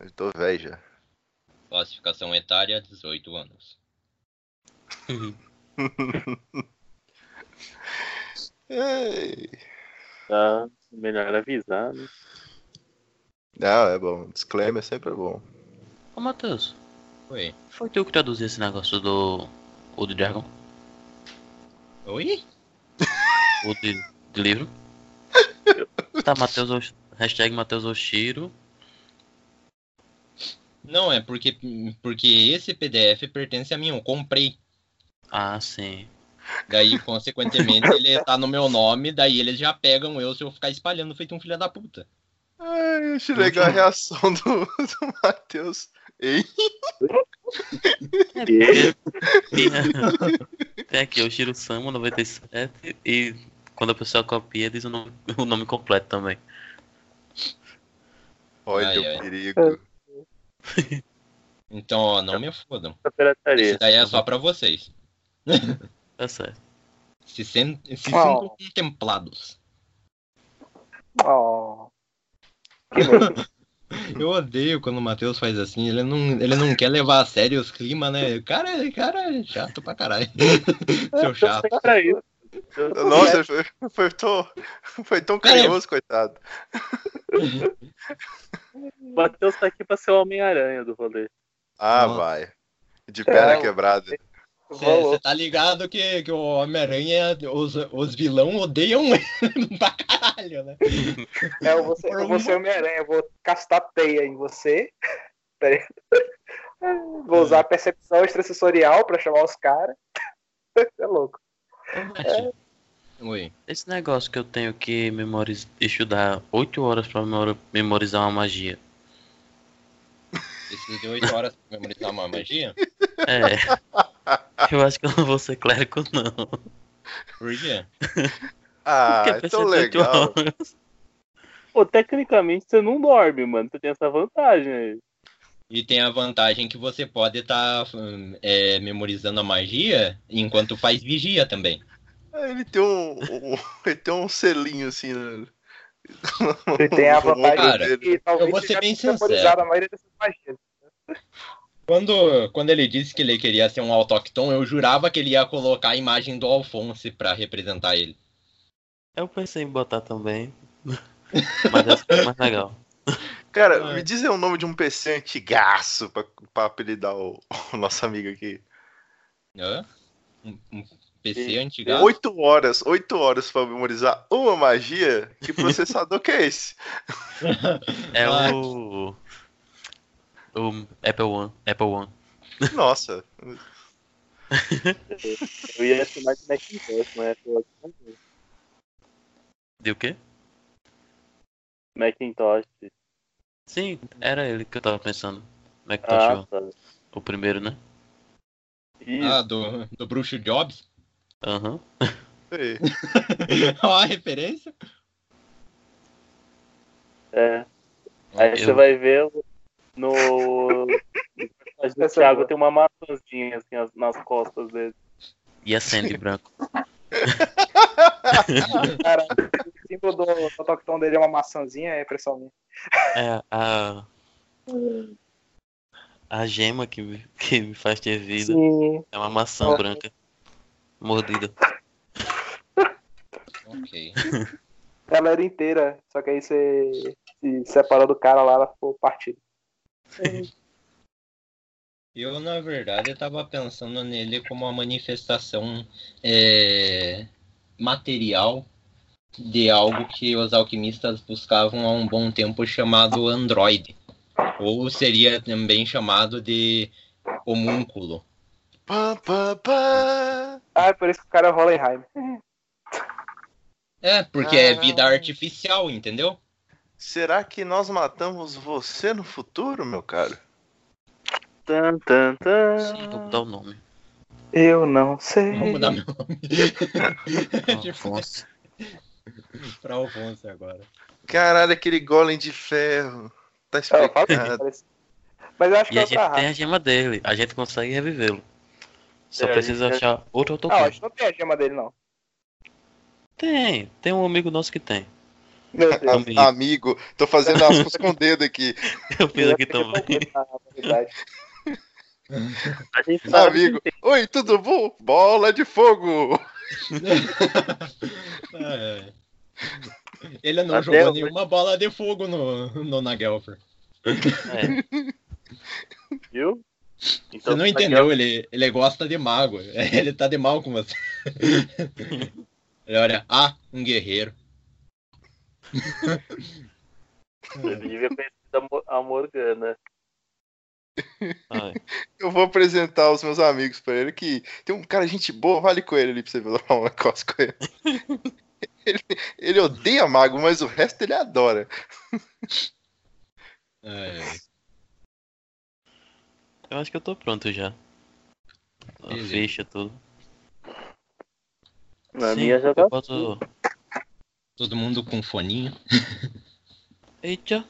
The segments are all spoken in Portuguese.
Eu tô velho já. Classificação etária, 18 anos. Ei. Tá melhor avisar, né? Não, é bom. Disclaimer sempre é bom. Ô, Matheus, Oi. foi tu que traduziu esse negócio do. O do Dragon? Oi? O de, de livro? Tá, Matheus. Hashtag Matheus Oshiro. Não, é porque, porque esse PDF pertence a mim, eu comprei. Ah, sim. Daí, consequentemente, ele tá no meu nome, daí eles já pegam eu se eu ficar espalhando feito um filho da puta. Ai, eu achei legal a reação do, do Matheus. Ei, É tem, tem aqui o Shiro Sama 97 e quando a pessoa copia diz o nome, o nome completo também. olha Ai, o ai. perigo. Então, ó, não me fodam. Esse daí é só pra vocês. Tá certo. Se, sen se Oh. sintam contemplados. Oh. Eu odeio quando o Matheus faz assim, ele não, ele não quer levar a sério os climas, né? O cara, cara é chato pra caralho. Seu chato. Pra isso. Eu- Nossa, foi, foi tão, foi tão carinhoso, coitado. O Matheus tá aqui pra ser o Homem-Aranha do rolê. Ah, Nossa. vai. De perna É, quebrada. Você tá ligado que, que o Homem-Aranha, os, os vilão odeiam ele pra caralho, né? É, eu vou ser, eu vou ser Homem-Aranha, eu vou castar teia em você. Pera aí. Vou usar a percepção extrasensorial pra chamar os caras. É louco. Oi. Esse negócio que eu tenho que memoriz... estudar 8 horas pra memori- memorizar uma magia. Precisa de 8 horas pra memorizar uma magia? É. Eu acho que eu não vou ser clérigo, não. Por quê? Ah, Porque é precisa tão de oito legal. horas. Pô, tecnicamente você não dorme, mano. Você tem essa vantagem aí. E tem a vantagem que você pode estar memorizando a magia enquanto faz vigia também. É, Ele tem um, um- ele tem um selinho assim, né? Ele tem a vantagem Cara, que talvez eu vou você ser bem sincero. memorizado a maioria dessas magias. Quando, quando ele disse que ele queria ser um autócton, eu jurava que ele ia colocar a imagem do Alphonse pra representar ele. Eu pensei em botar também. Mas foi mais legal. Cara, É. me diz aí o nome de um PC antigaço pra, pra apelidar o, o nosso amigo aqui. Hã? Um, um PC E- antigo. Oito horas, oito horas pra memorizar uma magia? Que processador que é esse? É Ah. o. O Apple One. Apple One. Nossa, Eu ia chamar de Macintosh, mas é outro nome. De o quê? Macintosh. Sim, era ele que eu tava pensando. Macintosh Ah, One. tá. O primeiro, né? Isso. Ah, do, do Bruxo Jobs. Aham. Ei, Ó a referência. É. Aí Eu- você vai ver no. O é Thiago tem uma maçãzinha assim as- nas costas dele. E a Sandy branco. Cara, o símbolo do autoctão dele é uma maçãzinha, é impressão minha. É a. A gema que me, que me faz ter vida Sim. é uma maçã Ó. branca. Mordida. Ok. Ela era inteira, só que aí você se separou do cara lá, ela ficou partida. Eu, na verdade, tava pensando nele como uma manifestação é, material de algo que os alquimistas buscavam há um bom tempo chamado androide. Ou seria também chamado de homúnculo. pá, pá, pá. Ah, é por isso que o cara é o Hollenheim. É, porque é Ah. vida artificial, entendeu? Será que nós matamos você no futuro, meu caro? Tan, tan, tan. Sim, vou mudar o nome. Eu não sei. Vamos mudar meu nome. Afonso. pra Alfonso agora. Caralho, aquele golem de ferro. Tá que explicado. parece- Mas eu acho que E é a gente tem a gema dele. A gente consegue revivê-lo. Só É, precisa gente- achar outro Não, a autoclone. gente não tem a gema dele, não. Tem, tem um amigo nosso que tem. Meu Deus. Também. Amigo, tô fazendo aspas com o dedo aqui. Eu fiz aqui também. A gente sabe Amigo, oi, tudo bom? Bola de fogo! É. Ele não Até jogou eu- nenhuma bola de fogo no, no Nagelfer. É, viu? Você Então, não entendeu, ele, ele gosta de mago. Ele tá de mal com você. Ele olha, ah, um guerreiro. Ele devia conhecer a Mo- a Morgana. Ai, Eu vou apresentar os meus amigos pra ele que tem um cara, gente boa, vale com ele ali pra você ver lá um negócio com ele. ele. ele odeia mago, mas o resto ele adora. É, eu acho que eu tô pronto já. A ficha, tudo. Na Sim, minha já tá. todo mundo com foninho. Eita!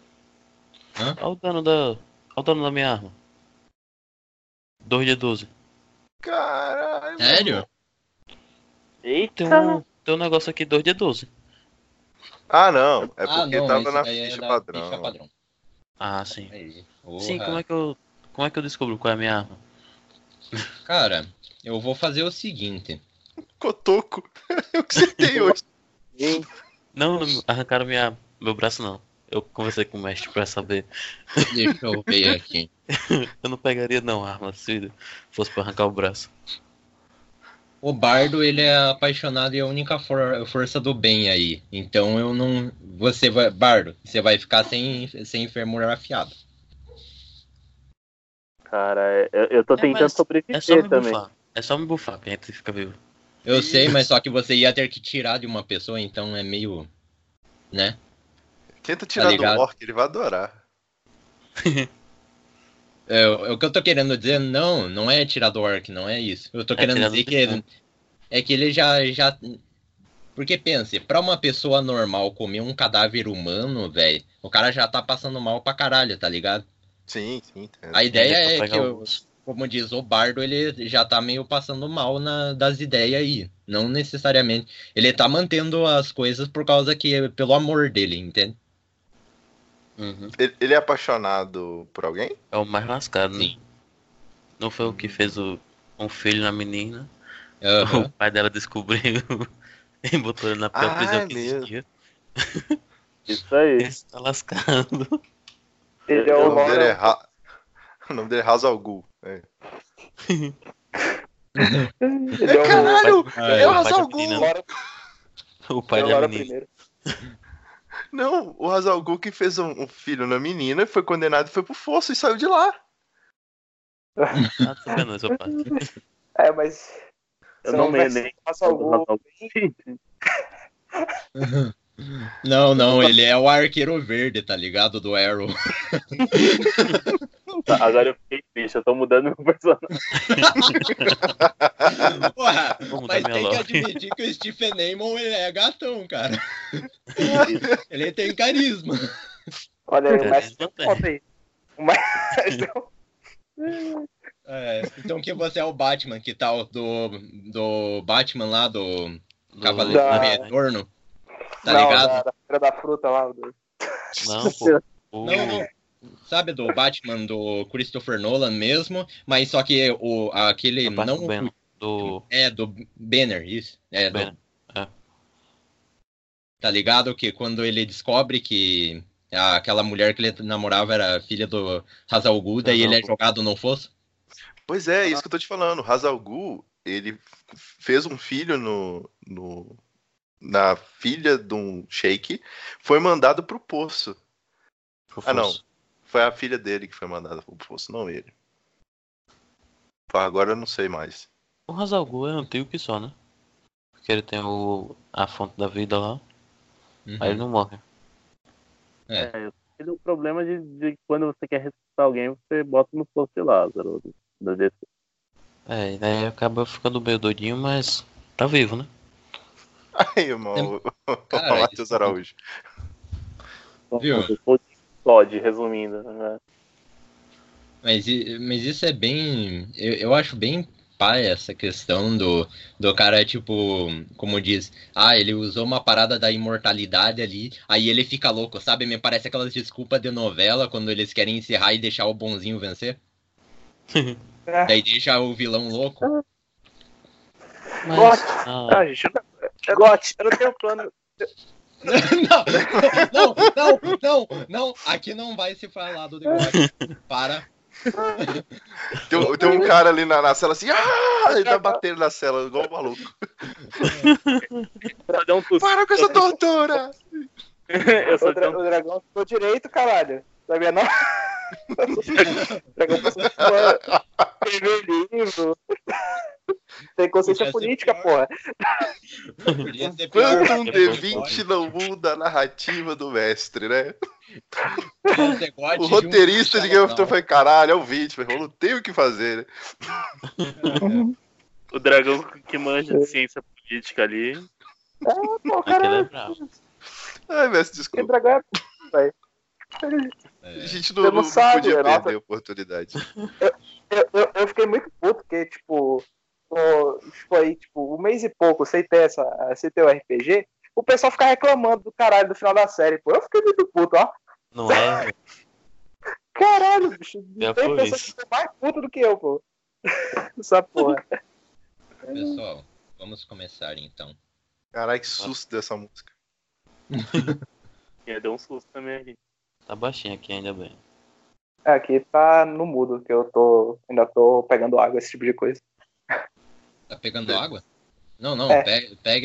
Hã? Olha o dano da. Olha o dano da minha arma. 2 de 12. Caralho. Sério? Eita! Tem um, tem um negócio aqui 2 de 12. Ah, não. É ah, porque não, tava na é ficha padrão. ficha padrão. Ah, sim. Aí, Sim, como é que eu. Como é que eu descubro qual é a minha arma? Cara, eu vou fazer o seguinte. Cotoco. Eu que acertei hoje. Não, não arrancaram minha, meu braço não. Eu conversei com o mestre pra saber. Deixa eu ver aqui. Eu não pegaria não a arma se fosse pra arrancar o braço. O Bardo, ele é apaixonado e é a única for- força do bem aí. Então eu não. Você vai. Bardo, você vai ficar sem, sem fêmur afiado. Cara, é- eu, eu tô É, tentando mas sobreviver É só me também. bufar. É só me bufar que a gente fica vivo. Eu sei, mas só que você ia ter que tirar de uma pessoa, então é meio. Né? Tenta tirar do ligado? orc, ele vai adorar. É, o o que eu tô querendo dizer, não, não é tirar do orc, não é isso. Eu tô É querendo dizer que ele, é que ele já, já. Porque pense, pra uma pessoa normal comer um cadáver humano, velho, o cara já tá passando mal pra caralho, tá ligado? Sim, sim. entendo. A ideia é é pegar que, o eu- como diz o Bardo, ele já tá meio passando mal na, das ideias aí. Não necessariamente. Ele tá mantendo as coisas por causa que, pelo amor dele, entende? Uhum. Ele, ele é apaixonado por alguém? É o mais lascado, né? Não foi o que fez o, um filho na menina. Aham. O pai dela descobriu e botou ele na pior Ah, prisão é que mesmo. existia. Isso aí. Esse tá lascado. Ele é O o nome dele é. Ra... o nome dele é. É. Ele é o Caralho! É o o pai da Hazal menina. Ghul! Lora, O pai é da menina. Não, o Hazal Ghul que fez um, um filho na menina, foi condenado e foi pro fosso e saiu de lá. Ah. É, mas. Eu se não me Ghul, Não, não, ele é o arqueiro verde, tá ligado? Do Arrow. Tá, agora eu fiquei triste, eu tô mudando meu personagem. Porra, mas tem que admitir que o Stephen Amon ele é gatão, cara. ele tem carisma. Olha, É, o mestre tem. conta aí. O mestre. É, então que você é o Batman, que tal do, do Batman lá, do Do- Cavaleiro Da- do Retorno. Tá não, ligado? Da, da Feira da fruta lá. do- Não, pô. O- Não, não. Sabe do Batman do Christopher Nolan mesmo, mas só que o, aquele do não Ben, do é do Banner, isso. É, do, Banner, é. Tá ligado? Que quando ele descobre que aquela mulher que ele namorava era filha do Hazal Ghul, daí ele é jogado no fosso? Pois é, isso que eu tô te falando. O Hazal Ghul, ele fez um filho no, no- na filha de um sheik, foi mandado pro poço. pro Ah, não. Foi a filha dele que foi mandada pro poço, não ele. Agora eu não sei mais. O Hazal Ghul é antigo que só, né? Porque ele tem o, a fonte da vida lá, Uhum. aí ele não morre. Ele é o problema de, de quando você quer ressuscitar alguém, você bota no posto de Lázaro. Da DC. É, e daí acaba ficando meio doidinho, mas tá vivo, né? Aí, irmão, o Cara, Matheus isso- Araújo. Viu? Todd, resumindo. Né? Mas, mas isso é bem. Eu, eu acho bem pá essa questão do, do cara, tipo, como diz, ah, ele usou uma parada da imortalidade ali, aí ele fica louco, sabe? Me parece aquelas desculpas de novela quando eles querem encerrar e deixar o bonzinho vencer. É. Daí deixa o vilão louco. Mas, Gote. ah, Ah, gente, eu, eu, eu não tenho plano. Não, não, não, não, não, aqui não vai se falar do negócio. Para. Tem, um- tem um cara ali na, na cela assim, ah! Ele tá batendo na cela, igual um maluco. Para com essa tortura! Eu O, sou dra- tão... o dragão ficou direito, caralho. Sabia não? o. Escrever livro. Tem consciência Podia política, pior. porra. Quanto um podia ser D20 não muda a narrativa do mestre, né? O roteirista de Game of. Thrones foi, caralho, é o 20, meu irmão, não tem o que fazer, né? O dragão que manja de ciência política ali. Pô, aquele é caralho. bravo. Ai, mestre, Que desculpa. dragão é. Velho. A É. gente não, não não sabe, podia Renato. perder a oportunidade. Eu, eu, eu fiquei muito puto, porque, tipo, foi, tipo, um mês e pouco sem ter, essa, sem ter o RPG, o pessoal fica reclamando do caralho do final da série, pô. Eu fiquei muito puto, ó. Não é? Caralho, bicho. Já Tem foi pessoa isso. que ficou mais puto do que eu, pô. Essa porra. Pessoal, vamos começar então. Caralho, que susto dessa música. Ia dar um susto também ali. Tá baixinho aqui, ainda bem. Aqui tá no mudo, que eu tô. Ainda tô pegando água, esse tipo de coisa. Tá pegando água? Não, não, É.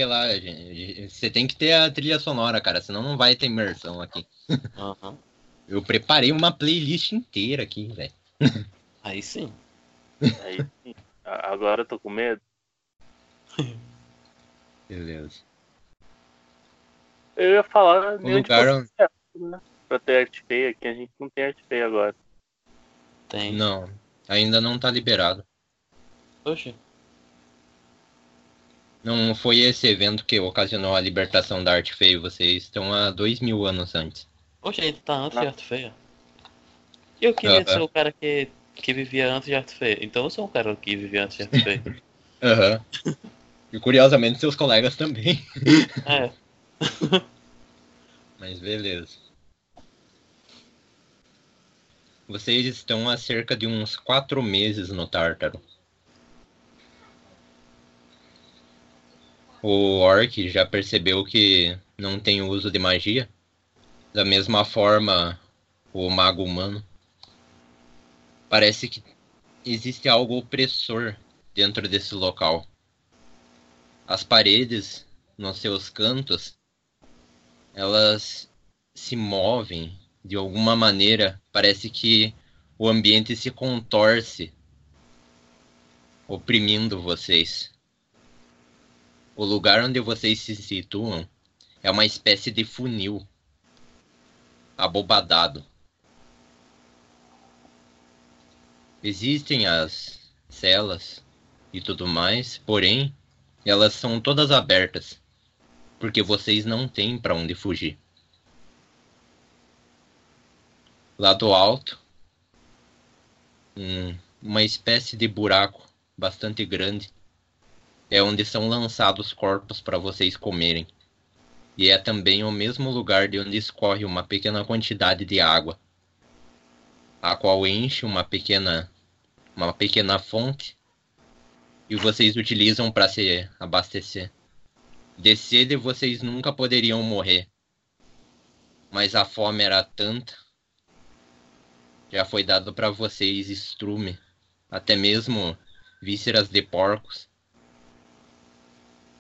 lá, gente. Você tem que ter a trilha sonora, cara, senão não vai ter imersão aqui. Aham. Eu preparei uma playlist inteira aqui, velho. Aí sim. Aí sim. Agora eu tô com medo. Beleza. Eu ia falar lugar onde... né? Pra ter arte feia, que a gente não tem arte feia agora. Tem. Não, ainda não tá liberado. Oxe, Não foi esse evento que ocasionou a libertação da arte feia. Vocês estão há dois mil anos antes. oxe, ainda tá antes de arte feia. Eu queria Aham. ser o cara que, que vivia antes de arte feia. Então eu sou um cara que vivia antes de arte feia. Aham. E curiosamente seus colegas também. é. Mas beleza. Vocês estão há cerca de uns quatro meses no Tártaro. O Orc já percebeu que não tem uso de magia. Da mesma forma, o mago humano. Parece que existe algo opressor dentro desse local. As paredes, nos seus cantos, elas se movem de alguma maneira. Parece que o ambiente se contorce, oprimindo vocês. O lugar onde vocês se situam é uma espécie de funil abobadado. Existem as celas e tudo mais, porém elas são todas abertas porque vocês não têm para onde fugir. Lá do alto, um- uma espécie de buraco bastante grande é onde são lançados corpos para vocês comerem. E é também o mesmo lugar de onde escorre uma pequena quantidade de água, a qual enche uma pequena uma pequena fonte e vocês utilizam para se abastecer. De sede vocês nunca poderiam morrer. Mas a fome era tanta. Já foi dado para vocês estrume, até mesmo vísceras de porcos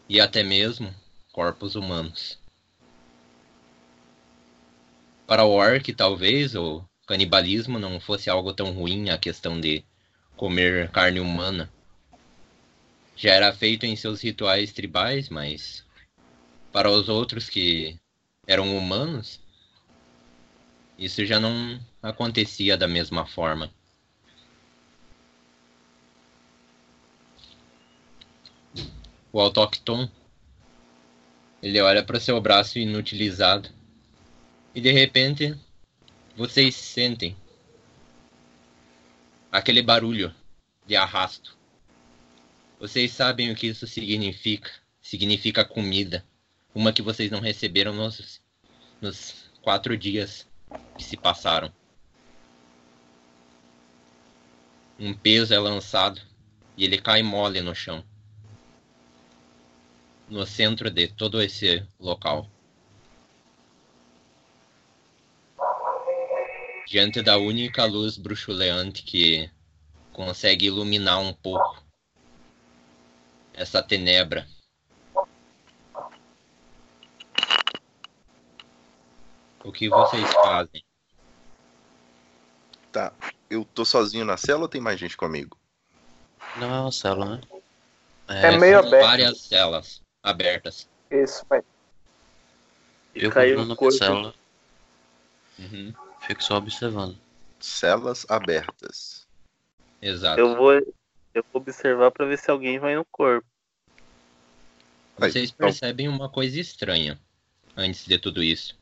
e até mesmo corpos humanos. Para o orc, talvez o canibalismo não fosse algo tão ruim a questão de comer carne humana. Já era feito em seus rituais tribais, mas para os outros que eram humanos, isso já não acontecia da mesma forma. O autócton, ele olha para seu braço inutilizado e de repente vocês sentem aquele barulho de arrasto Vocês sabem o que isso significa? Significa comida. Uma que vocês não receberam nos, nos quatro dias que se passaram. Um peso é lançado e ele cai mole no chão. No centro de todo esse local. Diante da única luz bruxuleante que consegue iluminar um pouco essa tenebra. O que vocês fazem? Tá. Eu tô sozinho na cela ou tem mais gente comigo? Não é uma célula, né? É meio são aberto. várias celas abertas. Isso, mas Eu Caiu no na corpo. célula, Uhum, fico só observando. Celas abertas. Exato. Eu vou, eu vou observar pra ver se alguém vai no corpo. Aí, Vocês então, percebem uma coisa estranha antes de tudo isso.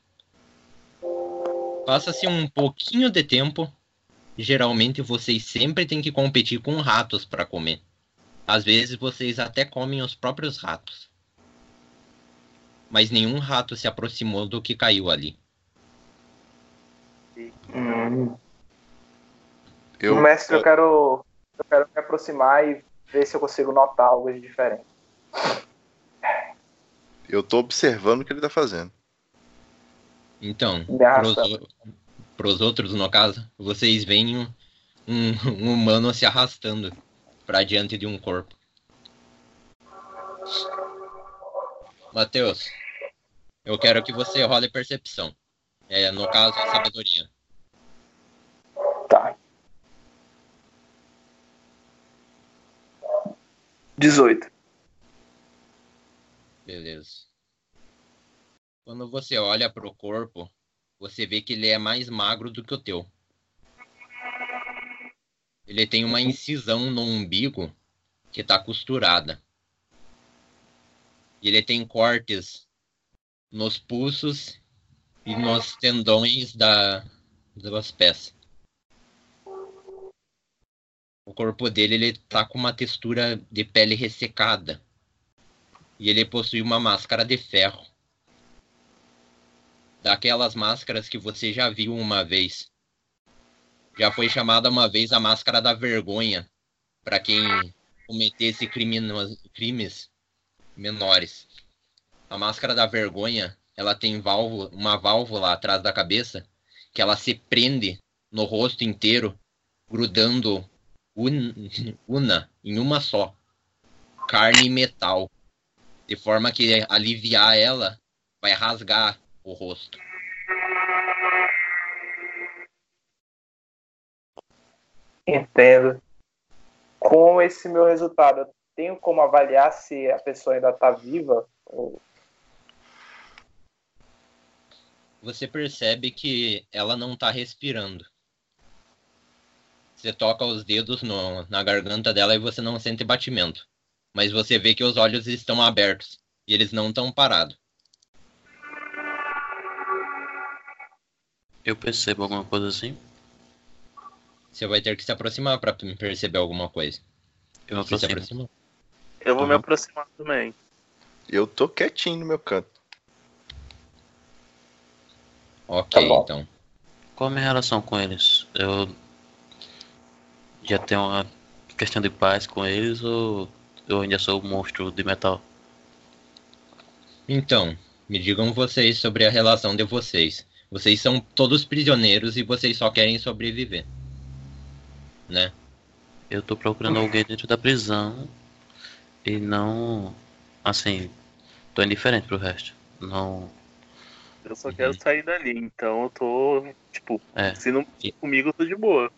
Passa-se um pouquinho de tempo. Geralmente vocês sempre têm que competir com ratos para comer. Às vezes vocês até comem os próprios ratos. Mas nenhum rato se aproximou do que caiu ali. hum, eu, mestre, eu quero, eu quero me aproximar e ver se eu consigo notar algo de diferente. eu tô observando o que ele tá fazendo. Então, arrastando. para os outros, no caso, vocês veem um, um- um humano se arrastando para diante de um corpo. Matheus, eu quero que você role percepção. É, no caso, sabedoria. Tá. 18. Beleza. Quando você olha para o corpo, você vê que ele é mais magro do que o teu. Ele tem uma incisão no umbigo que está costurada. E ele tem cortes nos pulsos e nos tendões da, das pés. O corpo dele ele tá com uma textura de pele ressecada. E ele possui uma máscara de ferro. Daquelas máscaras que você já viu uma vez. Já foi chamada uma vez a máscara da vergonha para quem cometesse crimes menores. A máscara da vergonha, ela tem válvula, uma válvula atrás da cabeça que ela se prende no rosto inteiro, grudando un- una em uma só, carne e metal, de forma que aliviar ela vai rasgar o rosto. Entendo. Com esse meu resultado, eu tenho como avaliar se a pessoa ainda tá viva? Ou- Você percebe que ela não tá respirando. Você toca os dedos no- na garganta dela e você não sente batimento. Mas você vê que os olhos estão abertos e eles não estão parados. Eu percebo alguma coisa assim? Você vai ter que se aproximar para perceber alguma coisa. Eu me aproximo. aproximou? Eu vou me Uhum. aproximar também. Eu tô quietinho no meu canto. Ok, Tá bom. então. Qual a minha relação com eles? Eu já tenho uma questão de paz com eles ou eu ainda sou um monstro de metal? Então, me digam vocês sobre a relação de vocês. Vocês são todos prisioneiros e vocês só querem sobreviver. Né? Eu tô procurando alguém dentro da prisão e não. Assim, tô indiferente pro resto. Não. Eu só Uhum. quero sair dali. Então eu tô, tipo, É, se não for comigo, eu tô de boa.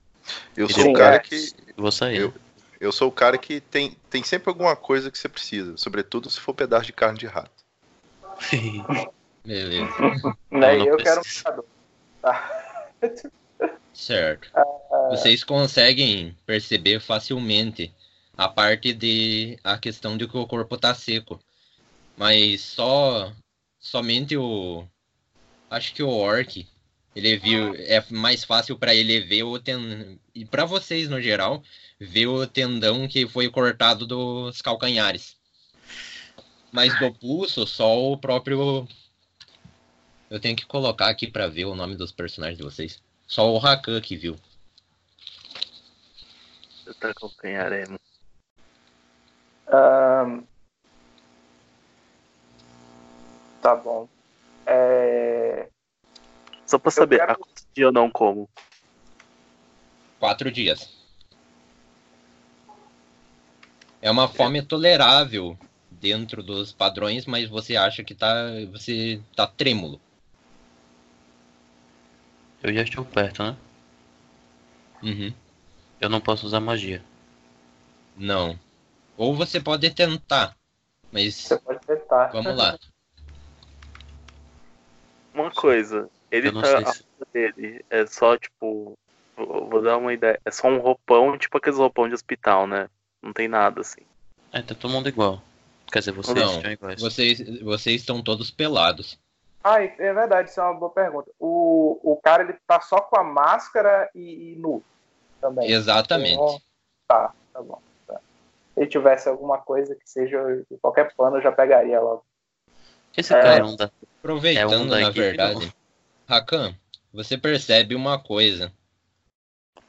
Eu sou o cara que. vou sair. Eu- Eu sou o cara que tem, tem sempre alguma coisa que você precisa. Sobretudo se for pedaço de carne de rato. Beleza. Né? não Eu quero um lutador. Tá. Certo. Vocês conseguem perceber facilmente a parte de a questão de que o corpo tá seco. Mas só somente o acho que o orc Ele viu, é mais fácil pra ele ver o tendão, e pra vocês no geral, ver o tendão que foi cortado dos calcanhares. Mas do pulso, só o próprio. Eu tenho que colocar aqui pra ver o nome dos personagens de vocês. Só o Rakan que viu. Tá calcanharemos. Ahn, Tá bom. É... Só pra saber, quero- há quantos dias eu não como? Quatro dias. É uma fome tolerável dentro dos padrões, mas você acha que tá. Você tá trêmulo. Eu já estou perto, né? Uhum. Eu não posso usar magia. Não. Ou você pode tentar. Mas Você pode tentar. vamos lá. Uma coisa, ele tá. se- dele é só, tipo. Vou vou dar uma ideia. É só um roupão, tipo aqueles roupão de hospital, né? Não tem nada assim. É, tá todo mundo igual. Quer dizer, vocês Não, estão iguais. Vocês, vocês estão todos pelados. Ah, e- é verdade, isso é uma boa pergunta. O, o cara, ele tá só com a máscara e, e nu também. Exatamente. Então, Tá, tá bom. tá. Se ele tivesse alguma coisa que seja de qualquer pano, eu já pegaria logo. Esse É. cara é um da. Aproveitando, É um da na verdade, Rakan, você percebe uma coisa.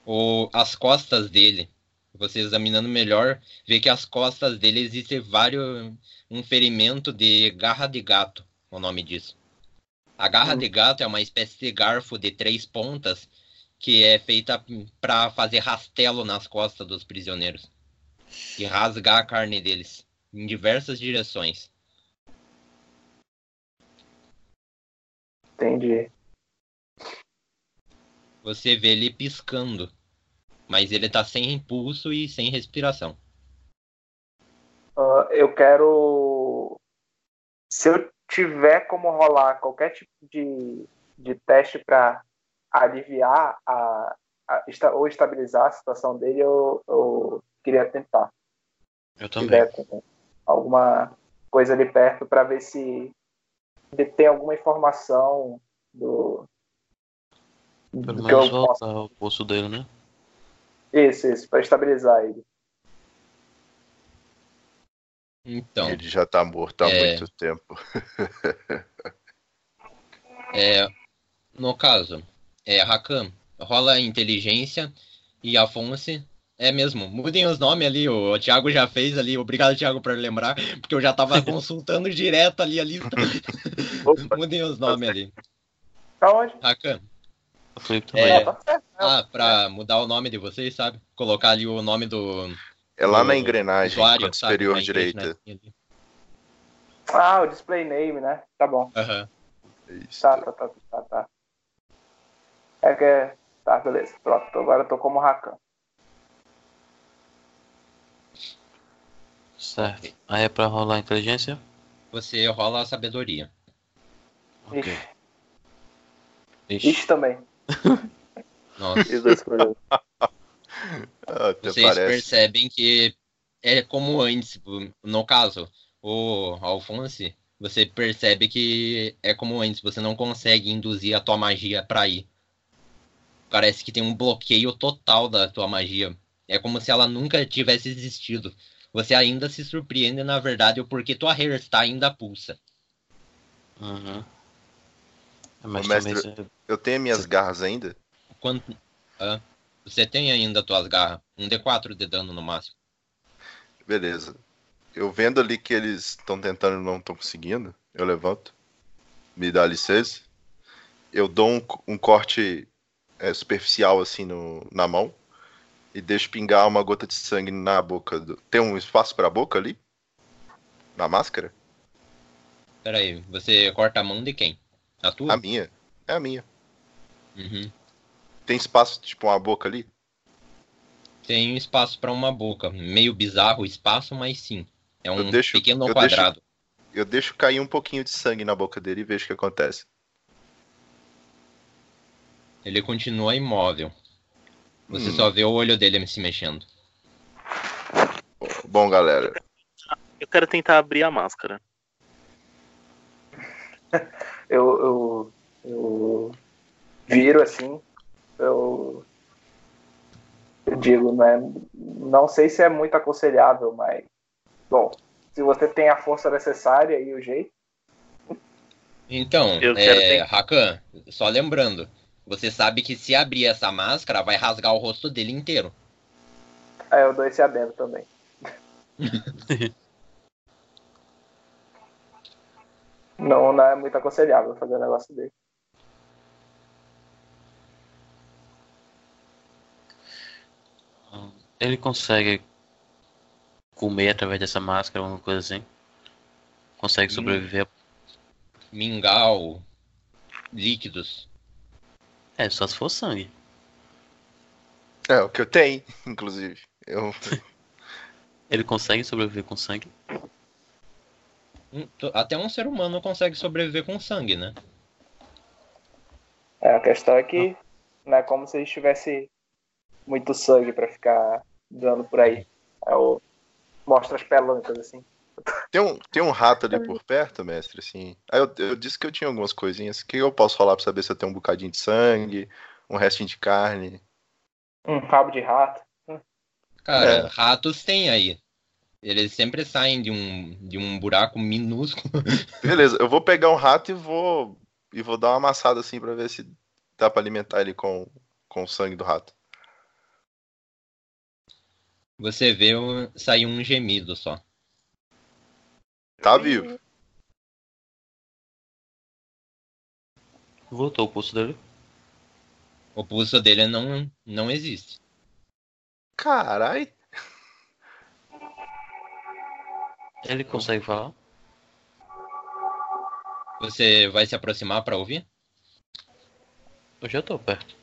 O, as costas dele, você examinando melhor, vê que as costas dele existe vários um ferimento de garra de gato, o nome disso. A garra de gato é uma espécie de garfo de três pontas que é feita para fazer rastelo nas costas dos prisioneiros e rasgar a carne deles em diversas direções. Entendi. Você vê ele piscando, mas ele tá sem impulso e sem respiração. Ah, eu quero. Se eu tiver como rolar qualquer tipo de, de teste para aliviar a, a- ou estabilizar a situação dele, eu, eu queria tentar. Eu também. tiver alguma coisa ali perto para ver se tem alguma informação do. Pelo do menos posso. voltar o pulso dele, né? Isso, isso, para estabilizar ele. Então, Ele já tá morto há É. muito tempo. é, no caso, é Rakan, rola inteligência e Afonso. É mesmo, mudem os nomes ali, o Thiago já fez ali, obrigado Thiago por lembrar, porque eu já tava consultando direto ali a lista. Mudem os nomes ali. Pra onde? Rakan, Felipe também. É. Tá certo. ah, pra mudar o nome de vocês, sabe? Colocar ali o nome do É lá na do engrenagem, usuário, sabe? superior Na direita. Ah, o display name, né? Tá bom. Aham. Isso. Tá, tá, tá, tá, tá. É que é. Tá, beleza. Pronto, agora eu tô como Rakan. Certo. Aí é pra rolar a inteligência? Você rola a sabedoria. Ok. Ixi. Ixi. Ixi também. Nossa. Esses dois problemas. Ah, até Vocês parece. percebem que é como antes. No caso, o Alphonse, você percebe que é como antes. Você não consegue induzir a tua magia pra ir. Parece que tem um bloqueio total da tua magia. É como se ela nunca tivesse existido. Você ainda se surpreende, na verdade, o porquê tua hairstyle ainda pulsa. Uhum. Mas Ô, mestre- também você- Eu tenho minhas garras ainda? Quanto... Hã? Você tem ainda tuas garras. Um D4 de dano no máximo. Beleza. Eu vendo ali que eles estão tentando e não estão conseguindo, eu levanto. Me dá licença. Eu dou um, um corte é, superficial assim no, na mão e deixo pingar uma gota de sangue na boca. Do... Tem um espaço pra boca ali? Na máscara? Pera aí, você corta a mão de quem? A tua? A minha. É a minha. Uhum. Tem espaço, tipo, uma boca ali? Tem um espaço pra uma boca. Meio bizarro o espaço, mas sim. É um Eu deixo- pequeno eu quadrado. Eu deixo cair um pouquinho de sangue na boca dele e vejo o que acontece. Ele continua imóvel. Você Hum. só vê o olho dele se mexendo. Bom, galera, Eu quero tentar abrir a máscara. Eu. eu, eu viro assim, eu, eu digo, né? Não sei se é muito aconselhável, mas bom, se você tem a força necessária e o jeito. Então, Eu quero é, Rakan, só lembrando, você sabe que se abrir essa máscara, vai rasgar o rosto dele inteiro. Aí eu dou esse adendo também. não, não é muito aconselhável fazer um negócio dele. Ele consegue comer através dessa máscara, alguma coisa assim? Consegue sobreviver? Mingau, líquidos. É, só se for sangue. É, o que eu tenho, inclusive. Eu, Ele consegue sobreviver com sangue? Até um ser humano consegue sobreviver com sangue, né? É, a questão é que não é como se eles tivesse muito sangue pra ficar dando por aí. É o... Mostra as pelancas, assim. tem, um, tem um rato ali por perto, mestre, assim. Aí eu, eu disse que eu tinha algumas coisinhas. O que eu posso falar pra saber se eu tenho um bocadinho de sangue, um restinho de carne? Um rabo de rato. Cara, É. ratos tem aí. Eles sempre saem de um, de um buraco minúsculo. Beleza, eu vou pegar um rato e vou e vou dar uma amassada assim pra ver se dá pra alimentar ele com, com o sangue do rato. Você vê sair um gemido só. Tá vivo. Voltou o pulso dele? O pulso dele não, não existe. Carai. Ele consegue falar? Você vai se aproximar pra ouvir? Eu já tô perto.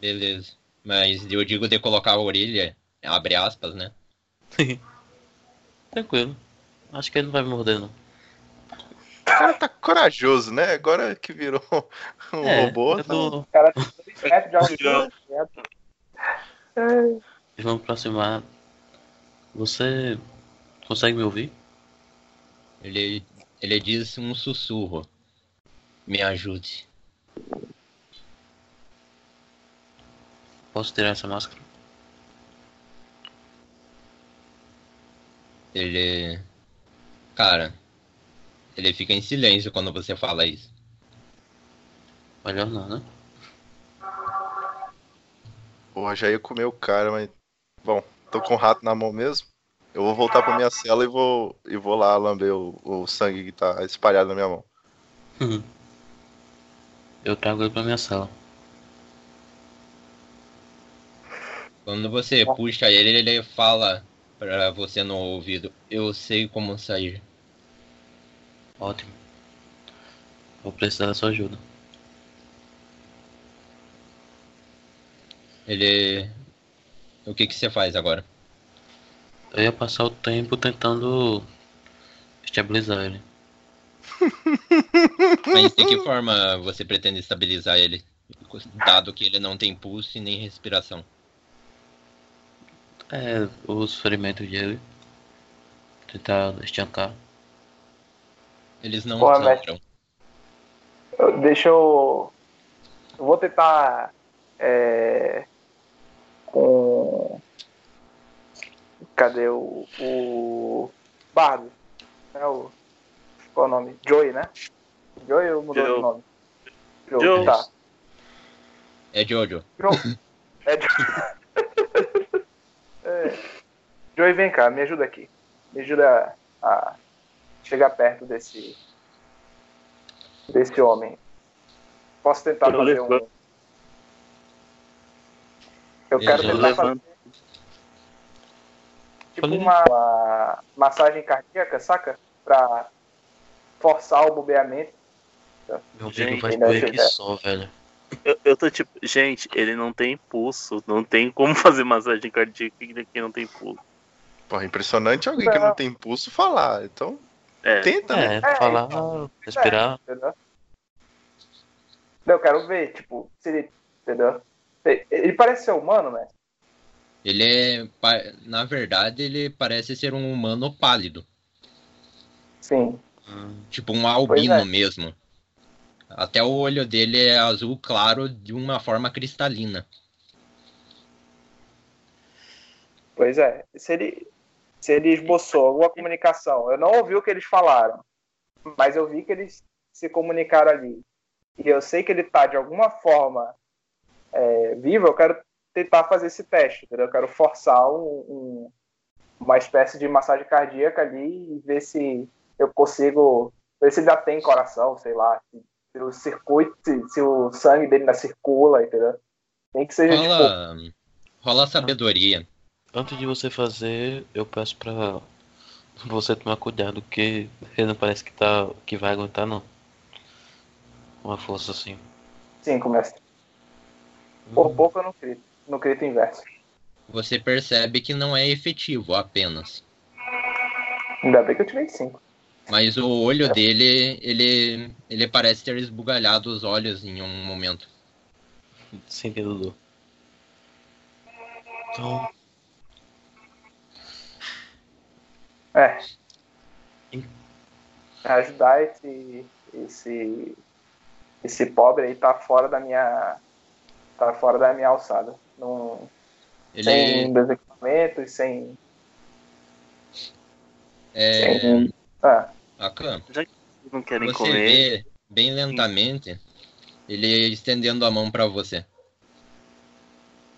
Beleza. Mas eu digo de colocar a orelha, abre aspas, né? Tranquilo. Acho que ele não vai me morder, não. O cara tá corajoso, né? Agora que virou um É, robô. tá- tô- O cara tem metros de altura. É, Vamos aproximar. Você consegue me ouvir? Ele, ele diz um sussurro. Me ajude. Posso tirar essa máscara? Ele. Cara. Ele fica em silêncio quando você fala isso. Melhor não, né? Porra, já ia comer o cara, mas. Bom, tô com o rato na mão mesmo. Eu vou voltar pra minha cela e vou, e vou lá lamber o, o sangue que tá espalhado na minha mão. Eu trago ele pra minha sala. Quando você puxa ele, ele fala pra você no ouvido: Eu sei como sair. Ótimo. Vou precisar da sua ajuda. Ele. O que, que você faz agora? Eu ia passar o tempo tentando estabilizar ele. Mas de que forma você pretende estabilizar ele? Dado que ele não tem pulso e nem respiração. É, os ferimentos dele. Tentar estancar. Eles não Porra, eu- deixa eu. Eu vou tentar. É, com. Cadê o. O. Bardo? É o. Qual é o nome? Joey, né? Joey ou mudou Joe. de nome? Joe, Joe. tá. É Jojo. Joe. É Joey. é. Joey, vem cá, me ajuda aqui. Me ajuda a chegar perto desse. desse homem. Posso tentar Eu fazer um. levanto. Eu quero Eu tentar levanto. fazer. Tipo uma, uma massagem cardíaca, saca? Pra forçar o bobeamento. Meu amigo vai doer aqui tiver. só, velho. Eu, eu tô tipo, gente, ele não tem pulso. Não tem como fazer massagem cardíaca quem não tem pulso. Porra, impressionante alguém que não tem pulso falar. Então, É, tenta, né? É, falar, então. respirar. Entendeu? Eu quero ver, tipo, se ele. Entendeu? Ele- parece ser humano, né? Ele é. Na verdade, ele parece ser um humano pálido. Sim. Tipo um albino é. mesmo. Até o olho dele é azul claro de uma forma cristalina. Pois é. Se ele, se ele esboçou alguma comunicação, eu não ouvi o que eles falaram, mas eu vi que eles se comunicaram ali. E eu sei que ele tá de alguma forma é, vivo, eu quero tentar fazer esse teste, entendeu? Eu quero forçar um, um, uma espécie de massagem cardíaca ali e ver se eu consigo ver se ele já tem coração, sei lá, se, se o circuito, se, se, o sangue dele ainda circula, entendeu? Nem que seja rola, tipo... rola sabedoria. Antes de você fazer, eu peço pra você tomar cuidado, que ele não parece que, tá, que vai aguentar, não. Uma força assim. Sim, começa. Por hum. pouco eu não crito. No crito inverso. Você percebe que não é efetivo apenas. Ainda bem que eu tirei 5. Mas o olho é. dele, ele, ele parece ter esbugalhado os olhos em um momento. Sim, Dudu. Então, É. Ajudar esse, esse, esse pobre aí tá fora da minha. tá fora da minha alçada. Não, Ele... Sem meus equipamentos, sem. É. Sem... Ah. Já que não querem você comer. vê bem lentamente ele estendendo a mão para você.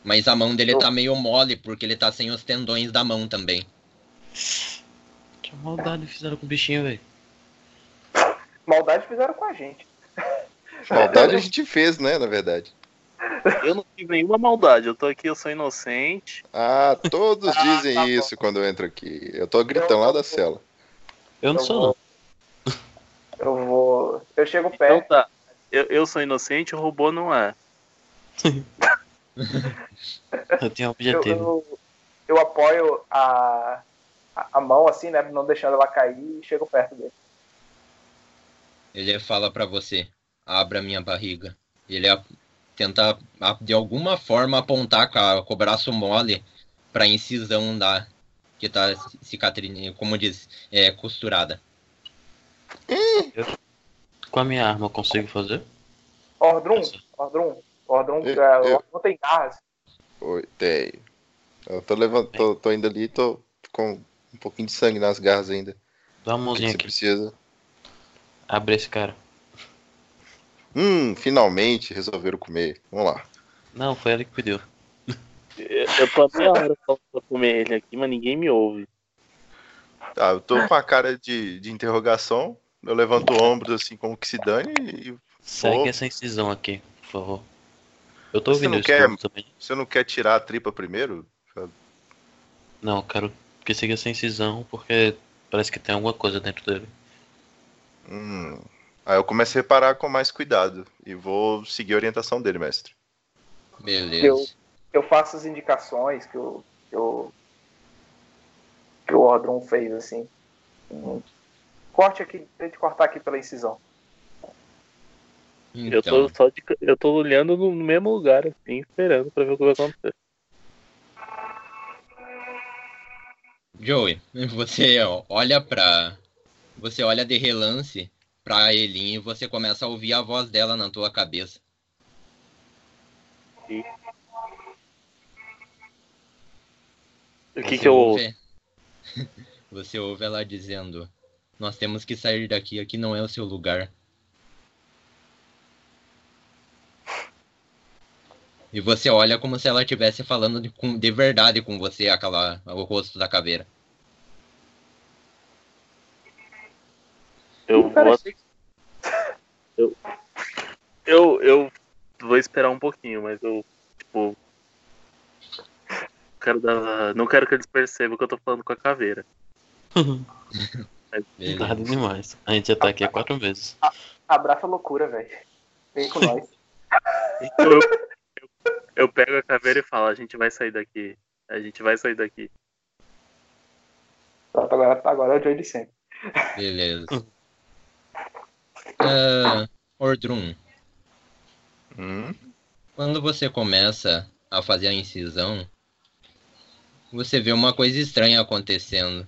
Mas a mão dele tá meio mole porque ele tá sem os tendões da mão também. Que maldade fizeram com o bichinho, velho. Maldade fizeram com a gente. Maldade a gente fez, né, na verdade. Eu não tive nenhuma maldade, eu tô aqui, eu sou inocente. Ah, todos Ah, dizem tá bom. isso quando eu entro aqui. Eu tô gritando lá da cela. Eu não Eu sou, vou- não. Eu vou. Eu chego Então perto. tá. Eu, eu sou inocente, o robô não é. Eu tenho um Eu, objetivo. eu, eu apoio a, a, a mão assim, né? Não deixando ela cair e chego perto dele. Ele fala pra você: abra minha barriga. Ele a- tenta a- de alguma forma apontar com, a- com o braço mole pra incisão da que tá cicatriz, como diz, é, costurada. Com a minha arma eu consigo fazer? Ordrum. Ordrum, Ordrum, Eu- é, eu- Ordrum tem garras. Oi, tenho. Eu tô, levant... tô, tô indo ali tô com um pouquinho de sangue nas garras ainda. Dá uma mãozinha você aqui. precisa? Abre esse cara. Hum, finalmente resolveram comer. Vamos lá. Não, foi ele que pediu. Eu, tô a meia hora só pra comer ele aqui, mas ninguém me ouve. Tá, eu tô com a cara de, de interrogação. Eu levanto o ombro assim como que se dane e Segue essa incisão aqui, por favor. Eu tô Você ouvindo não isso quer- você não quer tirar a tripa primeiro? Não, eu quero que siga essa incisão porque parece que tem alguma coisa dentro dele. Hum. Aí eu começo a reparar com mais cuidado e vou seguir a orientação dele, mestre. Beleza. Eu- Eu faço as indicações que o, que o, que o Ordrum fez, assim. Um corte aqui, tente cortar aqui pela incisão. Eu Então, tô só de, eu tô olhando no mesmo lugar, assim, esperando pra ver o que vai acontecer. Joey, você olha pra. Você olha de relance pra Elin e você começa a ouvir a voz dela na tua cabeça. O que que eu ouço? ouve- Você ouve ela dizendo: Nós temos que sair daqui, aqui não é o seu lugar. E você olha como se ela estivesse falando de, com- de verdade com você, aquela, o rosto da caveira. Eu Cara, vou. Eu, eu, eu vou esperar um pouquinho, mas eu, tipo. Quero dar, não quero que eles percebam que eu tô falando com a caveira. Beleza. Nada demais. A gente já tá aqui há quatro meses. Abraça a loucura, velho. Vem com nós. Então eu, eu, pego a caveira e falo, a gente vai sair daqui. A gente vai sair daqui. Agora, agora é o Joey de sempre. Beleza. Ah, Ordrum, Hum. quando você começa a fazer a incisão, você vê uma coisa estranha acontecendo.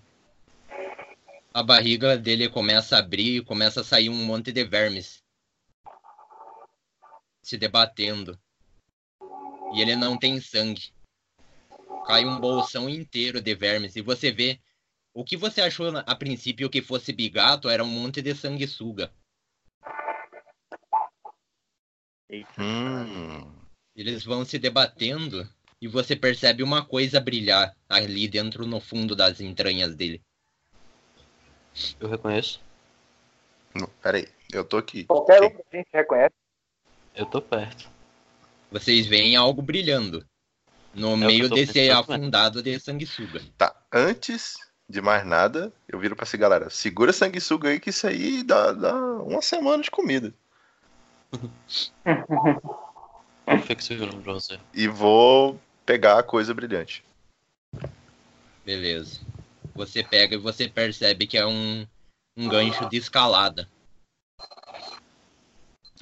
A barriga dele começa a abrir e começa a sair um monte de vermes. se debatendo. E ele não tem sangue. Cai um bolsão inteiro de vermes. E você vê. O que você achou a princípio que fosse bigato era um monte de sanguessuga. Hum. Eles vão se debatendo e você percebe uma coisa brilhar ali dentro no fundo das entranhas dele. Eu reconheço. Não, Peraí, eu tô aqui. Qualquer um a gente reconhece. Eu tô perto. Vocês veem algo brilhando no É meio desse pensando, né? afundado de sanguessuga. Tá, antes de mais nada, eu viro pra essa galera. Segura sanguessuga aí que isso aí dá, dá uma semana de comida. Segurou pra você? E vou pegar a coisa brilhante. Beleza. Você pega e você percebe que é um, um gancho de escalada.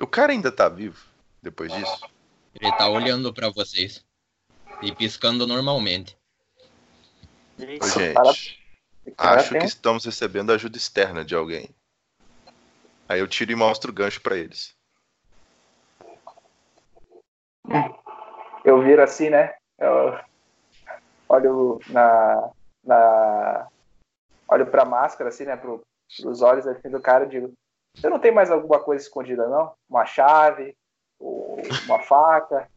O cara ainda tá vivo depois disso? Ele tá olhando pra vocês e piscando normalmente. Ô, Isso, cara, gente, cara acho tem que estamos recebendo ajuda externa de alguém. Aí eu tiro e mostro o gancho pra eles. Eu viro assim, né? Eu olho na. na olho pra máscara, assim, né? Pro, pros olhos assim, do cara e digo: Você não tem mais alguma coisa escondida, não? Uma chave? Uma faca?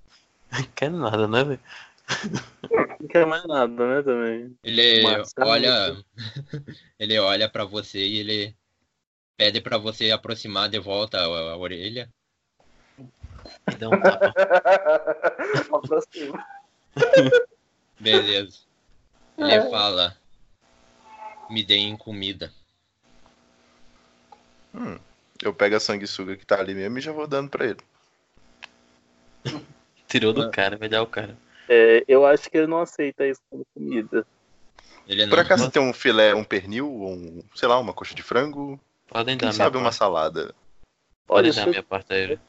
Quer nada, né, velho? Não quer mais nada, né, também. Ele Marcelo. olha, ele olha para você e ele pede pra você aproximar de volta a, a orelha. Me dá um tapa. Aproxima. Beleza. Ele fala: Me deem comida. Hum, eu pego a sanguessuga que tá ali mesmo e já vou dando pra ele. Tirou do cara, vai dar o cara. É, eu acho que ele não aceita isso como comida. Ele Por não acaso tem um filé, um pernil, um, sei lá, uma coxa de frango? Podem Quem dar sabe uma parte. salada? Olha, Podem dar isso minha parte a ele.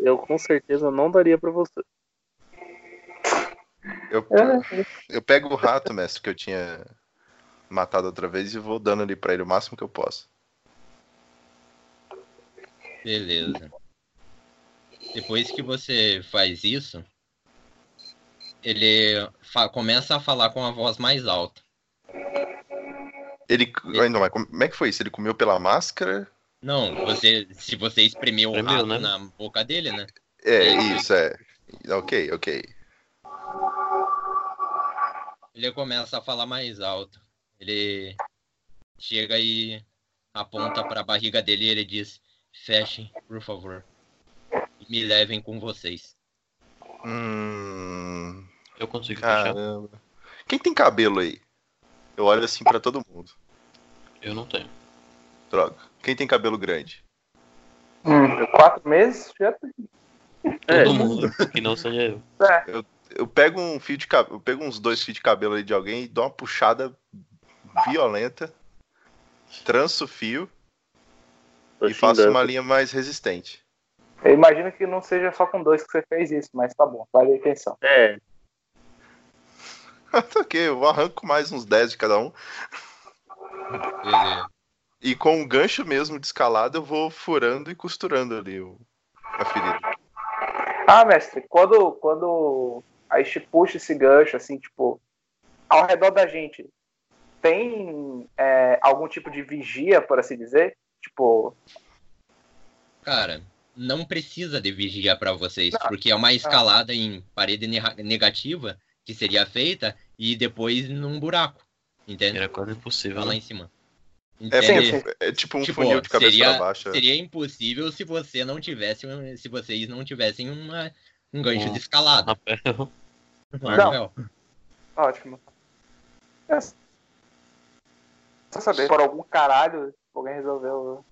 eu com certeza não daria pra você. Eu, eu pego o rato, mestre, que eu tinha matado outra vez e vou dando ali pra ele o máximo que eu posso. Beleza. Depois que você faz isso, ele fa- começa a falar com a voz mais alta. Ele. Ainda mais, como é que foi isso? Ele comeu pela máscara? Não, você, se você espremeu o rato né? na boca dele, né? É, isso, é. Ok, ok. Ele começa a falar mais alto. Ele chega e aponta para a barriga dele e ele diz: Fechem, por favor. Me levem com vocês. Hum. Eu consigo fechar. Caramba. Quem tem cabelo aí? Eu olho assim pra todo mundo. Eu não tenho. Droga. Quem tem cabelo grande? Hum, quatro meses? Já tem. É, Todo mundo, que não seja eu. É, Eu pego um fio de cabelo, eu pego uns dois fios de cabelo aí de alguém e dou uma puxada violenta, tranço o fio Tô e faço xingando. uma linha mais resistente. Eu imagino que não seja só com dois que você fez isso, mas tá bom, vale a atenção. É, Tá ok, eu arranco mais uns 10 de cada um. Beleza. E com um gancho mesmo de escalada eu vou furando e costurando ali o, a ferida. Ah, mestre, quando, quando a gente puxa esse gancho, assim, tipo, ao redor da gente, tem é, algum tipo de vigia, por assim dizer? Tipo, Cara, não precisa de vigia para vocês, porque é uma escalada em parede ne- negativa que seria feita e depois num buraco. Entende? Era quase impossível, Lá né? em cima. É, Entende? sim. é tipo um Tipo, funil de cabeça seria, pra baixo. seria impossível se você não tivesse, um- se vocês não tivessem uma, um gancho Um- de escalada. Um arpel. ótimo. É. Só saber, por algum caralho, alguém resolveu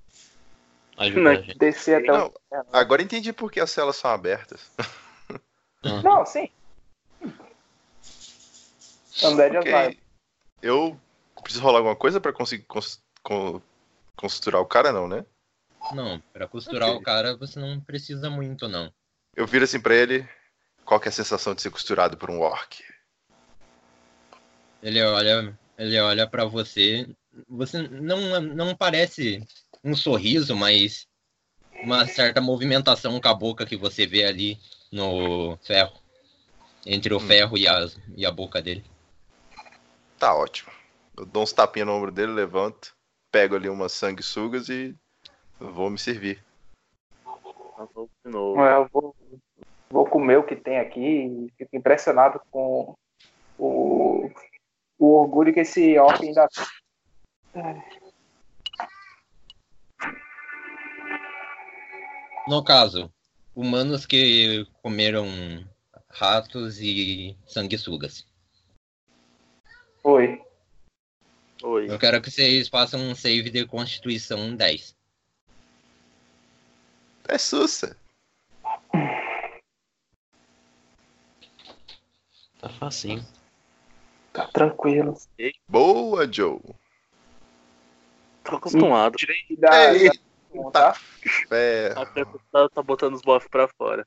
Não, gente. descer até o. Não, agora entendi por que as celas são abertas. Não, sim. Undead Ok. okay. Eu preciso rolar alguma coisa pra conseguir cons- con- costurar o cara, não, né? Não, pra costurar Ok. o cara você não precisa muito, não. Eu viro assim pra ele. Qual que é a sensação de ser costurado por um orc? Ele olha, ele olha para você. Você não, não parece um sorriso, mas uma certa movimentação com a boca que você vê ali no ferro. Entre o Hum. ferro e a, e a boca dele. Tá ótimo. Eu dou uns tapinhas no ombro dele, levanto, pego ali umas sanguessugas e vou me servir. De novo. É, Eu vou, vou comer o que tem aqui e fico impressionado com o, o orgulho que esse orc ainda No caso, humanos que comeram ratos e sanguessugas. Foi. Oi. Eu quero que vocês façam um save de Constituição 10. É sussa. Tá facinho. Tá tranquilo. Boa, Joe. Tô acostumado. E dá, Ei, dá- tá? ferro. A Peppa tá, tá botando os bofs pra fora.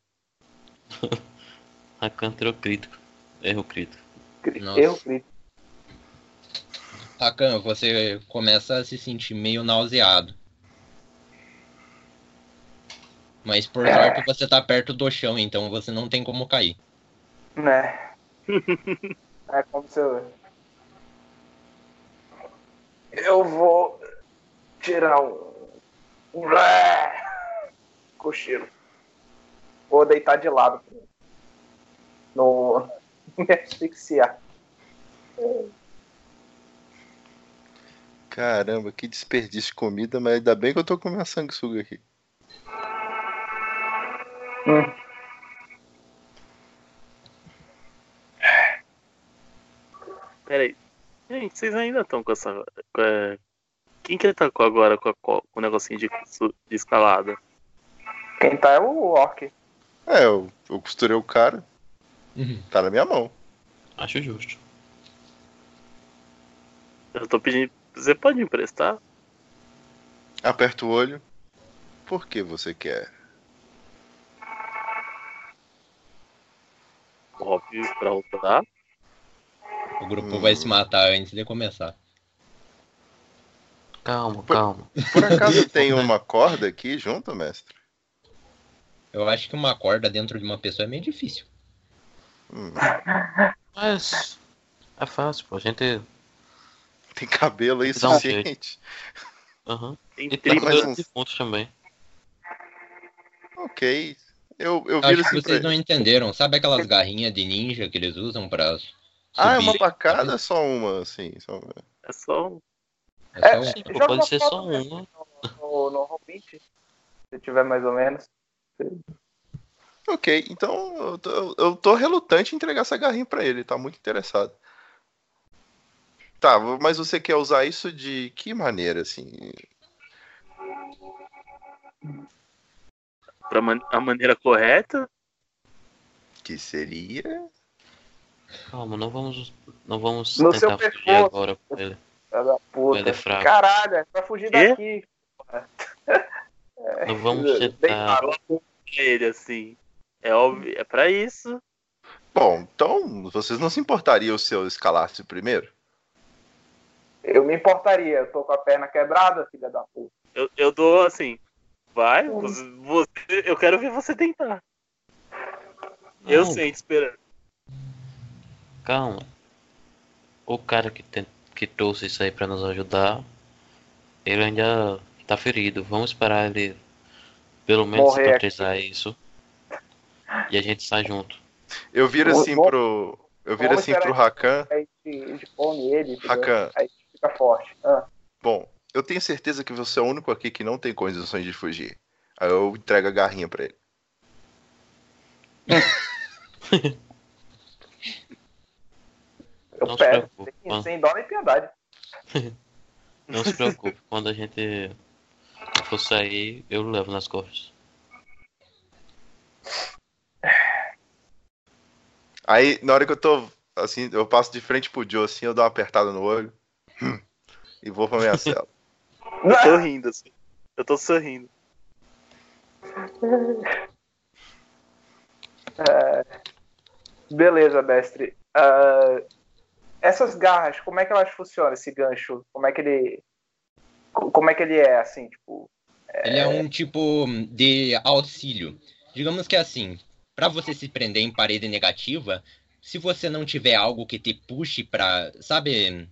Rakan tirou crítico. Erro crítico. Nossa. Erro crítico. Takan, você começa a se sentir meio nauseado. Mas por sorte você tá perto do chão, então você não tem como cair. Né? é como se eu. Eu vou tirar um. Cochilo. Vou deitar de lado. No. Me asfixiar. Caramba, que desperdício de comida, mas ainda bem que eu tô com minha sanguessuga aqui. Hum. Pera aí. Gente, vocês ainda estão com essa. com, é, Quem que atacou agora com, a- com o negocinho de, de escalada? Quem tá é o orc. É, eu, eu costurei o cara, tá na minha mão. Acho justo. Eu tô pedindo. Você pode emprestar? Aperta o olho. Por que você quer? Óbvio, pra usar. O grupo Hum. vai se matar antes de começar. Calma, calma. Por acaso tem uma corda aqui junto, mestre? Eu acho que uma corda dentro de uma pessoa é meio difícil. Hum, Mas. É fácil, pô. A gente. tem cabelo aí Dá um suficiente. Aham. Tem E uns- de pontos também. Ok. Eu, eu Acho que assim pra vocês não entenderam. Sabe aquelas garrinhas de ninja que eles usam pra Ah, é uma subir? pra cada? Só uma, assim. Só uma. É só um. É um- pô, Joga pode ser só mesmo. uma. No, no Roll20, se tiver mais ou menos. Ok, então eu tô, eu tô relutante em entregar essa garrinha pra ele, tá muito interessado. Tá, mas você quer usar isso de que maneira, assim? Pra man- a maneira correta. Que seria. Calma, não vamos. Não vamos No tentar fugir agora com ele. Filha da puta. É fraco. Caralho, é pra fugir daqui. Não vamos tentar. Pra ele assim. É óbvio, é pra isso. Bom, então vocês não se importariam se eu escalasse primeiro? Eu me importaria, eu tô com a perna quebrada, filha da puta. Eu, eu dou assim. Vai, você, você- eu quero ver você tentar. Eu Não, sento esperando. Calma. O cara que, tem, que trouxe isso aí pra nos ajudar, ele ainda tá ferido. Vamos esperar ele pelo menos Morrer cicatrizar isso. E a gente sai junto. Eu viro assim pro. Eu viro assim pro Rakan. Rakan, aí fica forte. Ah, bom, eu tenho certeza que você é o único aqui que não tem condições de fugir. Aí eu entrego a garrinha pra ele. eu Não se pego, preocupe. sem, Quando, sem dó nem piedade. não se preocupe. Quando a gente for sair, eu levo nas costas. Aí, na hora que eu tô, assim, eu passo de frente pro Joe, assim, eu dou uma apertada no olho. hum, e vou pra minha cela. Eu tô rindo assim. Eu tô sorrindo. Beleza, mestre. Ah, essas garras, como é que elas funcionam, esse gancho? Como é que ele. co- Como é que ele é, assim, tipo. Ele é um tipo de auxílio. Digamos que assim, para você se prender em parede negativa, se você não tiver algo que te puxe pra. Sabe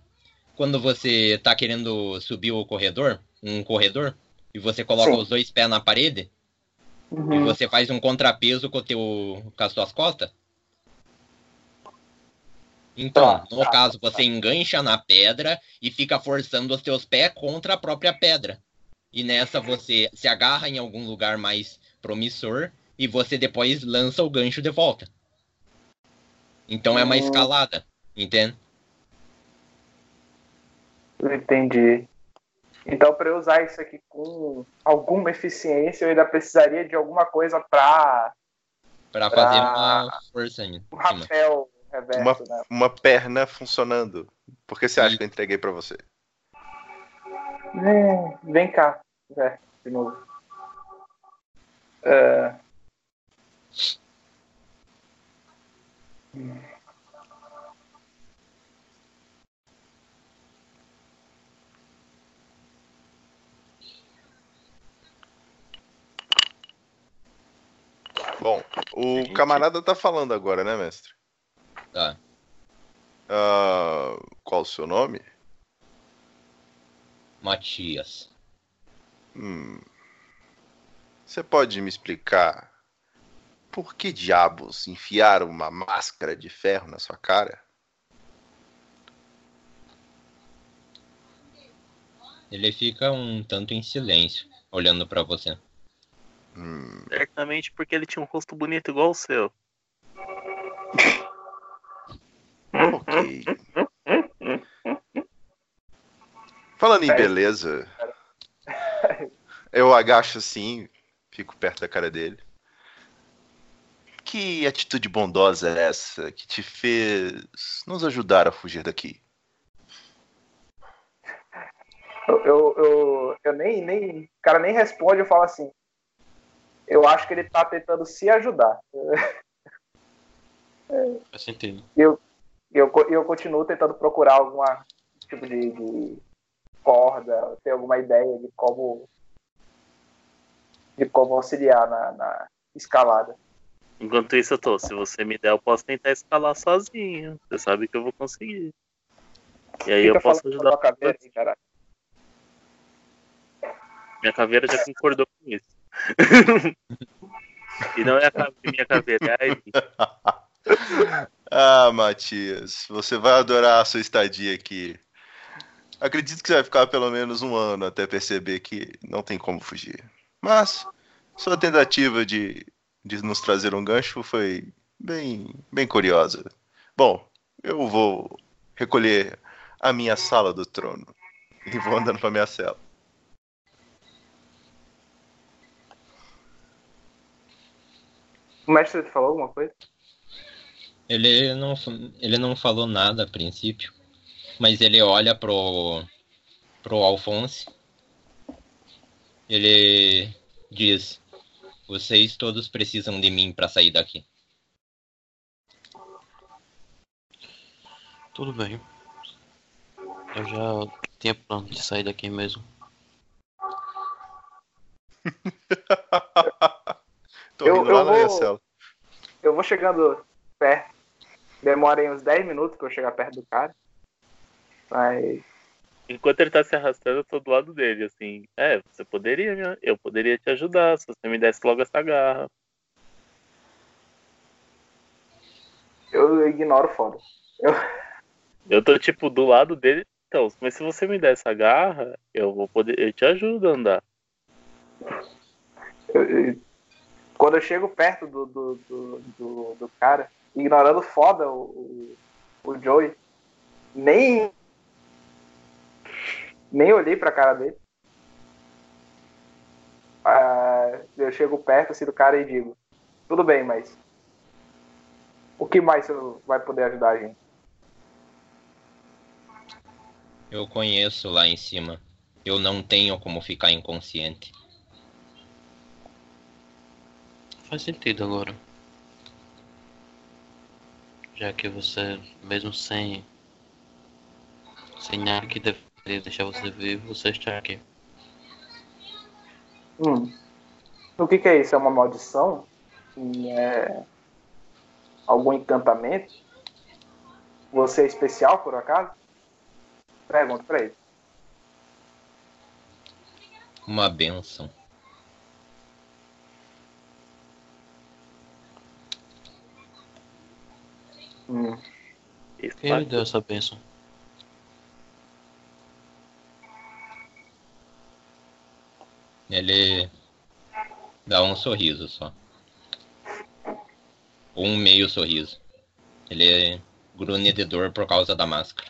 quando você tá querendo subir o corredor? Um corredor? E você coloca Sim. os dois pés na parede? E Uhum. você faz um contrapeso com, o teu, com as suas costas? Então, Tá, no tá, caso, você engancha na pedra e fica forçando os teus pés contra a própria pedra. E nessa você se agarra em algum lugar mais promissor e você depois lança o gancho de volta. Então é uma Hum. escalada, entende? Entendi. Então, para eu usar isso aqui com alguma eficiência, eu ainda precisaria de alguma coisa para Pra fazer uma força um rapel reverso, Uma, né? uma perna funcionando. Por que você acha que eu entreguei pra você? Hum, vem cá, Zé, de novo. É, Bom, o Gente. camarada tá falando agora, né, mestre? Tá. Ah, qual o seu nome? Matias. Hum. Você pode me explicar por que diabos enfiaram uma máscara de ferro na sua cara? Ele fica um tanto em silêncio, olhando pra você. Hum, Certamente porque ele tinha um rosto bonito igual o seu. Ok. Falando em beleza, eu agacho assim, fico perto da cara dele. Que atitude bondosa é essa que te fez nos ajudar a fugir daqui? eu, eu, eu, eu nem, nem. O cara nem responde, eu falo assim. Eu acho que ele tá tentando se ajudar. Faz sentido. E eu, eu continuo tentando procurar alguma tipo de, de corda, ter alguma ideia de como de como auxiliar na, na escalada. Enquanto isso, eu tô. Se você me der, eu posso tentar escalar sozinho. Você sabe que eu vou conseguir. E aí Fica eu posso ajudar. caveira cara. Minha caveira já concordou com isso. e não é a minha caveira, é a. Ah, Matias, você vai adorar a sua estadia aqui. Acredito que você vai ficar pelo menos um ano até perceber que não tem como fugir. Mas sua tentativa de, de nos trazer um gancho foi bem, bem curiosa. Bom, eu vou recolher a minha sala do trono e vou andando para minha cela. O mestre falou alguma coisa? Ele não, ele não falou nada a princípio, mas ele olha pro, pro Alphonse. Ele diz: Vocês todos precisam de mim para sair daqui. Tudo bem. Eu já tinha plano de sair daqui mesmo. Tô Eu- rindo eu lá na minha vou- cela. Eu vou chegando perto. Demora aí uns 10 minutos pra eu chegar perto do cara. Mas Enquanto ele tá se arrastando, eu tô do lado dele, assim. É, você poderia, me- eu poderia te ajudar se você me desse logo essa garra. eu ignoro foda. Eu tô, tipo, do lado dele. Então, mas se você me der essa garra, eu vou poder. Eu te ajudo a andar. Eu- eu- quando eu chego perto do, do, do, do, do cara, ignorando foda o, o, o Joey, nem. Nem olhei pra cara dele. Ah, eu chego perto assim, do cara e digo: Tudo bem, mas. O que mais você vai poder ajudar a gente? Eu conheço lá em cima. Eu não tenho como ficar inconsciente. Faz sentido agora. Já que você, mesmo sem. sem nada que deveria deixar você vivo, você está aqui. Hum. O que, que é isso? É uma maldição? É algum encantamento? Você é especial, por acaso? Pergunta pra ele. Uma benção. Hum. Quem me deu essa bênção? Ele dá um sorriso só. Ou um meio sorriso. Ele é grunhedor por causa da máscara.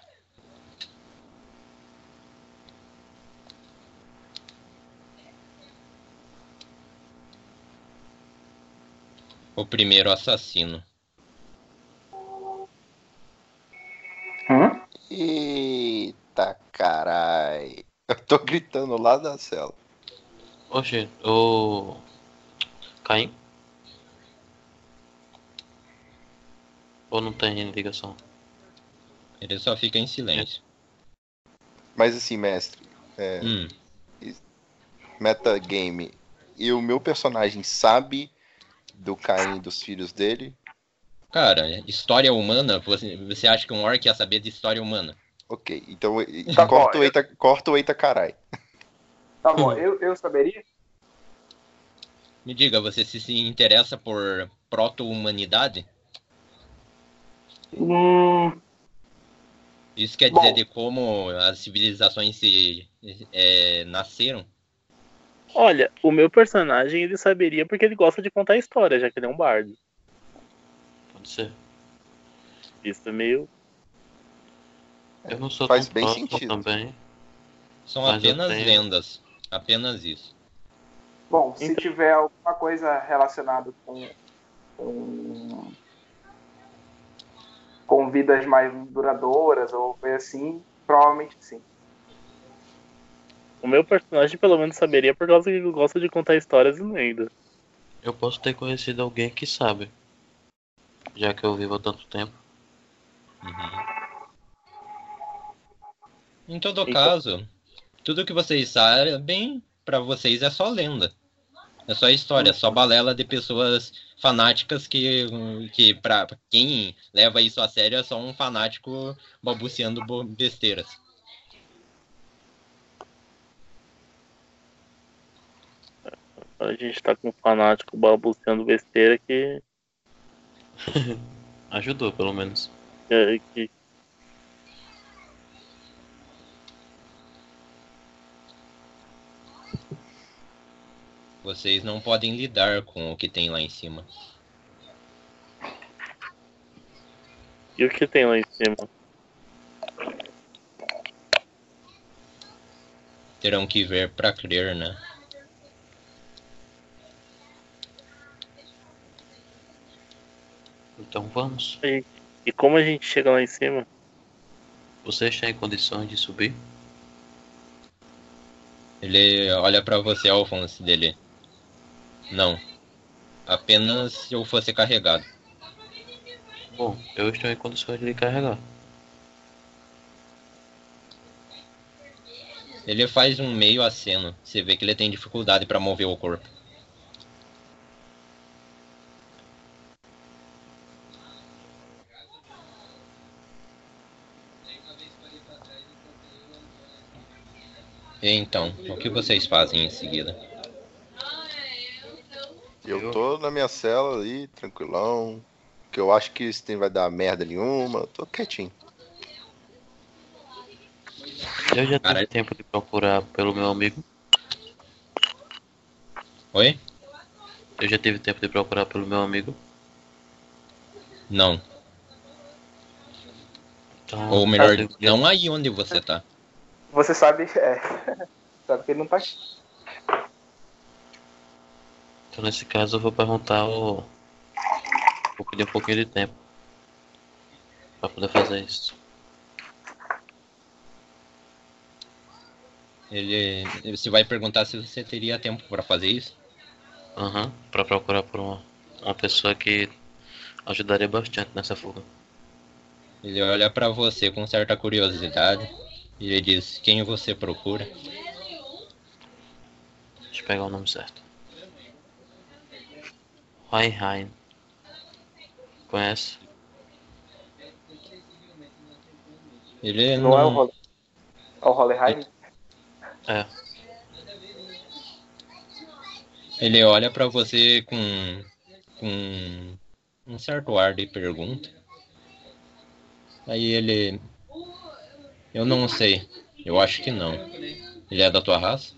O primeiro assassino. Eita carai. Eu tô gritando lá da cela. Oxe, o. Caim? Ou não tem ligação? Ele só fica em silêncio. Mas assim, mestre, é, Hum, metagame. E o meu personagem sabe do Caim e dos filhos dele? Cara, história humana, você, você acha que um orc ia saber de história humana? Ok, então Tá corta, bom, o eita, corta o eita carai. Tá bom, eu, eu saberia? Me diga, você se, se interessa por proto-humanidade? Hum, Isso quer Bom. dizer de como as civilizações se é, nasceram? Olha, o meu personagem ele saberia porque ele gosta de contar história, já que ele é um bardo. Pode ser. Isso é meio. Eu não sou Faz tão bem sentido. também. São apenas tenho- lendas. Apenas isso. bom, se Então- tiver alguma coisa relacionada com, com. com vidas mais duradouras ou coisa assim, provavelmente sim. O meu personagem pelo menos saberia por causa que ele gosta de contar histórias e lendas. Eu posso ter conhecido alguém que sabe. Já que eu vivo há tanto tempo. Uhum. Em todo Então- caso, tudo que vocês sabem, pra vocês é só lenda. É só história, é só balela de pessoas fanáticas que, que pra quem leva isso a sério é só um fanático balbuciando besteiras. A gente tá com um fanático balbuciando besteira que. Ajudou, pelo menos. que, que Vocês não podem lidar com o que tem lá em cima. E o que tem lá em cima? Terão que ver pra crer, né? Então vamos. E como a gente chega lá em cima? Você está em condições de subir? Ele olha pra você, Alphonse, dele. Não. Apenas se eu fosse carregado. Bom, eu estou em condições de lhe carregar. Ele faz um meio aceno. Você vê que ele tem dificuldade pra mover o corpo. Então, o que vocês fazem em seguida? Eu tô na minha cela ali, tranquilão. Que eu acho que isso nem vai dar merda nenhuma. eu Tô quietinho. Eu já tive tempo de procurar pelo meu amigo. Oi? Eu já tive tempo de procurar pelo meu amigo. Não. Então, Ou melhor, eu- não aí onde você tá. Você sabe, é, sabe que ele não tá aqui. Então nesse caso eu vou perguntar o. Vou pedir um pouquinho de tempo. Pra poder fazer isso. Ele, você vai perguntar se você teria tempo pra fazer isso? Aham. Pra procurar por uma, uma pessoa que ajudaria bastante nessa fuga. Ele olha pra você com certa curiosidade e ele diz: Quem você procura? Deixa eu pegar o nome certo. Hohenheim. Conhece? Ele Não é o Roller. É o Rollerheim? É. Ele olha pra você com, com um certo ar de pergunta. Aí ele. Eu não sei. Eu acho que não. Ele é da tua raça?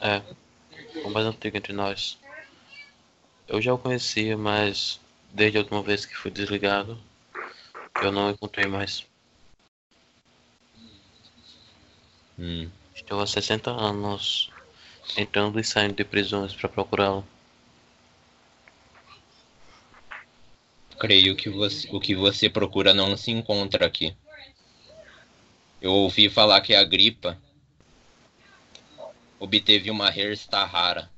É. O mais antigo entre nós. Eu já o conhecia, mas desde a última vez que fui desligado, eu não encontrei mais. Hum. Estou há 60 anos entrando e saindo de prisões para procurá-lo. Creio que você, o que você procura não se encontra aqui. Eu ouvi falar que a gripa obteve uma Hersta rara.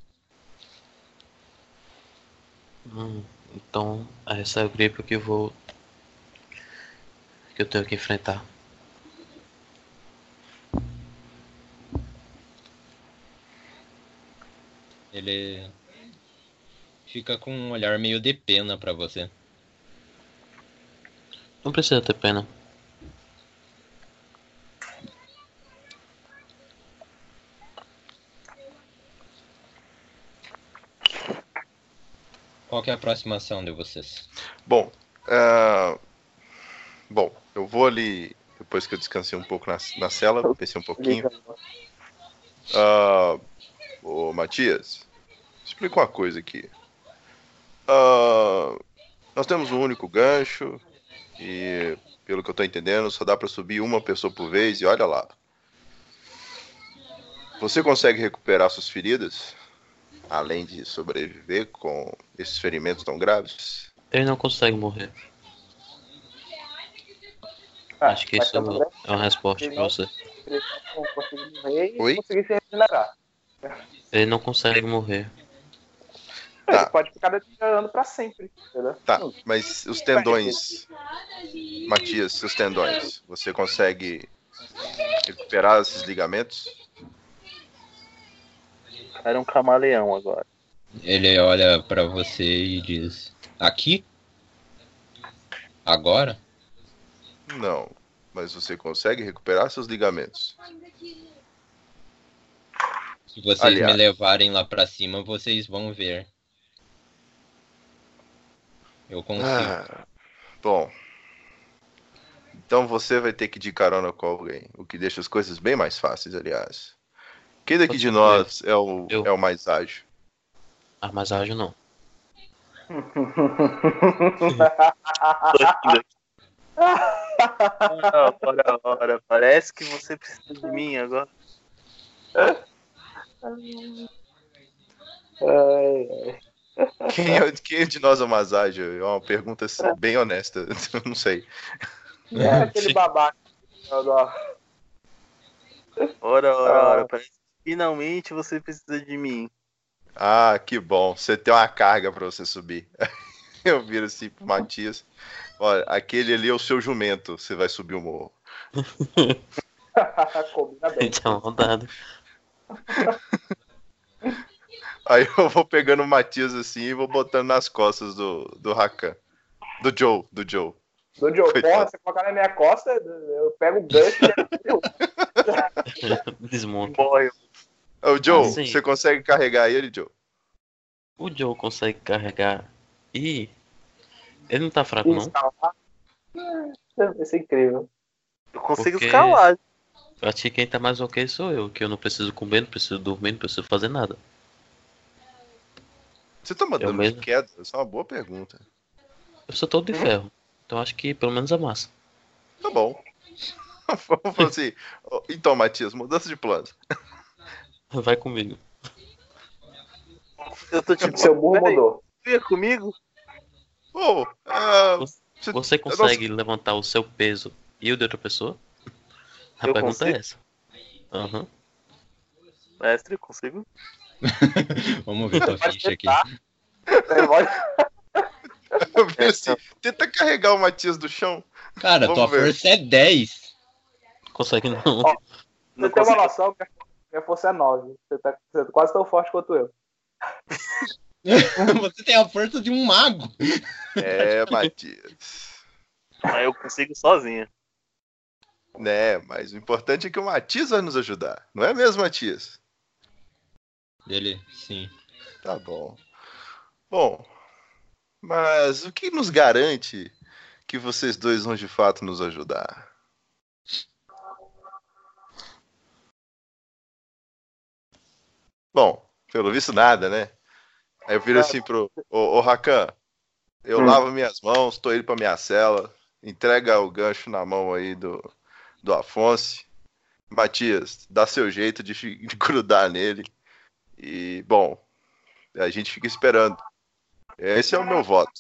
Hum, então, essa é a gripe que eu vou. que eu tenho que enfrentar. Ele fica com um olhar meio de pena pra você. Não precisa ter pena. Qual que é a próxima ação de vocês? Bom, ah, bom, eu vou ali, depois que eu descansei um pouco na, na cela, pensei um pouquinho. Ah, ô Matias, explica uma coisa aqui. Ah, nós temos um único gancho e, pelo que eu tô entendendo, só dá para subir uma pessoa por vez e olha lá. Você consegue recuperar suas feridas? Além de sobreviver com esses ferimentos tão graves? Ele não consegue morrer. Ah, Acho que isso também é uma resposta pra você. ele não conseguir morrer e conseguir se regenerar. Ele não consegue morrer. Tá. Ele pode ficar deteriorando pra sempre. Entendeu? Tá, mas os tendões, Matias, seus tendões, você consegue recuperar esses ligamentos? Era um camaleão agora. Ele olha pra você e diz: Aqui? Agora? Não, mas você consegue recuperar seus ligamentos. Se vocês Aliás. me levarem lá pra cima, vocês vão ver. Eu consigo. Ah, bom. Então você vai ter que ir de carona com alguém, o que deixa as coisas bem mais fáceis, aliás. Quem daqui de nós é o, Eu. é o mais ágil? Ah, mas ágil não. Ah, ora, ora, parece que você precisa de mim agora. Ai, ai. Quem, é, quem de nós é o mais ágil? É uma pergunta assim, bem honesta, eu não sei. É aquele babaca. Ó. Ora, ora, Ah. ora, parece finalmente você precisa de mim. Ah, que bom. Você tem uma carga pra você subir. Eu viro assim pro Matias. Olha, aquele ali é o seu jumento. Você vai subir o morro. Combina bem. Rodado. Aí eu vou pegando o Matias assim e vou botando nas costas do, do Rakan. Do Joe, do Joe. Do Joe, Coitado. porra, você colocar na minha costa, eu pego o gancho e Desmonta. Morre. Ô, Joe, Ah, sim. você consegue carregar ele, Joe? O Joe consegue carregar. E. Ele não tá fraco, não. escalar. Isso é incrível. Eu consigo Porque- escalar. Eu acho que quem tá mais ok sou eu, que eu não preciso comer, não preciso dormir, não preciso fazer nada. Você toma Eu dano de mesmo. queda? Essa é uma boa pergunta. Eu sou todo de ferro. Então acho que pelo menos é massa. Tá bom. Vamos falar assim. Então, Matias, mudança de planos. Vai comigo. Eu tô tipo, Seu burro mudou. você ia comigo? Ô, ah, você- Você consegue levantar o seu peso e o de outra pessoa? A Eu pergunta consigo? é essa. Aham. Mestre, consigo? Vamos ver tua ficha aqui. pode- eu vi assim, tenta carregar o Matias do chão. Cara, Vamos tua ver. força é 10. Consegue não. Você Não tem uma noção, minha minha força é 9. Você tá, você tá quase tão forte quanto eu. Você tem a força de um mago. É, Matias. Mas eu consigo sozinho. Né, mas o importante é que o Matias vai nos ajudar. Não é mesmo, Matias? Dele, sim. Tá bom. Bom, mas o que nos garante que vocês dois vão de fato nos ajudar? Bom, pelo visto nada, né? Aí eu viro assim pro. Ô, ô Rakan, eu Hum. lavo minhas mãos, tô indo pra minha cela, entrega o gancho na mão aí do, do Afonso. Matias, dá seu jeito de, de grudar nele. E, bom, a gente fica esperando. Esse é o meu voto.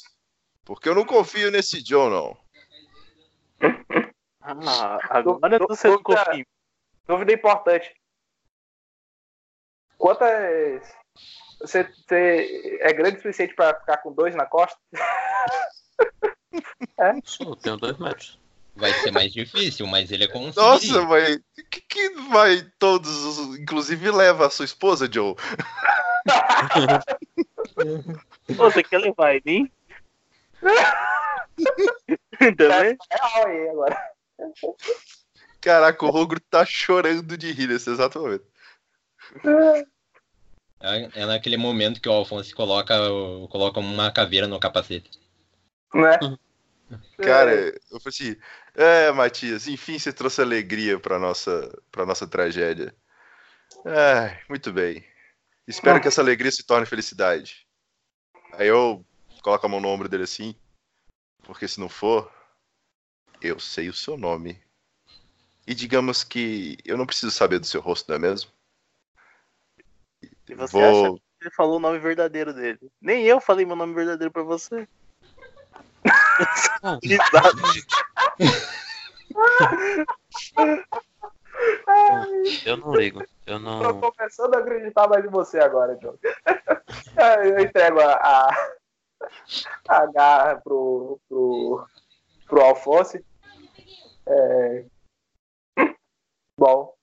Porque eu não confio nesse Joe, não. Ah, agora dúvida- confia em mim. Dúvida importante. Quantas. Você, você é grande o suficiente pra ficar com dois na costa? Sou, tenho dois metros. Vai ser mais difícil, mas ele é conseguir. Nossa, mas que, que vai todos, os- inclusive leva a sua esposa, Joe? Você quer levar em mim? Também? É real aí agora. Caraca, o Rogro tá chorando de rir nesse exato momento. É, é naquele momento que o Alfonso coloca, coloca uma caveira no capacete. Né? Cara, eu falei assim, é, Matias, enfim você trouxe alegria pra nossa, pra nossa tragédia. Ai, muito bem. Espero que essa alegria se torne felicidade. Aí eu coloco a mão no ombro dele assim, porque se não for, eu sei o seu nome. E digamos que eu não preciso saber do seu rosto, não é mesmo? E você Vou... acha que ele falou o nome verdadeiro dele? Nem eu falei meu nome verdadeiro pra você. Eu não ligo. Eu Eu não. tô começando a acreditar mais em você agora, John. eu entrego a, a, a garra pro, pro, pro Alfonso. É... Bom,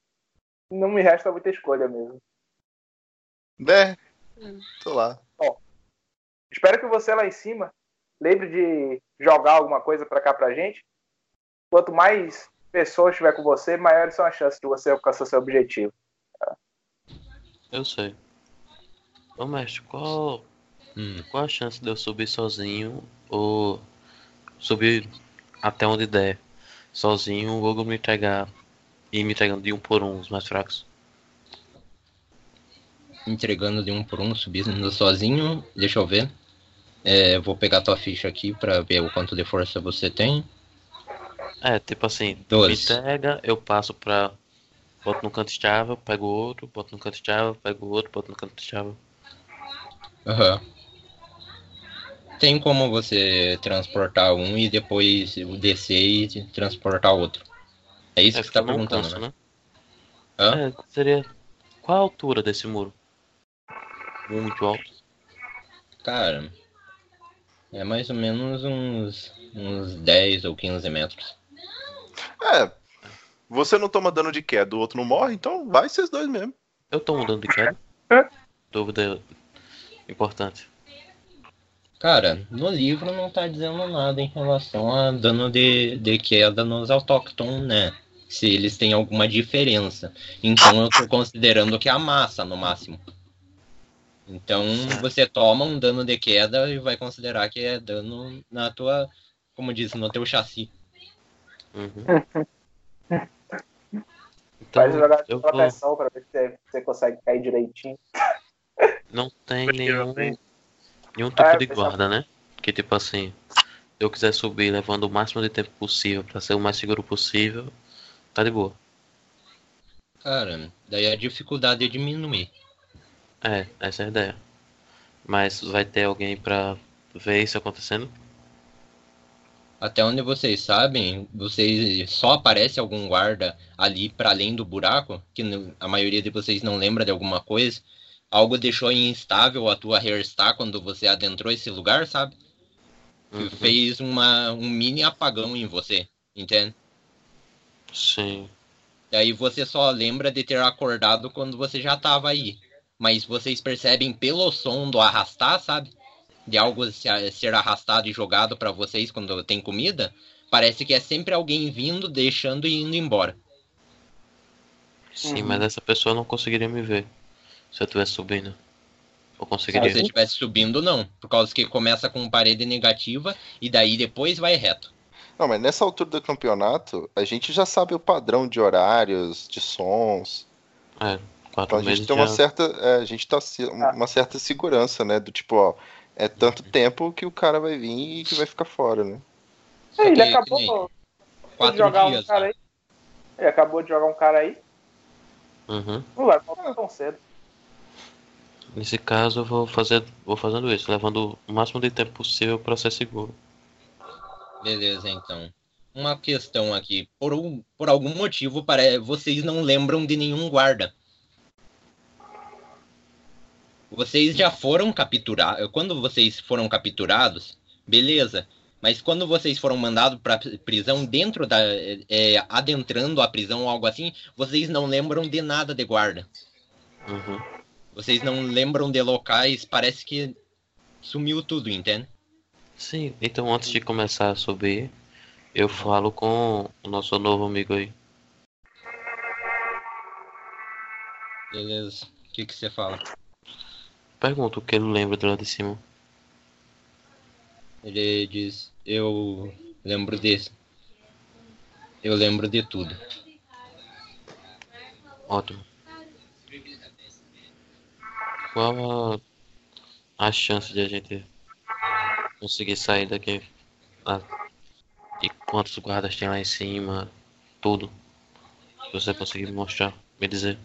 não me resta muita escolha mesmo. Né? Tô lá. Espero que você lá em cima lembre de jogar alguma coisa pra cá pra gente. Quanto mais pessoas estiver com você, maiores são as chances de você alcançar seu objetivo. Eu sei. Ô mestre, qual, Hum. qual a chance de eu subir sozinho ou subir até onde der sozinho ou me entregar e me entregando de um por um os mais fracos? Entregando de um por um, subindo sozinho. Deixa eu ver. É, vou pegar tua ficha aqui pra ver o quanto de força você tem. É, tipo assim, me Doze. entrega, eu passo pra. Boto no canto estável, pego outro, boto no canto estável, pego outro, boto no canto estável. Aham. Tem como você transportar um e depois descer e transportar outro. É isso É que você tá perguntando, canso, né? né? É, seria. Qual a altura desse muro? Muito alto. Cara, é mais ou menos uns, uns 10 ou 15 metros. É, você não toma dano de queda, o outro não morre, então vai vocês dois mesmo. Eu tô mudando de queda? É. Dúvida importante. Cara, no livro não tá dizendo nada em relação a dano de, de queda nos autóctones, né? Se eles têm alguma diferença. Então eu tô considerando que é a massa no máximo. Então você toma um dano de queda e vai considerar que é dano na tua, como diz, no teu chassi. Uhum. Faz Então, jogar de eu vou. proteção pra ver se você, você consegue cair direitinho. Não tem nenhum, nenhum tipo É, de guarda, né? Que tipo assim, se eu quiser subir levando o máximo de tempo possível pra ser o mais seguro possível, tá de boa. Cara, daí a dificuldade é diminuir. É, essa é a ideia. Mas vai ter alguém pra ver isso acontecendo? Até onde vocês sabem, vocês só aparece algum guarda ali para além do buraco, que a maioria de vocês não lembra de alguma coisa. Algo deixou instável a tua hairstyle quando você adentrou esse lugar, sabe? Uhum. Fez uma, um mini apagão em você, entende? Sim. Daí você só lembra de ter acordado quando você já tava aí. Mas vocês percebem pelo som do arrastar, sabe? De algo se- ser arrastado e jogado pra vocês quando tem comida. Parece que é sempre alguém vindo, deixando e indo embora. Sim, Uhum. mas essa pessoa não conseguiria me ver se eu estivesse subindo. Eu Se conseguiria. você estivesse subindo, não. Por causa que começa com parede negativa e daí depois vai reto. Não, mas nessa altura do campeonato, a gente já sabe o padrão de horários, de sons. É, Então a gente meses tem uma já- certa. é, a gente tá se- uma certa segurança, né? Do tipo, ó, é tanto tempo que o cara vai vir e que vai ficar fora, né? Só Ele que- acabou de jogar um dias. cara né? aí. Ele acabou de jogar um cara aí. Uhum. Não vai voltar tão cedo. Nesse caso, eu vou fazer, vou fazendo isso, levando o máximo de tempo possível para ser seguro. Beleza, então. Uma questão aqui. Por, um- por algum motivo, pare... vocês não lembram de nenhum guarda. Vocês já foram capturados. Quando vocês foram capturados, beleza. Mas quando vocês foram mandados para prisão dentro da. é, adentrando a prisão ou algo assim, vocês não lembram de nada de guarda. Uhum. Vocês não lembram de locais, parece que sumiu tudo, entende? Sim, então antes de começar a subir, eu falo com o nosso novo amigo aí. Beleza. O que, que você fala? Pergunto o que ele lembra de lá de cima. Ele diz: Eu lembro desse. Eu lembro de tudo. Ótimo. Qual a, a chance de a gente conseguir sair daqui? Ah, e quantos guardas tem lá em cima? Tudo. Se você conseguir me mostrar, me dizer.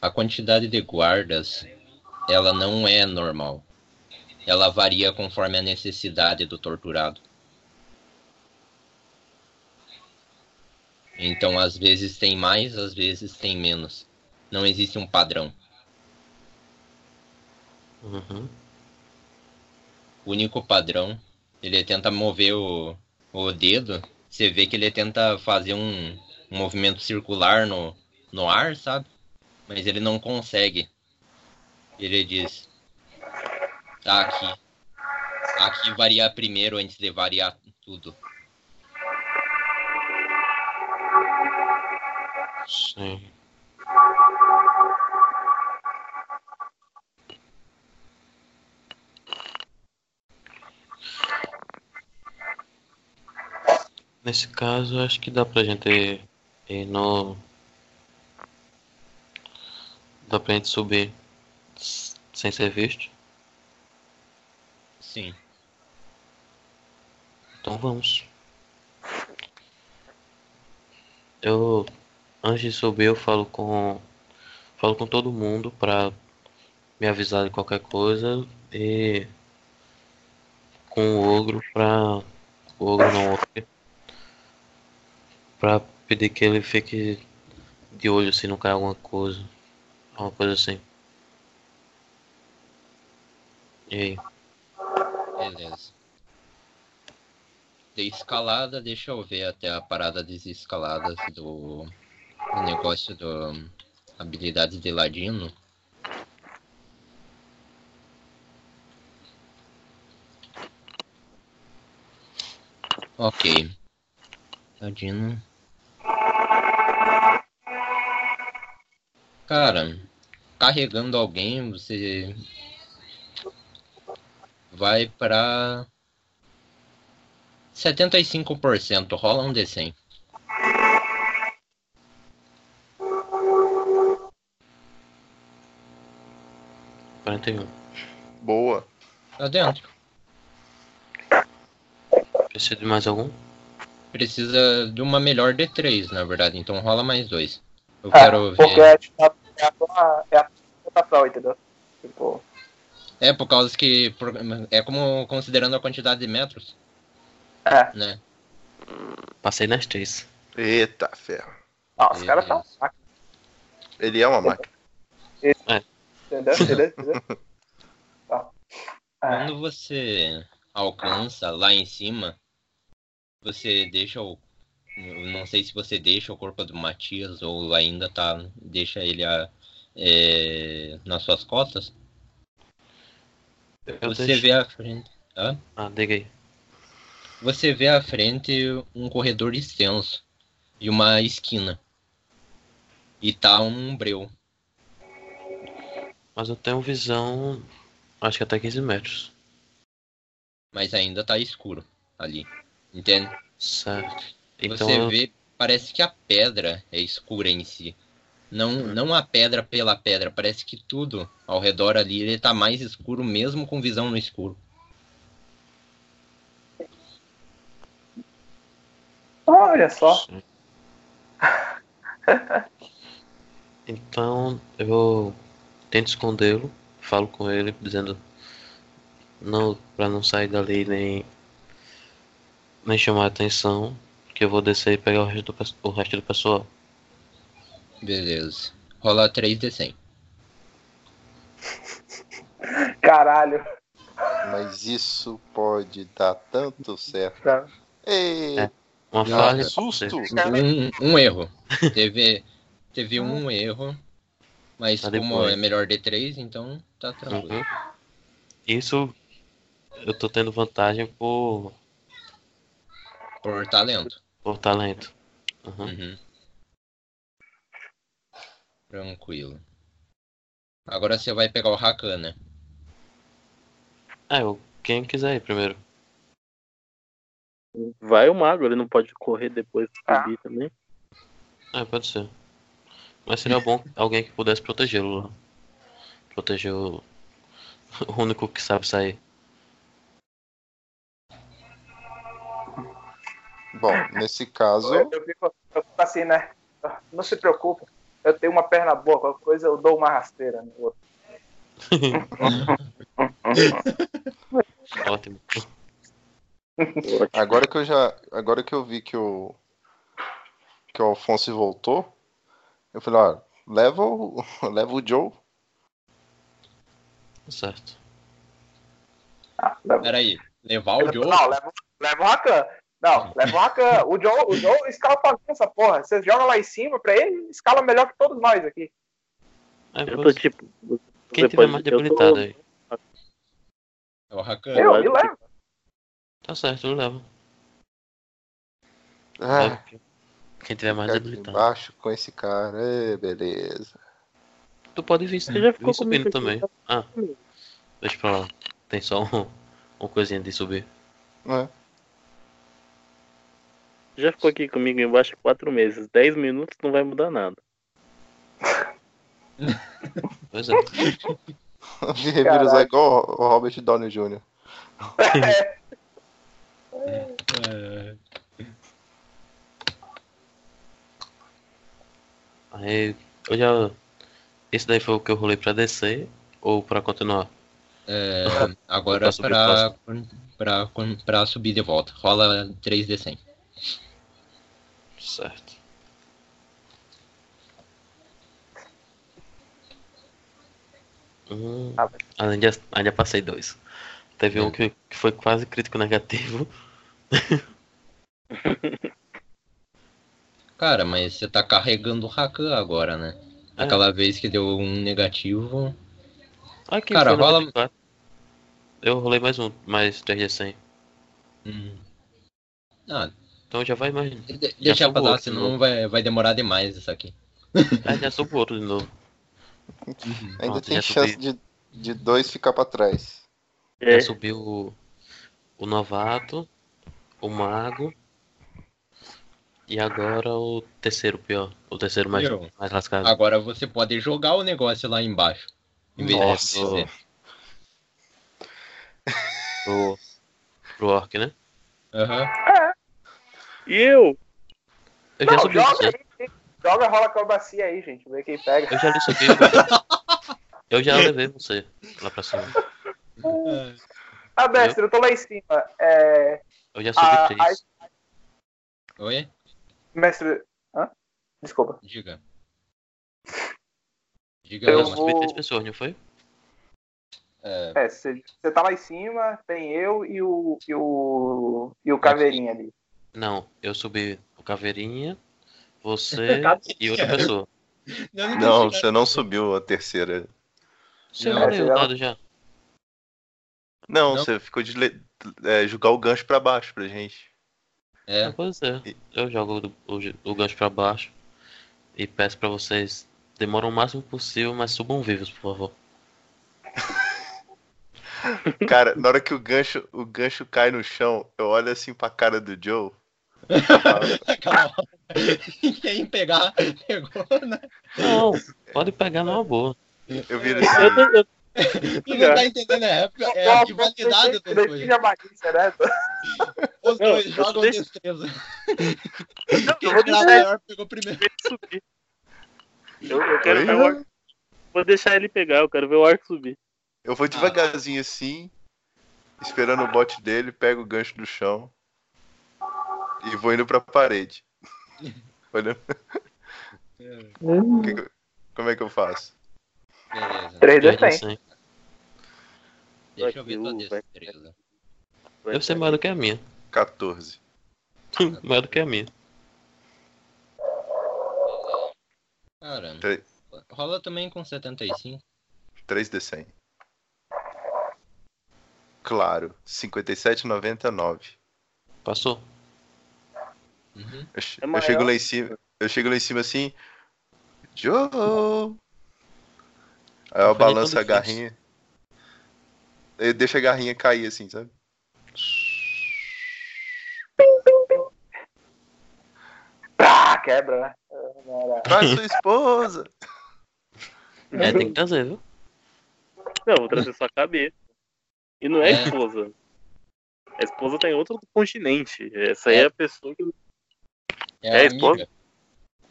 A quantidade de guardas, ela não é normal. Ela varia conforme a necessidade do torturado. Então, às vezes tem mais, às vezes tem menos. Não existe um padrão. Uhum. O único padrão, ele tenta mover o, o dedo, você vê que ele tenta fazer um, um movimento circular no, no ar, sabe? Mas ele não consegue. Ele diz: Tá aqui. Aqui variar primeiro antes de variar tudo. Sim. Nesse caso, acho que dá pra gente ir no. Dá pra gente subir sem ser visto. Sim. Então vamos. Eu antes de subir eu falo com falo com todo mundo pra me avisar de qualquer coisa e com o ogro pra o ogro não ogro, pra pedir que ele fique de olho se não cai alguma coisa. Alguma coisa assim. E aí? Beleza. De escalada, deixa eu ver até a parada das escaladas do, do negócio do habilidades de ladino. Ok. Ladino. Cara, carregando alguém, você vai pra 75%. Rola um D100. Quarenta e um. Boa. Tá dentro. Precisa de mais algum? Precisa de uma melhor D3, na verdade. Então rola mais dois. Eu É, quero porque ver. é, tipo, é a tua- é a prova, entendeu? Tipo, É por causa que. por- É como considerando a quantidade de metros, é. né? Passei nas três. Eita, ferro. Não, os caras são Ele é uma máquina. entendeu? Entendeu? Entendeu? Tá. É. Quando você alcança lá em cima, você deixa o, não sei se você deixa o corpo do Matias ou ainda tá. Deixa ele a, é, nas suas costas. Eu Você deixo- vê à frente. Hã? Ah, diga aí. Você vê à frente um corredor extenso e uma esquina. E tá um breu. Mas eu tenho visão. Acho que até 15 metros. Mas ainda tá escuro ali. Entende? Certo. Então Você vê, parece que a pedra é escura em si. Não, não a pedra pela pedra, parece que tudo ao redor ali ele tá mais escuro mesmo com visão no escuro. Olha só. Então eu tento escondê-lo, falo com ele, dizendo não para não sair dali nem nem chamar atenção, que eu vou descer e pegar o resto do, o resto do pessoal. Beleza. Rola 3d100. Caralho. Mas isso pode dar tanto certo. Tá. Ei, É. Uma Ah, falha. susto! Um, um erro. Teve, teve um erro. Mas Tá como depois. é melhor D3, então tá tranquilo. Uhum. Isso eu tô tendo vantagem por, Por talento. Por talento. Uhum. Uhum. Tranquilo. Agora você vai pegar o Rakan, né? É, eu, quem quiser ir primeiro. Vai o mago, ele não pode correr depois de Ah. subir também. É, pode ser. Mas seria bom alguém que pudesse protegê-lo lá. Proteger o... o único que sabe sair. Bom, nesse caso, Eu, eu fico, eu fico assim, né? Não se preocupe. Eu tenho uma perna boa, qualquer coisa eu dou uma rasteira no outro. Ótimo. agora que eu já. Agora que eu vi que o. Que o Alfonso voltou, eu falei, ó, leva o. Leva o Joe. Certo. Ah, leva- Peraí. Levar o Joe? Não, leva, leva o Rakan. Não, leva o Rakan. O Joe, o Joe escala sozinho essa porra. Você joga lá em cima pra ele, escala melhor que todos nós aqui. É, Eu tô tipo. Quem tiver mais eu tô- debilitado aí. É o Rakan. Eu, que- leva. Tá certo, eu levo. Ah, quem- tiver mais debilitado. embaixo com esse cara. É, beleza. Tu pode vir, Você já ficou subindo também. Ah, deixa pra lá. Tem só um, uma coisinha de subir. É. Já ficou aqui comigo embaixo quatro meses. Dez minutos não vai mudar nada. Pois é. O vírus é igual o Robert Downey Jr. É, Aí eu já. Esse daí foi o que eu rolei pra descer ou pra continuar? é, agora Pra subir pra, pra, pra subir de volta. Rola 3d100. Certo. Hum, de, ainda passei dois. Teve um que, que foi quase crítico negativo. Cara, mas você tá carregando o Rakan agora, né? É. Aquela vez que deu um negativo. Aqui Cara, rola- 94. Eu rolei mais um, mais 3D100. Hum. Ah, Então já vai mais. de- deixa outro de senão novo. vai, vai demorar demais isso aqui. Ah, já subo outro de novo. Ainda Pronto, tem chance subi. de, de dois ficar pra trás. É, Já subiu o, o novato, o mago. E agora o terceiro pior. O terceiro mais, Meu. mais lascado. Agora você pode jogar o negócio lá embaixo. Em vez Nossa. de. Pro, pro orc, né? Aham. E eu? Eu já subi joga aí. Joga rola acrobacia aí, gente. Vê quem pega. Eu já lhe subi. eu já levei você lá pra cima. Ah, mestre, eu tô lá em cima. É, Eu já subi Ah, três. Oi? mestre. Hã? Desculpa. Diga. Diga Eu mas- subi vou- três pessoas, não foi? é, É, você tá lá em cima, tem eu e o. e o. e o caveirinha ali. Não, eu subi. caveirinha, você e outra pessoa. Eu Não, tô você não subiu a terceira. Você Não, não leu o dado já. Não, Não. você ficou de le- é, jogar o gancho pra baixo pra gente. É, Ah, Pois é. Eu jogo o, o, o gancho pra baixo e peço pra vocês demoram o máximo possível, mas subam vivos, por favor. Cara, na hora que o gancho, o gancho cai no chão, eu olho assim pra cara do Joe. Quem pegar, pegou, né? Não, pode pegar numa boa. Eu viro Eu assim. tô, eu, Tu não tá entendendo, é, é a rivalidade dos dois. Né? Os dois eu jogam deixo- destreza. não, Quem eu vou tirar maior pegou primeiro. Eu, eu quero ver o arco. Vou deixar ele pegar, eu quero ver o arco subir. Eu vou devagarzinho assim, esperando o bote dele, pego o gancho do chão e vou indo pra parede. Olhando. Que que- Como é que eu faço? Beleza. 3 d Perde 100. assim. Deixa eu ver tua destreza. Deve ser maior do que a minha. 14. maior do que a minha. Cara, Tre- rola também com 75. 3D100. Claro, 57,99. Passou? Uhum. Eu, É eu chego lá em cima, eu chego lá em cima assim, Joe! Aí eu nem balanço a garrinha. Eu deixo a garrinha cair assim, sabe? Ah, quebra, né? Traz sua esposa! É, tem que trazer, viu? Não, eu vou trazer sua cabeça. E não é, É. esposa. A esposa tá em outro continente. Essa aí é a pessoa que É, É, a esposa? amiga.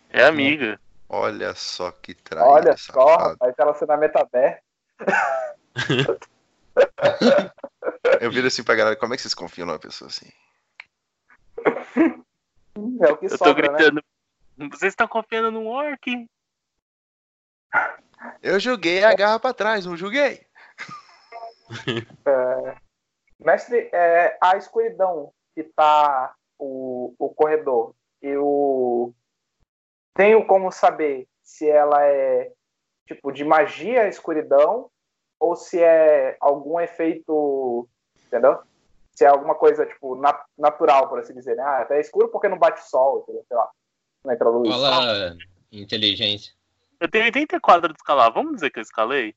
é amiga. Olha só que traíra, Olha só, safado. rapaz, relacionamento aberto. Eu viro assim pra galera, como é que vocês confiam numa pessoa assim? É o que Eu tô sobra, né? gritando. Vocês estão confiando num orc? Eu joguei a garra pra trás, não julguei. É, Mestre, é, a escuridão que tá o, o corredor, eu tenho como saber se ela é tipo de magia escuridão ou se é algum efeito, entendeu? Se é alguma coisa tipo nat- natural, por assim dizer, né? Ah, é escuro porque não bate sol, entendeu? sei lá, não entra luz. Rola inteligência. Eu tenho 84 de escalar. Vamos dizer que eu escalei?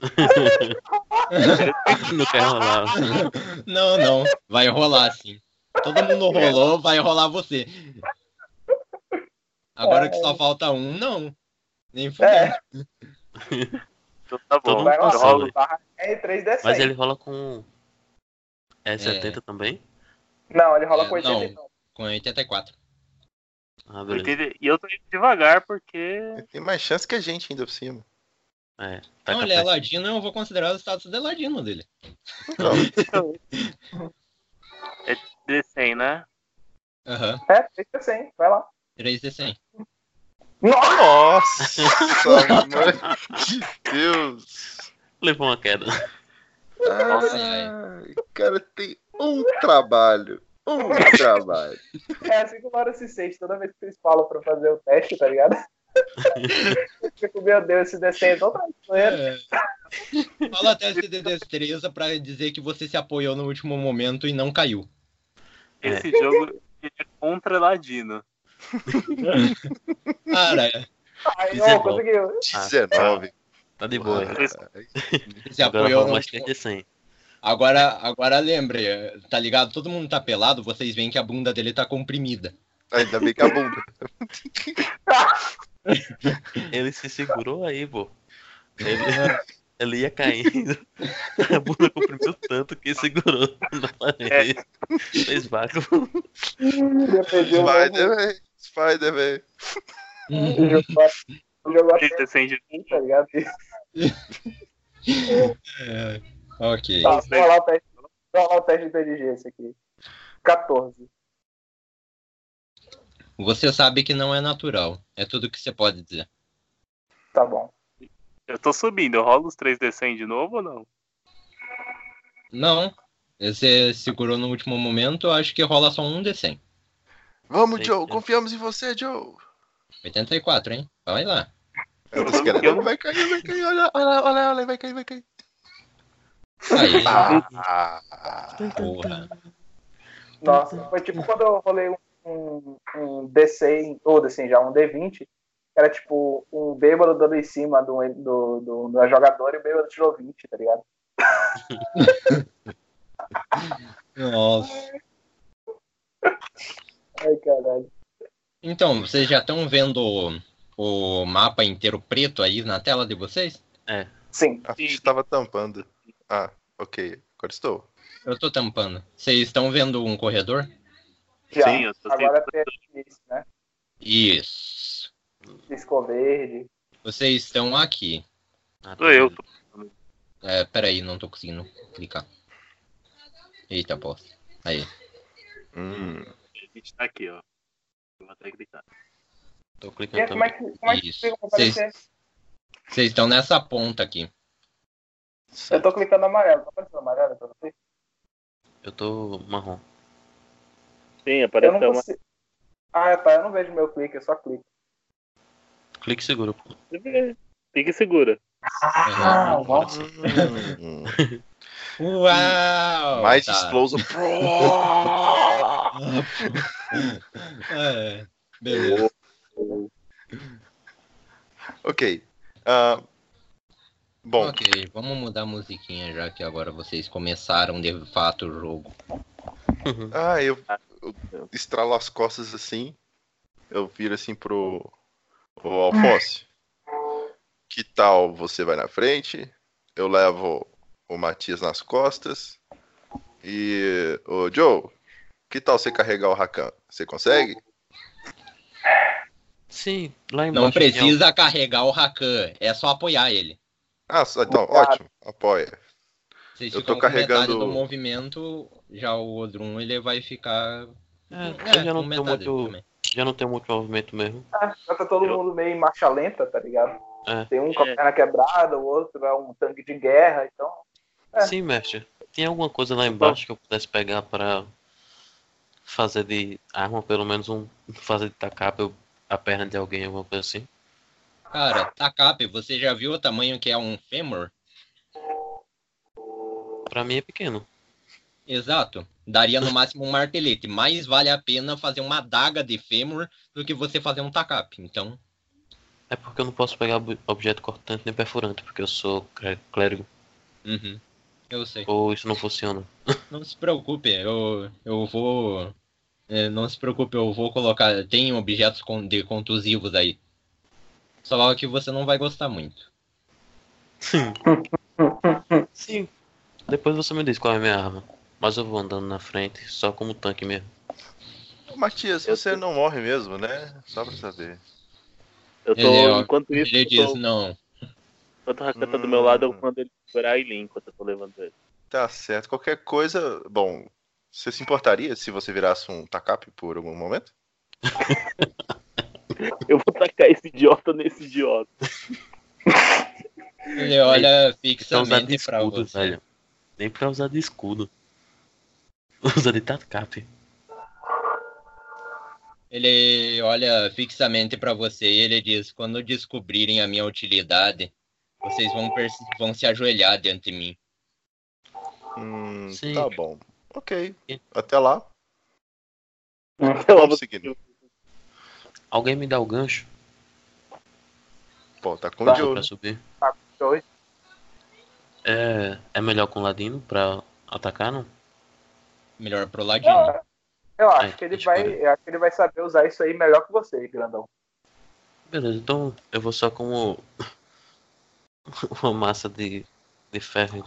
Não quer rolar. Não, não. Vai rolar sim. Todo mundo rolou, vai rolar você. Agora que só falta um, não. Nem fudeu. É, Então tá Todo bom. mundo vai rolo. tá em 3D100. Mas ele rola com. É 70 também? Não, ele rola É, com 80 não. Com 84. Ah, beleza. E eu tô indo devagar porque. Tem mais chance que a gente ainda por cima. É, tá não, ele é ladino, eu vou considerar o status de ladino dele. Não, D100, né? Aham. É, 3D100, vai lá. 3D100. Nossa! Nossa, de Deus! Levou uma queda. Ai, cara, tem um trabalho. Um trabalho. É assim que o Laura se sente toda vez que vocês falam pra fazer o teste, tá ligado? Eu fico, meu Deus, esse desenho é totalmente doendo. É. Fala teste de destreza pra dizer que você se apoiou no último momento e não caiu. Esse jogo é contra Ladino. Cara, é. Aí, 19. ó, conseguiu. 19. Tá de boa. se Agora apoiou no mais último... 3 de 100. Agora, agora lembre, tá ligado? Todo mundo tá pelado, vocês veem que a bunda dele tá comprimida. Ainda bem que a bunda. Ele se segurou aí, pô. Ele, ele ia caindo. A bunda comprimiu tanto que segurou na parede. Fez vácuo. Já perdi o Spider-Man. Spider-Man. jogo. Jogou até D100 de tá ligado? É, ok. Tá, vou o teste, rolar o teste de inteligência aqui. 14. Você sabe que não é natural. É tudo que você pode dizer. Tá bom. Eu tô subindo, eu rolo os 3D100 de novo ou não? Não. Você segurou no último momento, eu acho que rola só um D100. Vamos, Sei Joe. que- Confiamos em você, Joe. 84, hein? Vai lá. Querendo. Ele vai cair, vai cair. Olha, olha, olha, olha, vai cair, vai cair. Aí, Ah, porra. Nossa, foi tipo quando eu rolei um, um, um D100, ou D100 já, um D20, era tipo um bêbado dando em cima do, do, do, do jogador e o bêbado tirou 20, tá ligado? Nossa. Ai, caralho. Então, vocês já estão vendo o, o mapa inteiro preto aí na tela de vocês? Sim, a ficha tava tampando. Ah, ok. Agora estou. Eu tô tampando. Vocês estão vendo um corredor? já. Sim, eu tô Agora tem isso, né? Isso. Piscou verde. Vocês estão aqui. Ah, Sou eu. É, peraí, não tô conseguindo clicar. Eita, bosta. Aí. Hum. A gente tá aqui, ó. Eu vou até clicar. Tô E clicando como é que, como é que Vocês- aparecer? Vocês estão nessa ponta aqui. Eu tô clicando amarelo. Tá aparecendo amarelo pra você? Eu tô marrom. Sim, Eu apareceu uma. consigo. Ah, tá. Eu não vejo meu clique, eu só clico. Clique seguro, pô. Fique segura. Ah, Aham. nossa. Hum. Uau! Mais tá. Explosion Pro! É, beleza. ok. Ah, bom, Ok, vamos mudar a musiquinha já que agora vocês começaram de fato o jogo. ah, eu, eu estralo as costas assim. Eu viro assim pro o Alfonso. Que tal você vai na frente? Eu levo o Matias nas costas. E o Joe, que tal você carregar o Rakan? Você consegue? Sim, lá embaixo. Não precisa carregar o Rakan, é só apoiar ele. Ah, só- então, Obrigado. ótimo. Apoia. Vocês Eu tô carregando- do movimento, já o Odrum ele vai ficar. É, É, eu já não com tenho metade muito. também. Já não tenho muito movimento mesmo. Ah, já tá todo Eu- mundo meio em marcha lenta, tá ligado? É. Tem um com a É. perna quebrada, o outro é um tanque de guerra, então. É. Sim, mestre. Tem alguma coisa lá embaixo que eu pudesse pegar pra fazer de arma, pelo menos um. Fazer de tacar a perna de alguém, alguma coisa assim? Cara, Takap, você já viu o tamanho que é um fêmur? Pra mim é pequeno. Exato. Daria no máximo um martelete. Mais vale a pena fazer uma adaga de fêmur do que você fazer um Takap. Então, É porque eu não posso pegar ob- objeto cortante nem perfurante, porque eu sou clé- clérigo. uhum. eu sei. Ou isso não funciona. Não se preocupe, eu, eu vou. é, Não se preocupe, eu vou colocar. Tem objetos de contusivos aí. Só que você não vai gostar muito. Sim. Depois você me diz qual é a minha arma. Mas eu vou andando na frente, só como tanque mesmo. Ô, Matias, Eu você não morre mesmo, né? Só pra saber. Eu tô, Ele, ó, enquanto isso, Ele diz, tô, não. enquanto o Rakan tá do meu lado, eu mando ele segurar ele enquanto eu tô levando ele. Tá certo. Qualquer coisa. Bom, você se importaria se você virasse um Takap por algum momento? Eu vou tacar esse idiota nesse idiota. Ele olha Pra usar de fixamente pra escudo, você. velho. Nem pra usar de escudo. Usa de tatcap. Ele olha fixamente pra você e ele diz: Quando descobrirem a minha utilidade, vocês vão, vão se ajoelhar diante de mim. Hum, Sim. tá bom. Ok. Até lá. Ela Vamos seguindo. Alguém me dá o gancho Pô, tá com Tá. o subir? Dois. É, é melhor com o ladino pra atacar, não? Melhor pro ladinho. Eu, eu acho Ai, que ele vai. Eu acho que ele vai saber usar isso aí melhor que você, grandão. Beleza, então eu vou só como uma massa de, de ferro.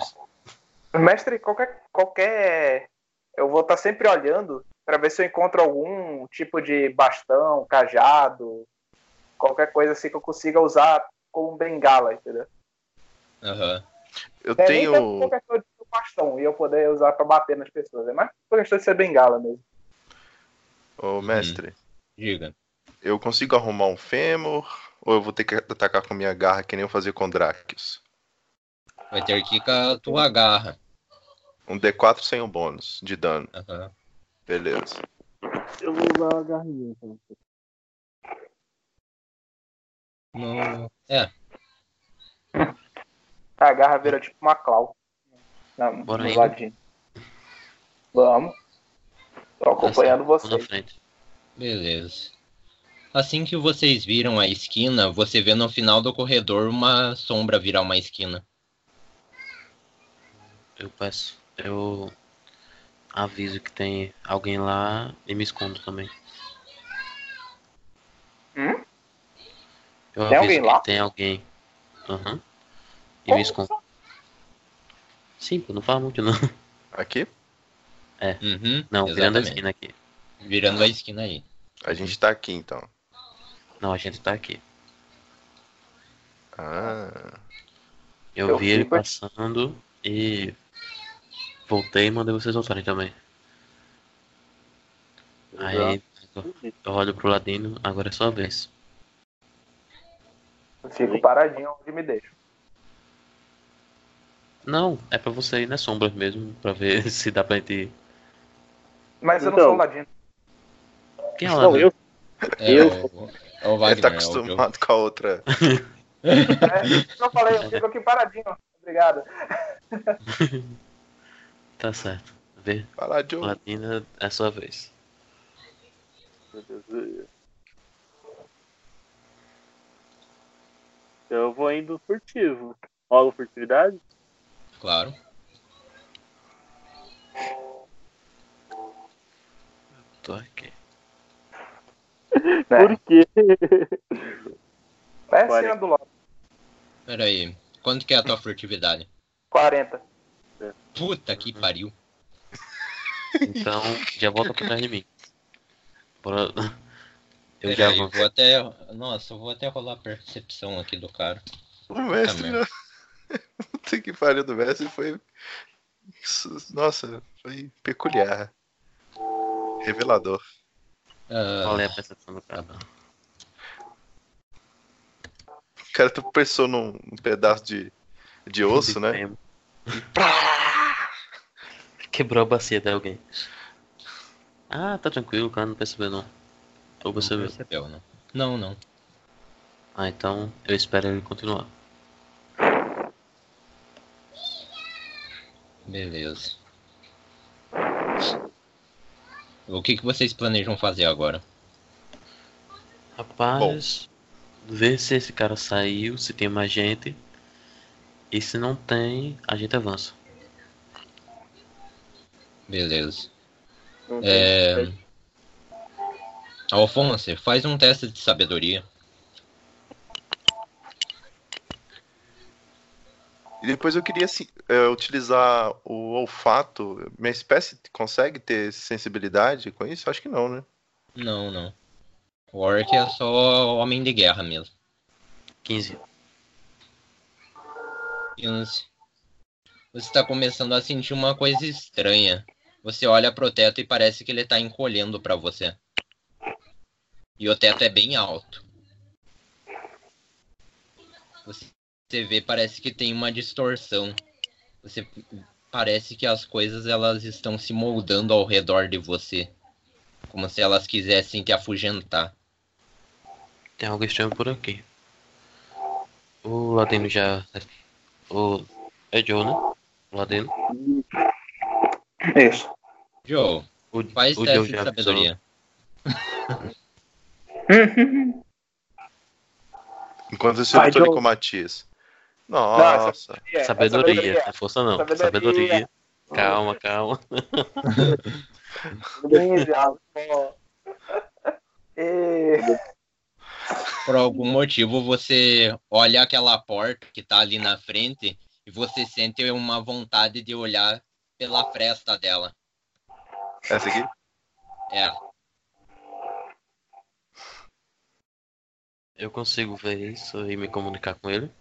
Mestre, qualquer. qualquer... Eu vou estar sempre olhando pra ver se eu encontro algum tipo de bastão, cajado, qualquer coisa assim que eu consiga usar como bengala, entendeu? Aham. Eu Não é tenho. ter um bastão e eu poder usar pra bater nas pessoas, é mais por questão de ser bengala mesmo. Ô, mestre, Diga. eu consigo arrumar um fêmur ou eu vou ter que atacar com minha garra que nem eu fazia com Drakios? Vai ter que ir com a tua garra. Um D4 sem um bônus de dano. Beleza. Eu vou usar a garrinha então. No... É, A garra vira tipo uma clau. Na, Bora no aí. ladinho. Vamos. Tô acompanhando Vou na vocês. frente. beleza. Assim que vocês viram a esquina, você vê no final do corredor uma sombra virar uma esquina. Eu peço. Eu aviso que tem alguém lá e me escondo também. Hum? Eu Tem aviso alguém que lá? tem alguém. Aham. E Como me escondo. Sim, pô, não fala muito não. Aqui? Uhum, Não, virando a exatamente. esquina aqui. Virando a esquina aí. A gente tá aqui então. Não, a gente tá aqui. Ah. Eu, Eu vi ele passando e voltei e mandei vocês voltarem também. Aí eu olho pro ladinho, agora é sua vez. Eu fico paradinho onde me deixo. Não, é pra você ir nas sombras mesmo, pra ver se dá pra gente ir. Mas eu não Então. sou ladino. Quem é o Não, ladinho? eu, É, Eu- o, é o Wagner. Ele tá é o- acostumado com a outra. É, eu falei, eu fico aqui paradinho. Obrigado. Tá certo. Vê, Joe. Ladina é sua vez. eu vou indo furtivo. Rola furtividade? Claro. Tô aqui. Né? Por quê? Vai Olha. acima do lote. Pera aí. Quanto que é a tua furtividade? 40. Puta que pariu. Então, já volta pra trás de mim. Bora. Eu Pera já aí, vou. vou até. Nossa, eu vou até rolar a percepção aqui do cara. O mestre. Puta que pariu do mestre foi. Nossa, foi peculiar. Revelador. Ah, Qual é a percepção do cara? O cara tropeçou num, num pedaço de, de osso, né? Fêmur. Quebrou a bacia de alguém. Ah, tá tranquilo, o cara não percebeu não. Ou não percebeu? percebeu, não? Não, não. Ah, então eu espero ele continuar. Beleza. O que, que vocês planejam fazer agora? Rapaz, ver se esse cara saiu, se tem mais gente. E se não tem, a gente avança. Beleza. É... Alfonso, faz um teste de sabedoria. E depois eu queria assim, é, utilizar o olfato. Minha espécie consegue ter sensibilidade com isso? Acho que não, né? Não, não. O Orc é só homem de guerra mesmo. 15. 15. Você está começando a sentir uma coisa estranha. Você olha pro teto e parece que ele tá encolhendo pra você. E o teto é bem alto. Você vê, parece que tem uma distorção. Você parece que as coisas elas estão se moldando ao redor de você, como se elas quisessem te afugentar. Tem algo estranho por aqui. O Ladino já. O. É Joe, né? O Ladino. Isso. Joe, O, faz o teste Joe de sabedoria. Enquanto isso eu tô com o Matias. Não, Nossa. É, Sabedoria, não é força não. Sabedoria. Sabedoria. Calma, calma. 15, ó. E... Por algum motivo você olha aquela porta que tá ali na frente e você sente uma vontade de olhar pela fresta dela. Essa aqui? É, Eu consigo ver isso e me comunicar com ele.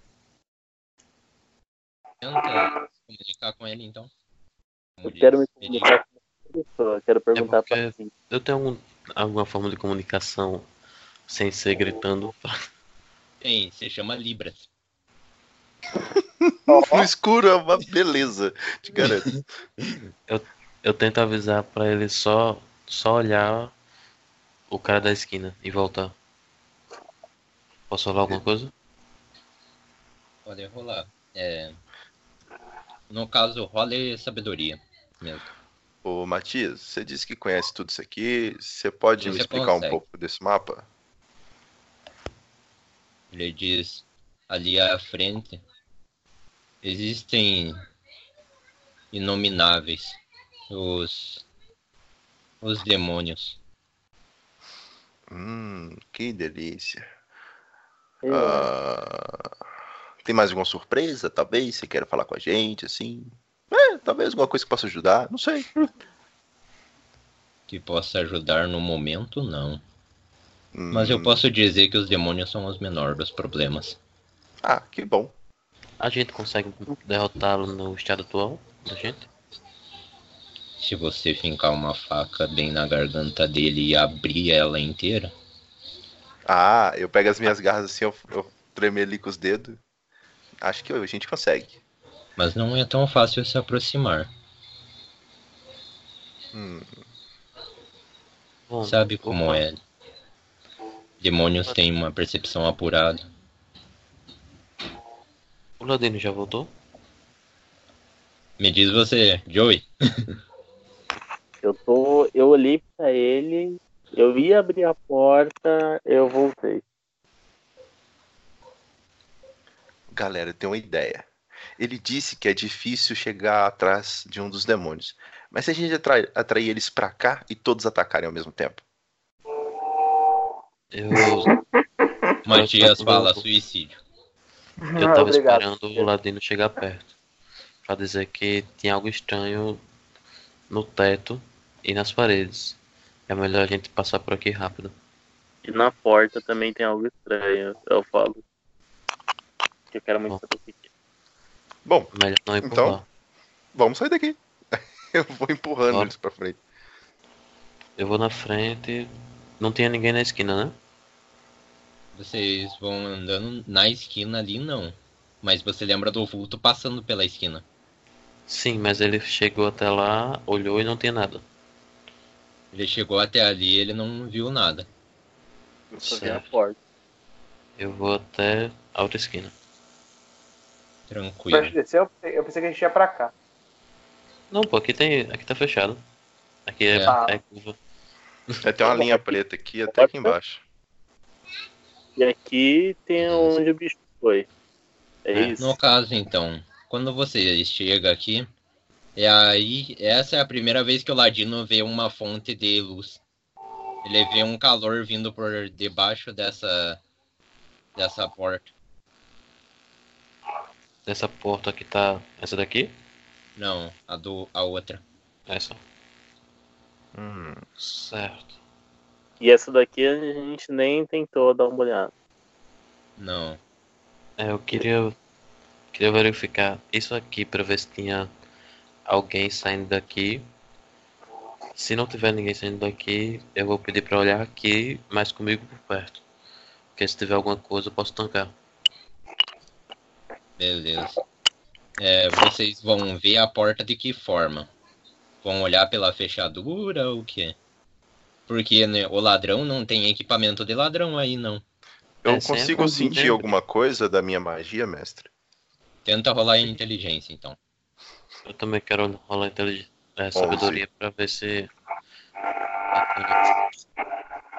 Tenta se comunicar com ele então. Como Eu quero me comunicar com uma pessoa. Quero perguntar porque- pra assim. Eu tenho algum- alguma forma de comunicação sem ser gritando. Tem, se chama Libras. No escuro é uma beleza, te garanto. Eu tento avisar pra ele só, só olhar o cara da esquina e voltar. Posso falar alguma coisa? Pode rolar. É... No caso, role sabedoria mesmo. Ô, Matias, você disse que conhece tudo isso aqui. Você pode me explicar um consegue. pouco desse mapa? Ele diz ali à frente existem inomináveis os os demônios. Hum, que delícia. É, Ah, tem mais alguma surpresa? Talvez você queira falar com a gente, assim. É, talvez alguma coisa que possa ajudar, não sei. Que possa ajudar no momento, não. Mas eu Hum, posso dizer que os demônios são os menores dos problemas. Ah, que bom. A gente consegue derrotá-lo no estado atual da gente? Se você fincar uma faca bem na garganta dele e abrir ela inteira, Ah, eu pego as minhas garras assim, eu, eu tremeli com os dedos. Acho que a gente consegue. mas não é tão fácil se aproximar. Hum, Sabe como opa, é? Demônios têm uma percepção apurada. O Ladino já voltou? Me diz você, Joey. Eu tô. Eu olhei pra ele, eu ia abrir a porta, eu voltei. Galera, tem uma ideia. Ele disse que é difícil chegar atrás de um dos demônios. Mas se a gente atrai- atrair eles pra cá e todos atacarem ao mesmo tempo? Eu, Matias tô- fala suicídio. eu Ah, tava obrigado. esperando o Ladino chegar perto. Pra dizer que tinha algo estranho no teto e nas paredes. É melhor a gente passar por aqui rápido. E na porta também tem algo estranho. Eu falo. Que eu quero muito Bom. saber o que é. Bom, Melhor não empurrar. Então? vamos sair daqui. Eu vou empurrando Bora. eles pra frente. Eu vou na frente. Não tinha ninguém na esquina, né? Vocês vão andando na esquina ali, não. Mas você lembra do vulto passando pela esquina. Sim, mas ele chegou até lá, olhou e não tinha nada. Ele chegou até ali ele não viu nada. Eu só vi a porta. Eu vou até a outra esquina. Tranquilo. Pra descer, eu pensei, eu pensei que a gente ia pra cá. Não, pô, aqui tem. Aqui tá fechado. Aqui é, É. é curva. Vai ter uma linha preta aqui até aqui embaixo. E aqui tem onde o bicho foi. É, É. isso. No caso, então, quando você chega aqui, é aí, essa é a primeira vez que o Ladino vê uma fonte de luz. Ele vê um calor vindo por debaixo dessa dessa porta. Essa porta aqui tá. Essa daqui? Não, a do a outra. Essa. Hum, Certo. E essa daqui a gente nem tentou dar uma olhada. Não. É, eu queria. Queria verificar isso aqui pra ver se tinha alguém saindo daqui. Se não tiver ninguém saindo daqui, eu vou pedir pra olhar aqui, mas comigo por perto. Porque se tiver alguma coisa eu posso tancar. Beleza. É, vocês vão ver a porta de que forma? Vão olhar pela fechadura ou o quê? Porque né, o ladrão não tem equipamento de ladrão aí, não. Eu É, consigo sentir entendo. alguma coisa da minha magia, mestre? Tenta rolar em inteligência, então. Eu também quero rolar intelig... é, sabedoria pra ver se.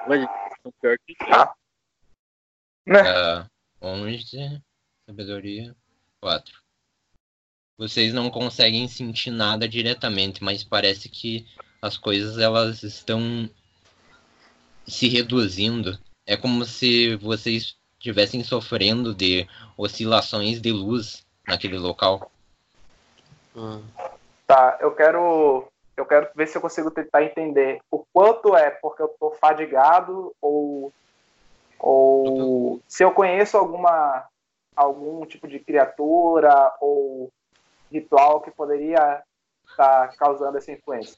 Olha, pior que eu. Ah. Ah, 11, sabedoria, 4. Vocês não conseguem sentir nada diretamente, mas parece que as coisas elas estão se reduzindo. É como se vocês estivessem sofrendo de oscilações de luz naquele local. Hum, Tá, eu quero. Eu quero ver se eu consigo tentar entender o quanto é porque eu tô fadigado ou. Ou se eu conheço alguma. Algum tipo de criatura ou ritual que poderia estar causando essa influência.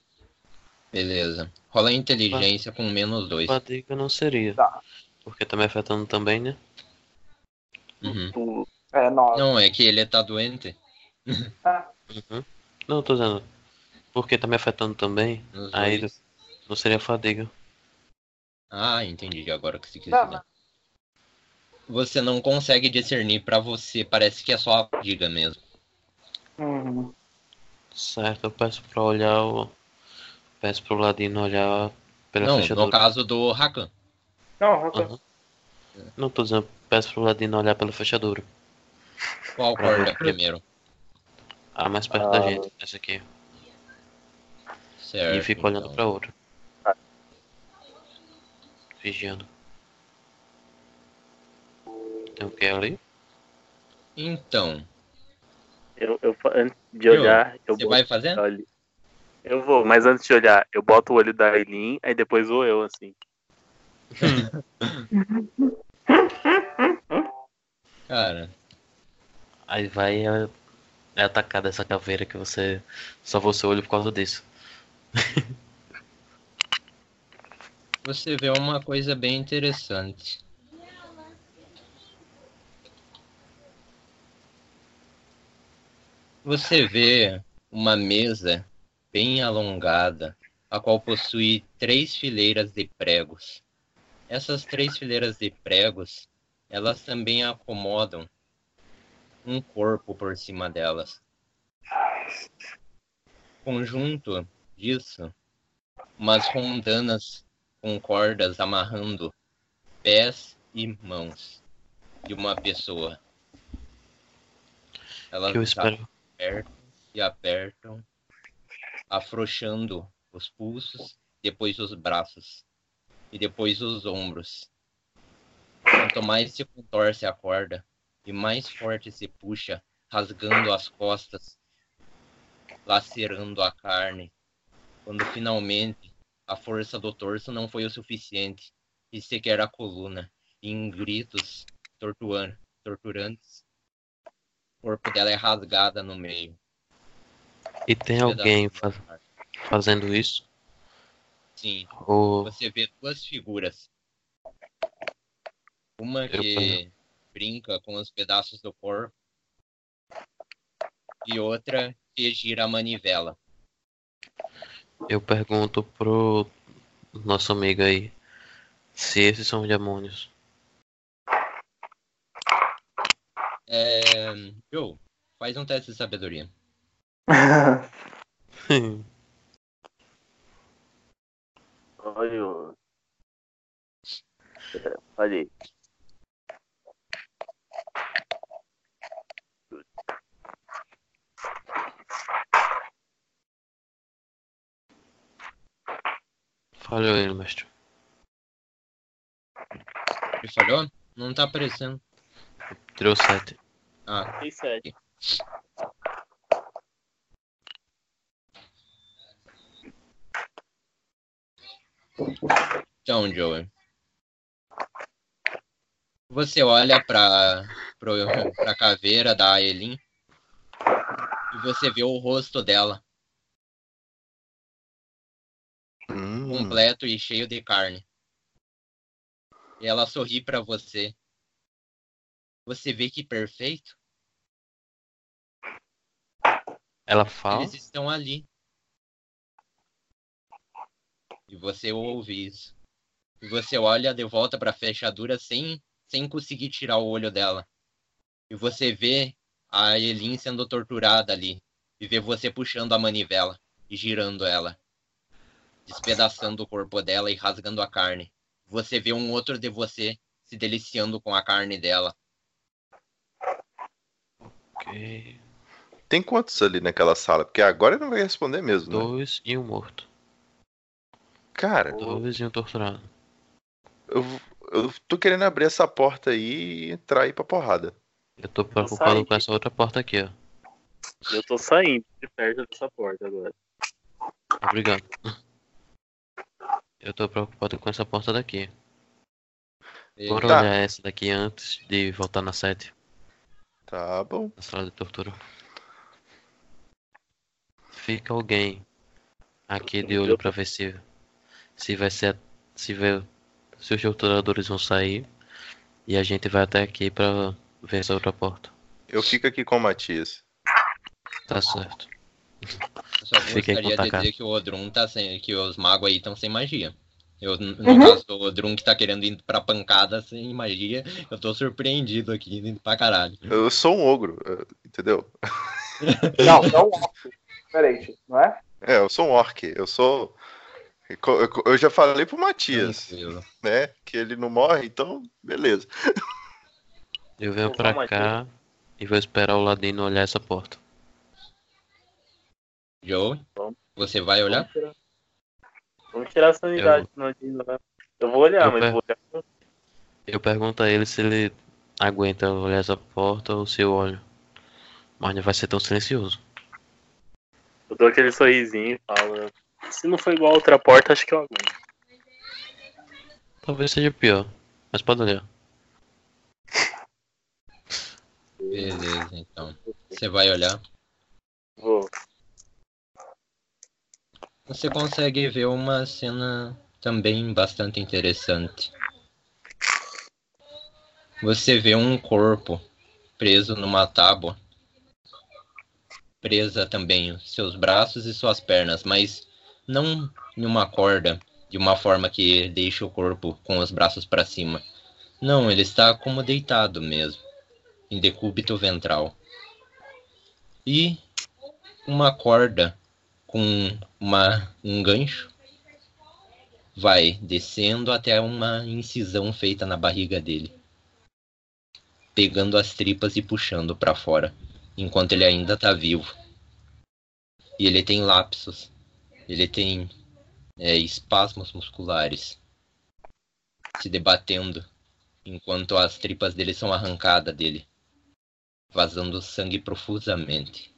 Beleza. Rola inteligência com menos 2. fadiga não seria. Tá. Porque tá me afetando também, né? Uhum. É, nove. Não, é que ele tá doente. Ah, Uhum. Não, tô dizendo. Porque tá me afetando também, Nos aí dois. não seria fadiga. Ah, entendi agora o que você quis Não, dizer. Você não consegue discernir pra você, parece que é só a diga mesmo. Uhum. Certo, eu peço pra olhar o. Peço pro Ladino olhar pela não, fechadura. no caso do Rakan. Não, Rakan. Aham. Não tô dizendo, peço pro Ladino olhar pela fechadura. Qual Pra corda primeiro? Ah, mais perto Ah. da gente, essa aqui. Certo. e fico olhando então. pra outra. Vigiando. Tem o que ali? Então, Eu, eu, antes de olhar, eu você boto vai fazer? o olho. Eu vou, mas antes de olhar, eu boto o olho da Aileen, aí depois vou eu, assim. Cara, Aí vai é, é atacar dessa caveira que você salvou seu olho por causa disso. você vê uma coisa bem interessante. Você vê uma mesa bem alongada, a qual possui três fileiras de pregos. Essas três fileiras de pregos, elas também acomodam um corpo por cima delas. Conjunto disso, umas rondanas com cordas amarrando pés e mãos de uma pessoa. Que eu espero. Apertam e apertam, afrouxando os pulsos, depois os braços e depois os ombros. Quanto mais se contorce a corda e mais forte se puxa, rasgando as costas, lacerando a carne, quando finalmente a força do torso não foi o suficiente e sequer a coluna, e em gritos torturantes, corpo dela é rasgada no meio. E tem alguém Pedaços fa- da carne. fazendo isso? Sim, Ou você vê duas figuras. Uma que brinca com os pedaços do corpo e outra que gira a manivela. eu pergunto pro nosso amigo aí se esses são demônios. É... Joe, faz um teste de sabedoria. Olha. aí. Falhou ele, mestre. Ele falhou? Não tá aparecendo. Tirou sete. Ah, Tem sete. então, Joey. Você olha pra, pro, pra caveira da Aelin e você vê o rosto dela, Hum, completo e cheio de carne. E ela sorri pra você. Você vê que perfeito? Ela fala? Eles estão ali. E você ouve isso. E você olha de volta pra fechadura sem, sem conseguir tirar o olho dela. E você vê a Elin sendo torturada ali. E vê você puxando a manivela e girando ela. Despedaçando o corpo dela e rasgando a carne. Você vê um outro de você se deliciando com a carne dela. Ok. Tem quantos ali naquela sala? Porque agora ele não vai responder mesmo, né? Dois e um morto. Cara, Dois e um torturado. eu, eu tô querendo abrir essa porta aí e entrar aí pra porrada. Eu tô preocupado saí. com essa outra porta aqui, ó. Eu tô saindo de perto dessa porta agora. Obrigado. Eu tô preocupado com essa porta daqui. Bora Tá. olhar essa daqui antes de voltar na sete, Tá bom. na sala de tortura. Fica alguém aqui de olho pra ver se se vai ser se vai, se os torturadores vão sair e a gente vai até aqui pra ver essa outra porta. Eu fico aqui com o Matias. Tá certo. Eu só Fiquei gostaria de dizer que o Odrum tá sem. que os magos aí estão sem magia. Eu, no caso do Drum que tá querendo ir pra pancada sem magia, eu tô surpreendido aqui indo pra caralho. Eu sou um ogro, eh, entendeu? Não, não é diferente, não é? É, eu sou um orc. Eu sou. eu- já falei pro Matias, Tranquilo. né? Que ele não morre, então, beleza. Eu venho pra cá e vou esperar o Ladino olhar essa porta. Joe, você vai olhar? Vamos tirar, a sanidade, não adianta, né? Eu vou olhar, Eu mas per- vou olhar Eu pergunto a ele se ele aguenta olhar essa porta ou se eu olho. Mas não vai ser tão silencioso. Eu dou aquele sorrisinho e falo. Se não for igual a outra porta, acho que eu aguento. Talvez seja pior, mas pode olhar. Beleza, então. Você vai olhar. Vou. Você consegue ver uma cena também bastante interessante. Você vê um corpo preso numa tábua. Presa também seus braços e suas pernas, mas não em uma corda, de uma forma que deixa o corpo com os braços para cima. Não, ele está como deitado mesmo, em decúbito ventral. E uma corda com uma, um gancho vai descendo até uma incisão feita na barriga dele, pegando as tripas e puxando para fora, enquanto ele ainda está vivo. E ele tem lapsos, ele tem é, espasmos musculares se debatendo enquanto as tripas dele são arrancadas dele, vazando sangue profusamente.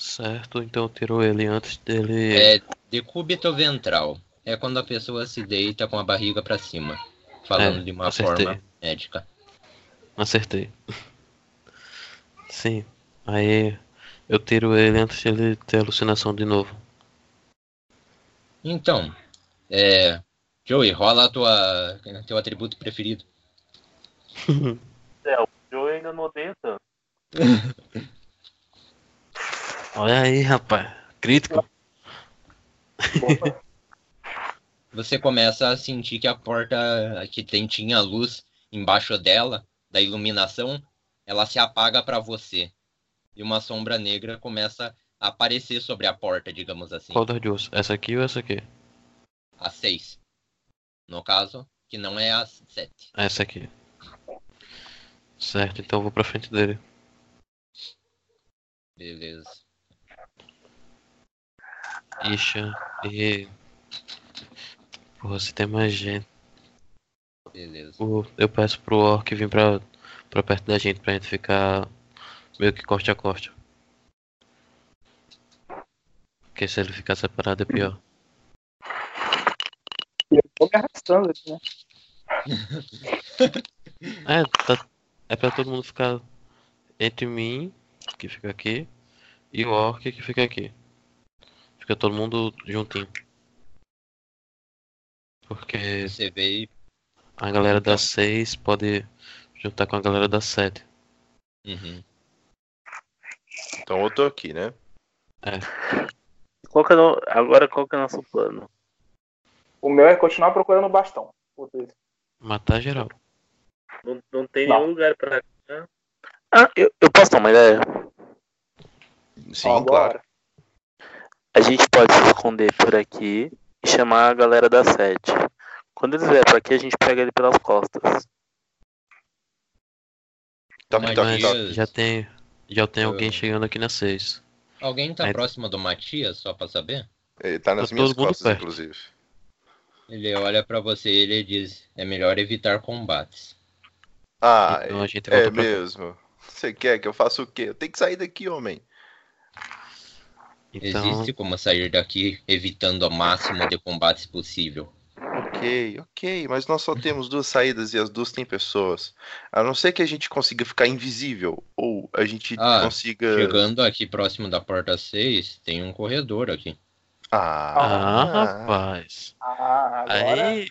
Certo, então eu tiro ele antes dele. É decúbito ventral. É quando a pessoa se deita com a barriga pra cima. Falando É, de uma acertei. forma médica. Acertei. Sim. Aí eu tiro ele antes dele ter alucinação de novo. Então, é. Joey, rola a tua, teu atributo preferido. É, o Joe ainda não odeia tanto. Olha aí, rapaz. Crítico. Você começa a sentir que a porta que tem, tinha luz embaixo dela, da iluminação, ela se apaga pra você. E uma sombra negra começa a aparecer sobre a porta, digamos assim. Qual das duas? Essa aqui ou essa aqui? A 6. No caso, que não é a 7. Essa aqui. Certo, então eu vou pra frente dele. Beleza. Isha e. Porra, se tem mais gente. Beleza. O- Eu peço pro Orc vir pra, pra perto da gente pra gente ficar meio que corte a corte. Porque se ele ficar separado é pior. Eu tô me arrastando aqui, né? É, tá, é pra todo mundo ficar entre mim, que fica aqui, e o Orc que fica aqui. Fica todo mundo juntinho. Porque Você vê a galera Então. das 6 pode juntar com a galera das 7. Uhum. Então eu tô aqui, né? Qual que é o- Agora qual que é o nosso plano? O meu é continuar procurando o bastão. Matar geral. Não, não tem Não. nenhum lugar pra. Ah, eu, eu posso dar uma ideia? Sim, Ó, claro. A gente pode se esconder por aqui e chamar a galera da sede. Quando eles vierem pra aqui, a gente pega ele pelas costas. Toque, toque, toque. Já tem, já tem alguém Eu- chegando aqui na 6. Alguém tá Aí- próximo do Matias, só pra saber? Ele tá nas Tá minhas costas, perto. inclusive. Ele olha pra você e ele diz: é melhor evitar combates. Ah, Então a gente é volta pra- mesmo. Você quer que eu faça o quê? Eu tenho que sair daqui, homem. Então, Existe como sair daqui evitando ao máximo de combates possível. Ok, ok, mas nós só temos duas saídas e as duas têm pessoas. A não ser que a gente consiga ficar invisível ou a gente Ah, consiga. Chegando aqui próximo da porta 6, tem um corredor aqui. Ah, ah, rapaz. Ah, agora. Aí,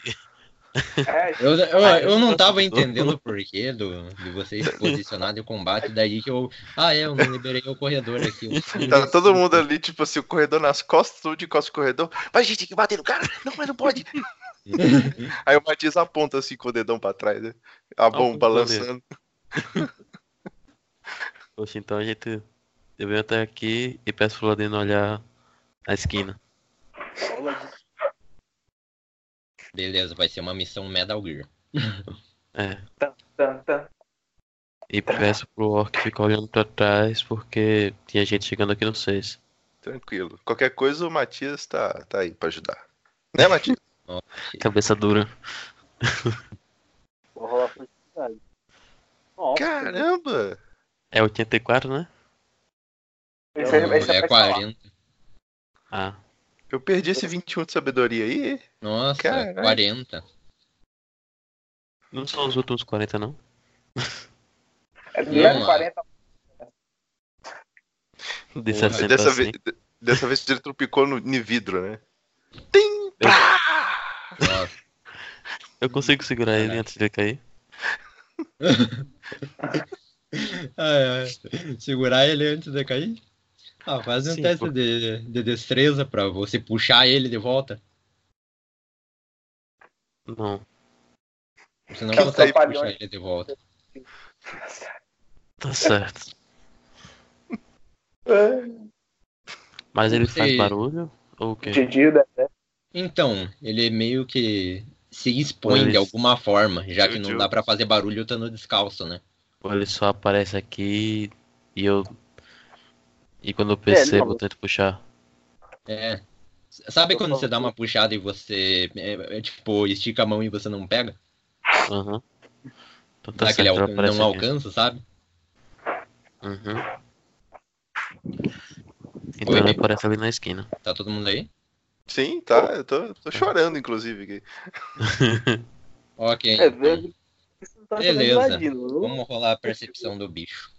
É, Eu, eu, Ah, eu eu não tô- tava entendendo o porquê do, de você se posicionar de combate, daí que eu. Ah, é, eu não liberei o corredor aqui. Tá todo mundo ali, tipo assim, o corredor nas costas, tudo de costas do corredor. Mas a gente tem que bater no cara. Não, mas não pode. Aí o Matias aponta assim com o dedão pra trás, né? A bomba vou ler. lançando. Poxa, então a gente. Eu venho até aqui e peço pro Ladino olhar a esquina. Beleza, vai ser uma missão Metal Gear. É. E peço pro Orc ficar olhando pra trás porque tinha gente chegando aqui no 6. Tranquilo. Qualquer coisa, o Matias tá, tá aí pra ajudar. Né, Matias? Cabeça dura. Vou rolar Caramba! É 84, né? Esse Não, esse é falar. 40. Ah. Eu perdi esse 21 de sabedoria aí. Nossa, Caralho. 40. Não são os últimos 40, não? É Não, leve não. 40. De Porra, 60 Dessa assim. vez, dessa vez ele tropicou no, no vidro, né? Nossa. Eu consigo segurar ele Caralho. antes de ele cair? Ah, é. Segurar ele antes de cair? Ah, faz um Sim, teste pô. de, de destreza pra você puxar ele de volta. Não. Você não Que consegue puxar ele de volta. Tá certo. É. Mas ele Você- faz barulho? Ou o quê? Didi, né? Então, ele meio que se expõe Mas- de alguma forma, já que não dá pra fazer barulho estando descalço, né? Ele só aparece aqui e eu. E quando eu percebo, não. eu tento puxar. É. Sabe quando você dá uma puxada e você, é, é, tipo, estica a mão e você não pega? Aham. Então tá certo, alcan- não aqui. alcança, sabe? Uhum. Então Oi, ele aparece ali na esquina. Tá todo mundo aí? Sim, tá. Eu tô, tô chorando, inclusive. aqui. Ok. É, então, velho. Tá Beleza. vamos rolar a percepção do bicho.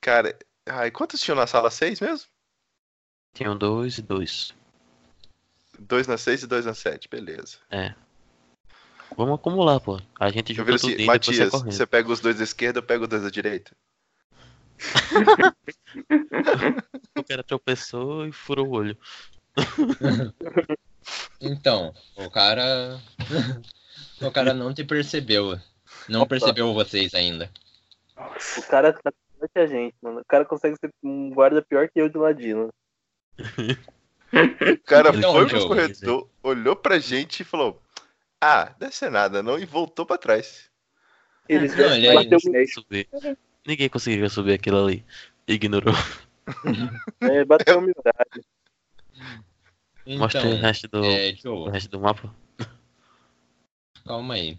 Cara, ai, quantos tinham na sala? Seis mesmo? Tinham dois e dois. Dois na seis e dois na sete, beleza. Vamos acumular, pô. A gente junta tudo assim, sai Matias, correndo. você pega os dois da esquerda, eu pego os dois da direita. O cara tropeçou e furou o olho. Então, o cara. o cara não te percebeu. Não Opa. percebeu vocês ainda. O cara tá pior que a gente, mano. O cara consegue ser um guarda pior que eu de ladino. O cara Então, foi pro Diogo, corredor, olhou pra gente e falou: Ah, deve ser nada, não, e voltou pra trás. Eles Não, ele bateu Subir. Ninguém conseguiria subir aquilo ali. Ignorou. é, bateu humildade. Mostra o Então, resto do, é, o resto do mapa. calma aí.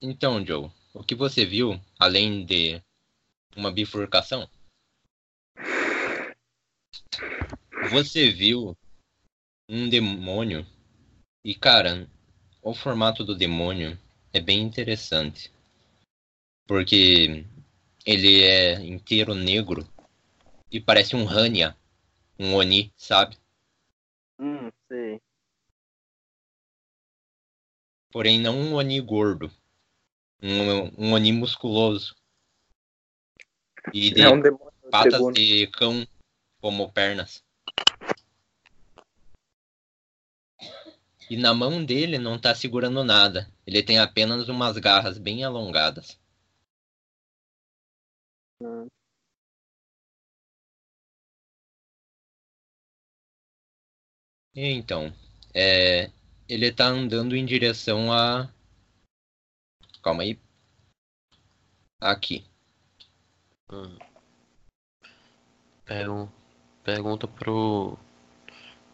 Então, Joe, o que você viu, além de uma bifurcação? Você viu um demônio e, cara, o formato do demônio é bem interessante. Porque ele é inteiro negro e parece um Hanya, um Oni, sabe? Hum, sei. Porém, não um Oni gordo. Um, um Oni musculoso. E de É um demônio. patas segundo. de cão como pernas. E na mão dele não tá segurando nada. Ele tem apenas umas garras bem alongadas. Hum. Então, é, ele tá andando em direção a. Calma aí. Aqui. Hum. Pergun- Pergunta pro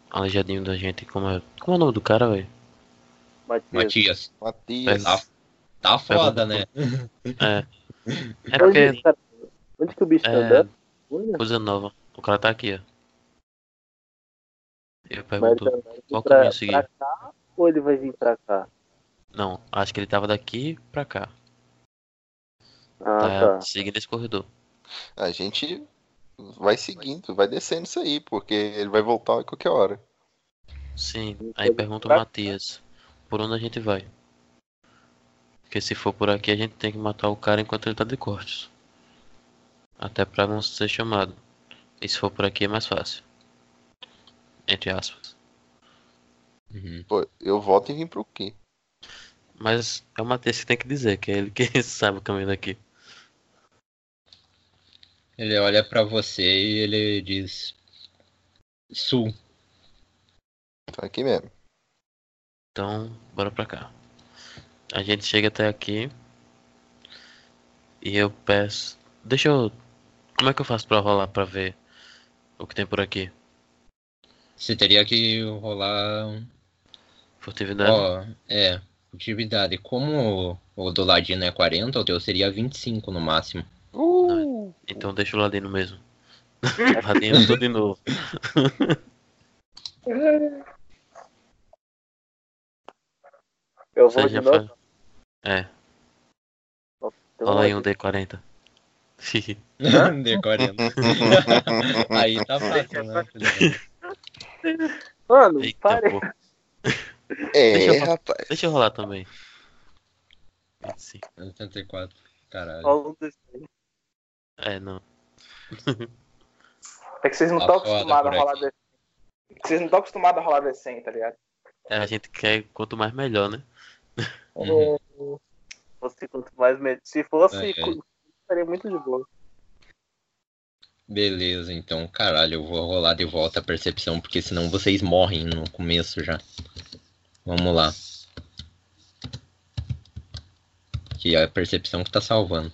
aleijadinho da gente como é. Como é o nome do cara, velho? Matias. Matias. Matias. Tá, tá foda, né? É. É Onde, porque cara, onde que o bicho tá é andando? Olha, coisa nova. O cara tá aqui, ó. Eu Mas pergunto. tá andando qual pra, caminho seguir? pra cá ou ele vai vir pra cá? Não, acho que ele tava daqui pra cá. Ah, Tá tá. seguindo esse corredor. A gente vai seguindo, vai descendo isso aí, porque ele vai voltar a qualquer hora. Sim, aí pergunta o Matias, por onde a gente vai? Porque se for por aqui a gente tem que matar o cara enquanto ele tá de cortes. Até pra não ser chamado. E se for por aqui é mais fácil. Entre aspas. Uhum. Pô, eu volto e vim pro quê? Mas é o Matias que tem que dizer, que é ele que sabe o caminho daqui. Ele olha pra você e ele diz: Sul. Tá aqui mesmo. Então, bora pra cá. A gente chega até aqui. E eu peço. Deixa eu. Como é que eu faço pra rolar pra ver o que tem por aqui? Você teria que rolar. Furtividade? Ó, é, atividade. Como o do Ladino é 40, o teu seria 25 no máximo. Então deixa o Ladino mesmo. Ladino tudo de novo. Eu Você vou de já novo. faz. É, Então, rola aí um D40. D40. Aí tá fácil, né? Mano, Eita, pare. pô. É, Deixa eu- rapaz. Deixa eu rolar também. 25. 84. Caralho. Rola um desse aí. É, não. É que vocês não Tá estão foda acostumados a rolar aqui. Vocês não estão acostumados a rolar 100, tá ligado? É, a gente quer quanto mais melhor, né? Uhum. Fosse quanto mais me- Se fosse, É, é. estaria muito de boa. Beleza, então, caralho, eu vou rolar de volta a percepção, porque senão vocês morrem no começo já. Vamos lá. Que é a percepção que tá salvando.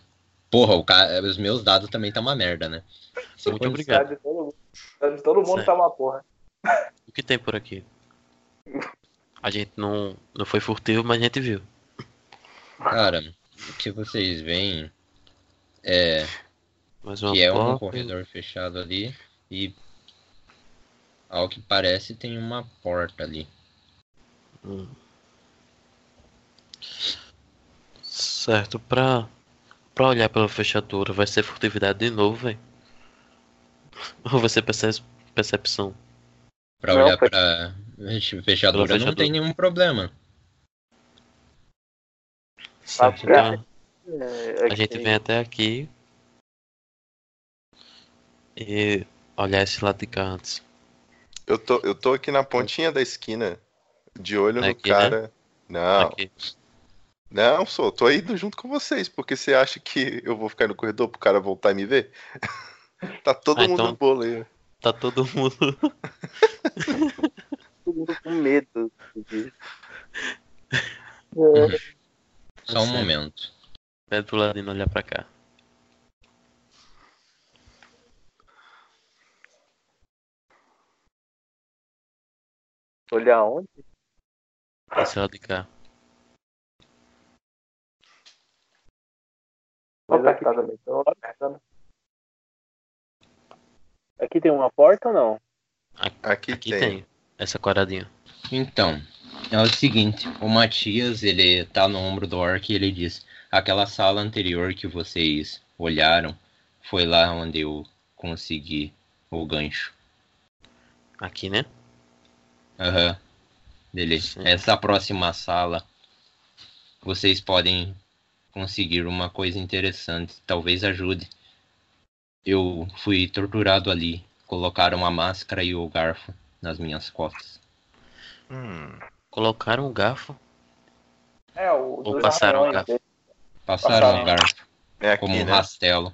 Porra, o ca... os meus dados também tá uma merda, né? Muito obrigado. De todo mundo, de todo mundo Certo. tá uma porra. O que tem por aqui? A gente não, não foi furtivo, mas a gente viu. Cara, o que vocês veem é Mais uma que é um corredor fechado ali e ao que parece tem uma porta ali. Hum. Certo, pra, pra olhar pela fechadura, vai ser furtividade de novo, velho? Ou vai ser perce- percepção? Pra Não, olhar foi- pra fechadura não fechadura. tem nenhum problema. Certo, pra- então É, a gente vem até aqui e olhar esse lado de cá antes. Eu tô, eu tô aqui na pontinha da esquina, de olho no Aqui, né? cara. Não, Aqui. Não, sou, tô indo junto com vocês, porque você acha que eu vou ficar no corredor pro cara voltar e me ver? tá todo Ah, mundo então- no bolo aí. Tá todo mundo. todo mundo com medo. disso. Só um Certo. momento. Pede pro ladino olhar pra cá. Olhar onde? Esse lado de cá. Tô apertando. Aqui tem uma porta ou não? Aqui, Aqui tem. tem. Essa quadradinha. Então, é o seguinte, o Matias, ele tá no ombro do Orc e ele diz, aquela sala anterior que vocês olharam, foi lá onde eu consegui o gancho. Aqui, né? Aham. Dele. Sim. Essa próxima sala, vocês podem conseguir uma coisa interessante, talvez ajude. Eu fui torturado ali, colocaram a máscara e o garfo nas minhas costas. Hum, Colocaram um garfo. É, o. Ou passaram arranhões garfo. dele. Passaram Passaram. o garfo é aqui, como um né, rastelo.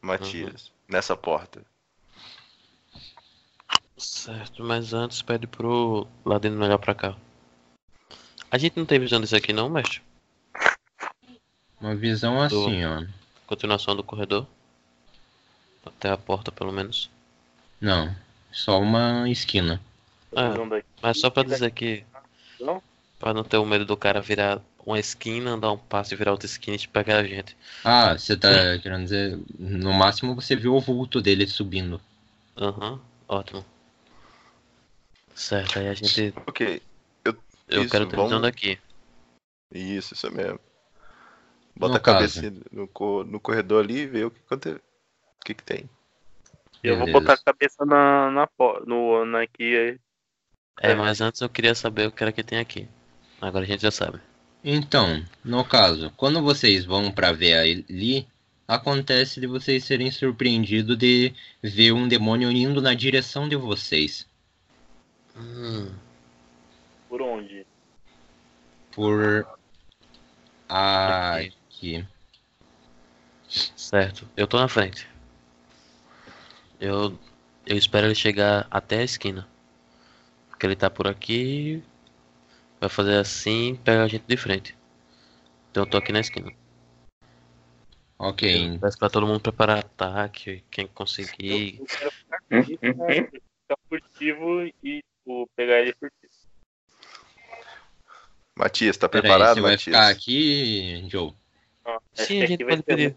Matias? Nessa porta. Certo, mas antes pede pro ladino olhar pra cá. A gente não tem visão disso aqui não, mestre? Uma visão assim, ó. Continuação do corredor. Até a porta, pelo menos. Não, só uma esquina. É, Visão daqui. mas só pra dizer que. Não? Pra não ter o medo do cara virar uma esquina, dar um passo e virar outra esquina e te pegar a gente. Ah, você tá querendo dizer. No máximo você viu o vulto dele subindo. Aham, ótimo. Certo, aí a gente. Ok, Eu Isso, quero ter visão vamos- daqui. isso, isso mesmo. Bota a cabeça no, no corredor ali e vê o que, o que, que tem. Eu vou botar a cabeça na, na, no, na aqui. É, mas antes eu queria saber o que era que tem aqui. Agora a gente já sabe. Então, no caso, quando vocês vão pra ver ali, acontece de vocês serem surpreendidos de ver um demônio indo na direção de vocês. Hum, Por onde? Por aqui. certo. Eu tô na frente. Eu, eu espero ele chegar até a esquina. Porque ele tá por aqui. Vai fazer assim pega a gente de frente. Então eu tô aqui na esquina. Ok, Peço pra todo mundo preparar ataque. Quem conseguir. Eu quero ficar furtivo, né? ficar furtivo e tipo, pegar ele furtivo. Matias, tá preparado, você vai Matias? ficar aqui, Joe? Acho Sim, que a gente pode pedir.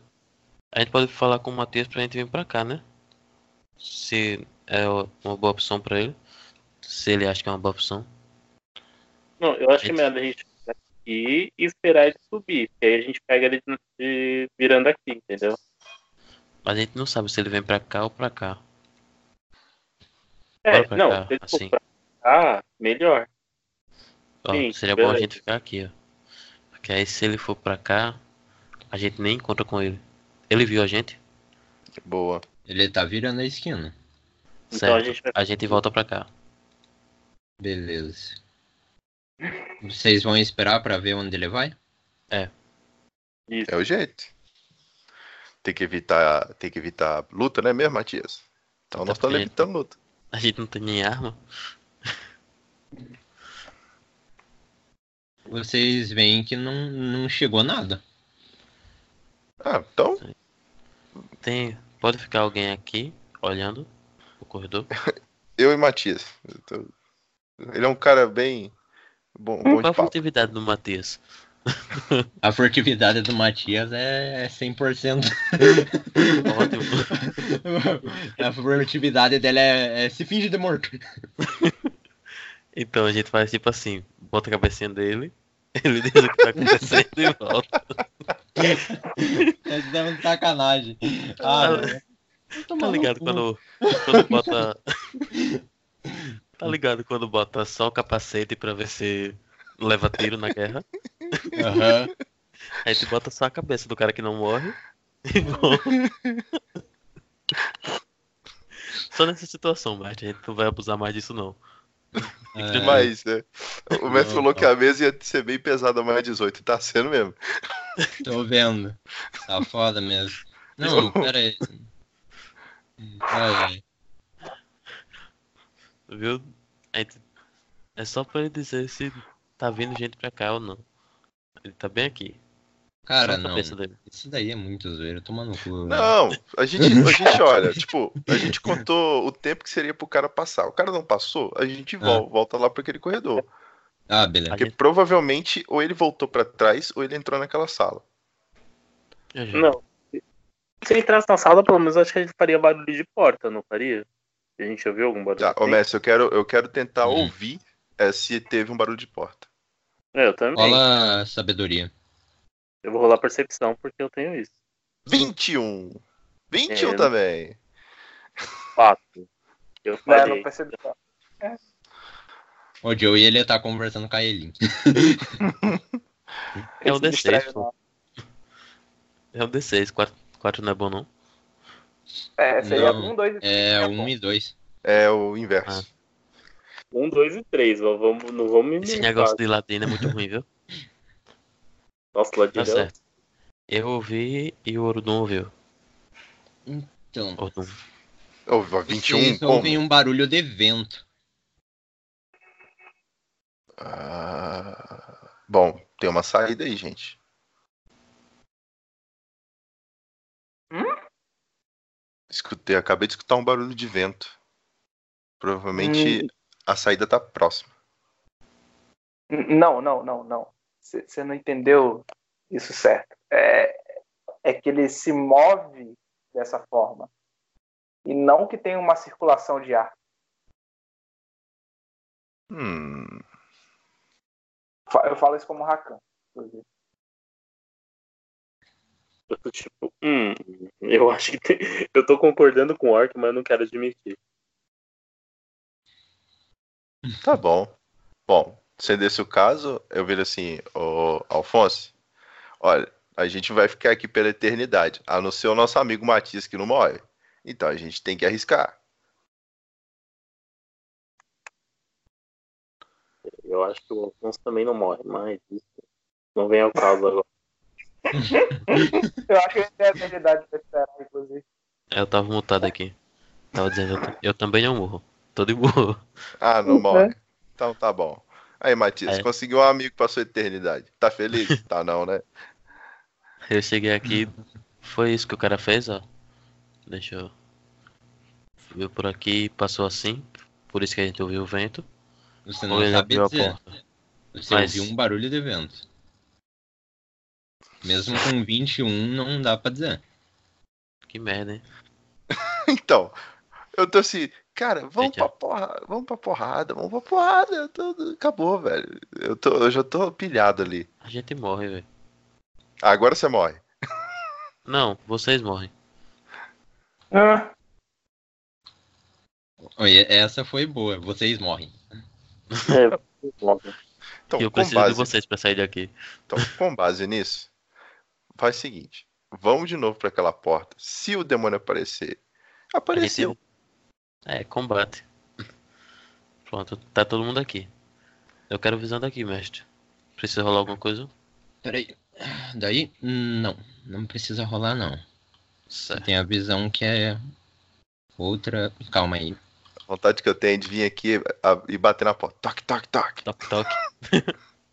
A gente pode falar com o Matheus pra gente vir pra cá, né? Se é uma boa opção pra ele. Se ele acha que é uma boa opção. Não, eu acho que é melhor a gente ficar aqui e esperar ele subir. Porque aí a gente pega ele de- de- virando aqui, entendeu? Mas a gente não sabe se ele vem pra cá ou pra cá. É, Bora pra não, cá, se ele for assim. pra cá, melhor. Ó, Sim, seria bom a beleza. gente ficar aqui, ó. Porque aí se ele for pra cá, a gente nem encontra com ele. Ele viu a gente? Boa. Ele tá virando a esquina. Então a certo. gente vai A gente volta pra cá. Beleza. Vocês vão esperar pra ver onde ele vai? Isso. É o jeito. Tem que evitar, tem que evitar luta, né mesmo, Matias? Então Até nós estamos porque- evitando luta. A gente não tem nem arma. Vocês veem que não, não chegou nada. Ah, então, Tem. Pode ficar alguém aqui olhando o corredor? eu e Matias. Eu tô- Ele é um cara bem bom, bom Qual a furtividade do Matias? A furtividade do Matias é 100%. Ótimo. a furtividade dele é, é se finge de morto. Então a gente faz tipo assim, bota a cabecinha dele, ele diz o que tá acontecendo e volta. É dando sacanagem. Ah, Ah, Tá ligado quando, quando bota. Tá ligado quando bota só o capacete pra ver se leva tiro na guerra? Aham. Aí tu bota só a cabeça do cara que não morre e volta. Só nessa situação, Bart, a gente não vai abusar mais disso não. É, Demais, né? O mestre falou que a mesa ia ser bem pesada mais 18 e tá sendo mesmo. Tô vendo. Tá foda mesmo. Não, pera aí. Ai, ai. Viu? É só pra ele dizer se tá vindo gente pra cá ou não. Ele tá bem aqui. Cara, não. Isso daí é muito zoeiro. Toma no cu. Não, a gente, a gente olha, tipo, a gente contou o tempo que seria pro cara passar. O cara não passou, a gente vol- volta lá pra aquele corredor. Ah, beleza. Porque gente- provavelmente ou ele voltou pra trás ou ele entrou naquela sala. Não. Se entrasse na sala, pelo menos acho que a gente faria barulho de porta, não faria? Se a gente ouviu algum barulho. Tá, ô mestre, eu quero, eu quero tentar Hum. ouvir é, se teve um barulho de porta. É, eu também. Rola sabedoria. Eu vou rolar percepção porque eu tenho isso. 21! 21 É, também. Quatro. Eu Né, falei. não percebi. O Joe ele tá conversando com a Elin. É o Ele se distrai, D6, pô. É o D6, 4, 4 não é bom não? É, seria Não, um, dois e três. É tá um bom. e dois. É o inverso. Um, dois e três. ó, Vamos, não vamos me Esse negócio de ladino é muito ruim, viu? Nossa, Tá ladino. certo. Eu ouvi e o Orudum ouviu. Então, Ordum. Ô, 21, vocês como? ouvem um barulho de vento. Ah, bom, tem uma saída aí, gente. Hum? Escutei, acabei de escutar um barulho de vento. Provavelmente a saída tá próxima. Não, não, não, não. Você não entendeu isso certo. É, é que ele se move dessa forma. E não que tenha uma circulação de ar. Hum, Eu falo isso como Rakan. inclusive. Eu tô tipo, hum, eu acho que tem... Eu tô concordando com o Orc, mas eu não quero admitir. Tá bom. Bom, sendo esse o caso, eu viro assim, ô Alfonso, olha, a gente vai ficar aqui pela eternidade, a não ser o nosso amigo Matias que não morre. Então a gente tem que arriscar. Eu acho que o Alfonso também não morre, mas isso não vem ao caso agora. Eu acho que ele tem a habilidade pra esperar, inclusive. Eu tava mutado aqui. Tava dizendo, eu, eu também não morro. Tô de boa. Ah, não morre. Então tá bom. Aí, Matias, É. conseguiu um amigo pra sua eternidade. Tá feliz? tá não, né? Eu cheguei aqui, foi isso que o cara fez, ó. Deixa eu. Viu por aqui, passou assim. Por isso que a gente ouviu o vento. Você Ou não ele sabe abriu a dizer. porta. Você Mas- ouviu um barulho de vento. Mesmo com 21, não dá pra dizer. Que merda, hein? Então, eu tô assim, cara, vamos pra porrada, vamos pra porrada, vamos pra porrada. Tô- acabou, velho. Eu, tô, eu já tô pilhado ali. A gente morre, velho. Ah, agora você morre. Não, vocês morrem. Ah, Oi, essa foi boa. Vocês morrem. É. Então, E eu preciso base, de vocês pra sair daqui. então, com base nisso, faz o seguinte: vamos de novo pra aquela porta. Se o demônio aparecer, apareceu. É, combate. Pronto, tá todo mundo aqui. Eu quero visão daqui, mestre. Precisa rolar alguma coisa? Peraí. Daí? Não. Não precisa rolar, não. Certo. Tem a visão que é outra. Calma aí. A vontade que eu tenho é de vir aqui e bater na porta. Toque, toque, toque. Toque, toque.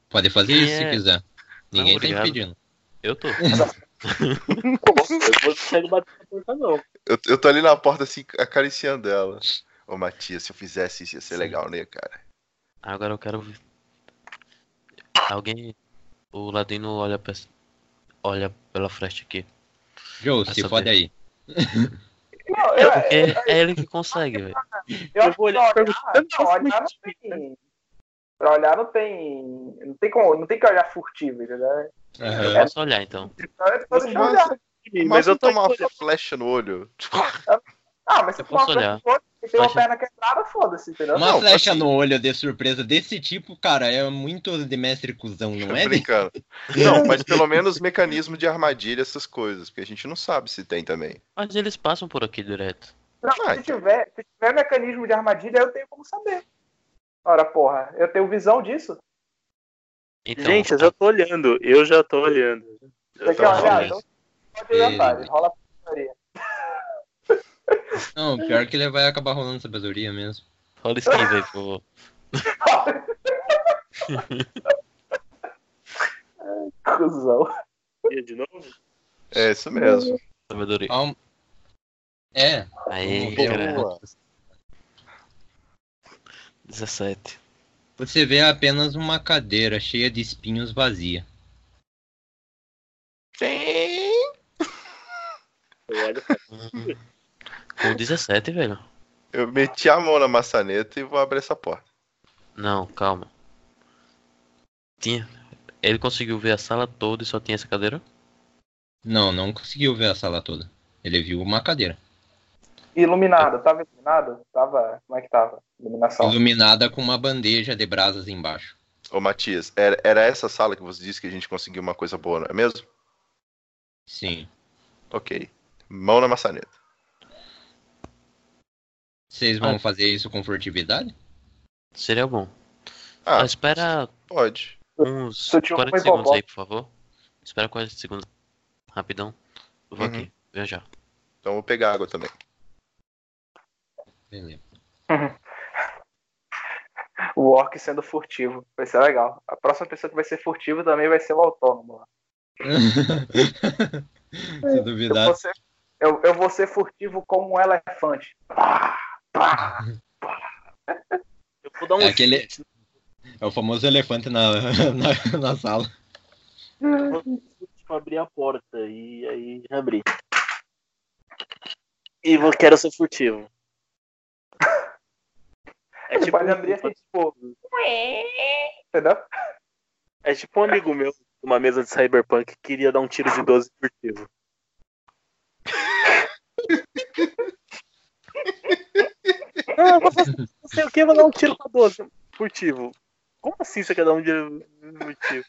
Pode fazer Quem isso se é? quiser. Ninguém tá obrigado. impedindo. Eu tô. Eu vou deixar ele bater na porta, não. Eu, eu tô ali na porta assim, acariciando ela. Ô, Matias, se eu fizesse isso ia ser Sim. legal, né, cara? Agora eu quero ver. Alguém. O Ladino olha, pra... olha pela fresta aqui. Joe, se fode aí. não, É eu, é ele que consegue, velho. eu acho vou olhar pra e olhar, perguntar, pra olhar "Nossa, não tem. Pra olhar não tem. Não tem como. Não tem que olhar furtivo, entendeu? Eu Aham. posso olhar então. Então é só deixar Mas- olhar. Mas eu tomar uma flecha no olho. Ah, mas se Eu for uma olhar. que for, se tem uma Flecha. perna quebrada, foda-se, entendeu? Uma Não, flecha assim- no olho de surpresa desse tipo, cara, é muito de mestre cuzão, não é? Brincando. Não, mas pelo menos mecanismo de armadilha, essas coisas, porque a gente não sabe se tem também. Mas eles passam por aqui direto. Não, Ah, se, tiver, se tiver mecanismo de armadilha, eu tenho como saber. Ora, porra, eu tenho visão disso. Então, Gente, eu já tô olhando. Eu já tô olhando. Você quer olhar? Então pode adiantar, Beleza. rola a putaria. Não, pior que ele vai acabar rolando sabedoria mesmo. rola esquiva aí, por favor. Cusão. De novo? É isso mesmo. Sabedoria. Calma. É, Aí, Boa. cara. 17. você vê apenas uma cadeira cheia de espinhos vazia. Sim. Eu olho. Com 17, velho. Eu meti a mão na maçaneta e vou abrir essa porta. Não, calma. Tinha. Ele conseguiu ver a sala toda e só tinha essa cadeira? Não, não conseguiu ver a sala toda. Ele viu uma cadeira. Iluminado, tava iluminado? Tava. Como é que tava? Iluminação. Iluminada com uma bandeja de brasas embaixo. Ô, Matias, era, era essa sala que você disse que a gente conseguiu uma coisa boa, não é mesmo? Sim. Ok. Mão na maçaneta. Vocês vão Ah. fazer isso com furtividade? Seria bom. Ah, Ah, espera pode. uns Sutil 40 foi segundos aí, por favor. Espera 40 segundos. Rapidão. Eu vou Uhum. aqui. Vem já. Então eu vou pegar água também. O orc sendo furtivo. Vai ser legal. A próxima pessoa que vai ser furtivo também vai ser o autônomo. lá. Se Eu duvidar. vou ser, eu, eu vou ser furtivo como um elefante. Pá, pá. Eu vou dar um É aquele- É o famoso elefante na, na, na sala. pra abrir a porta. E aí abri. E vou, quero ser furtivo. É tipo, pode abrir assim, tipo. Entendeu? é tipo um amigo meu, numa mesa de cyberpunk, que queria dar um tiro de 12 furtivo. Ah, fazer não sei o que, vou dar um tiro com a 12. furtivo. Como assim você quer dar um dinheiro furtivo?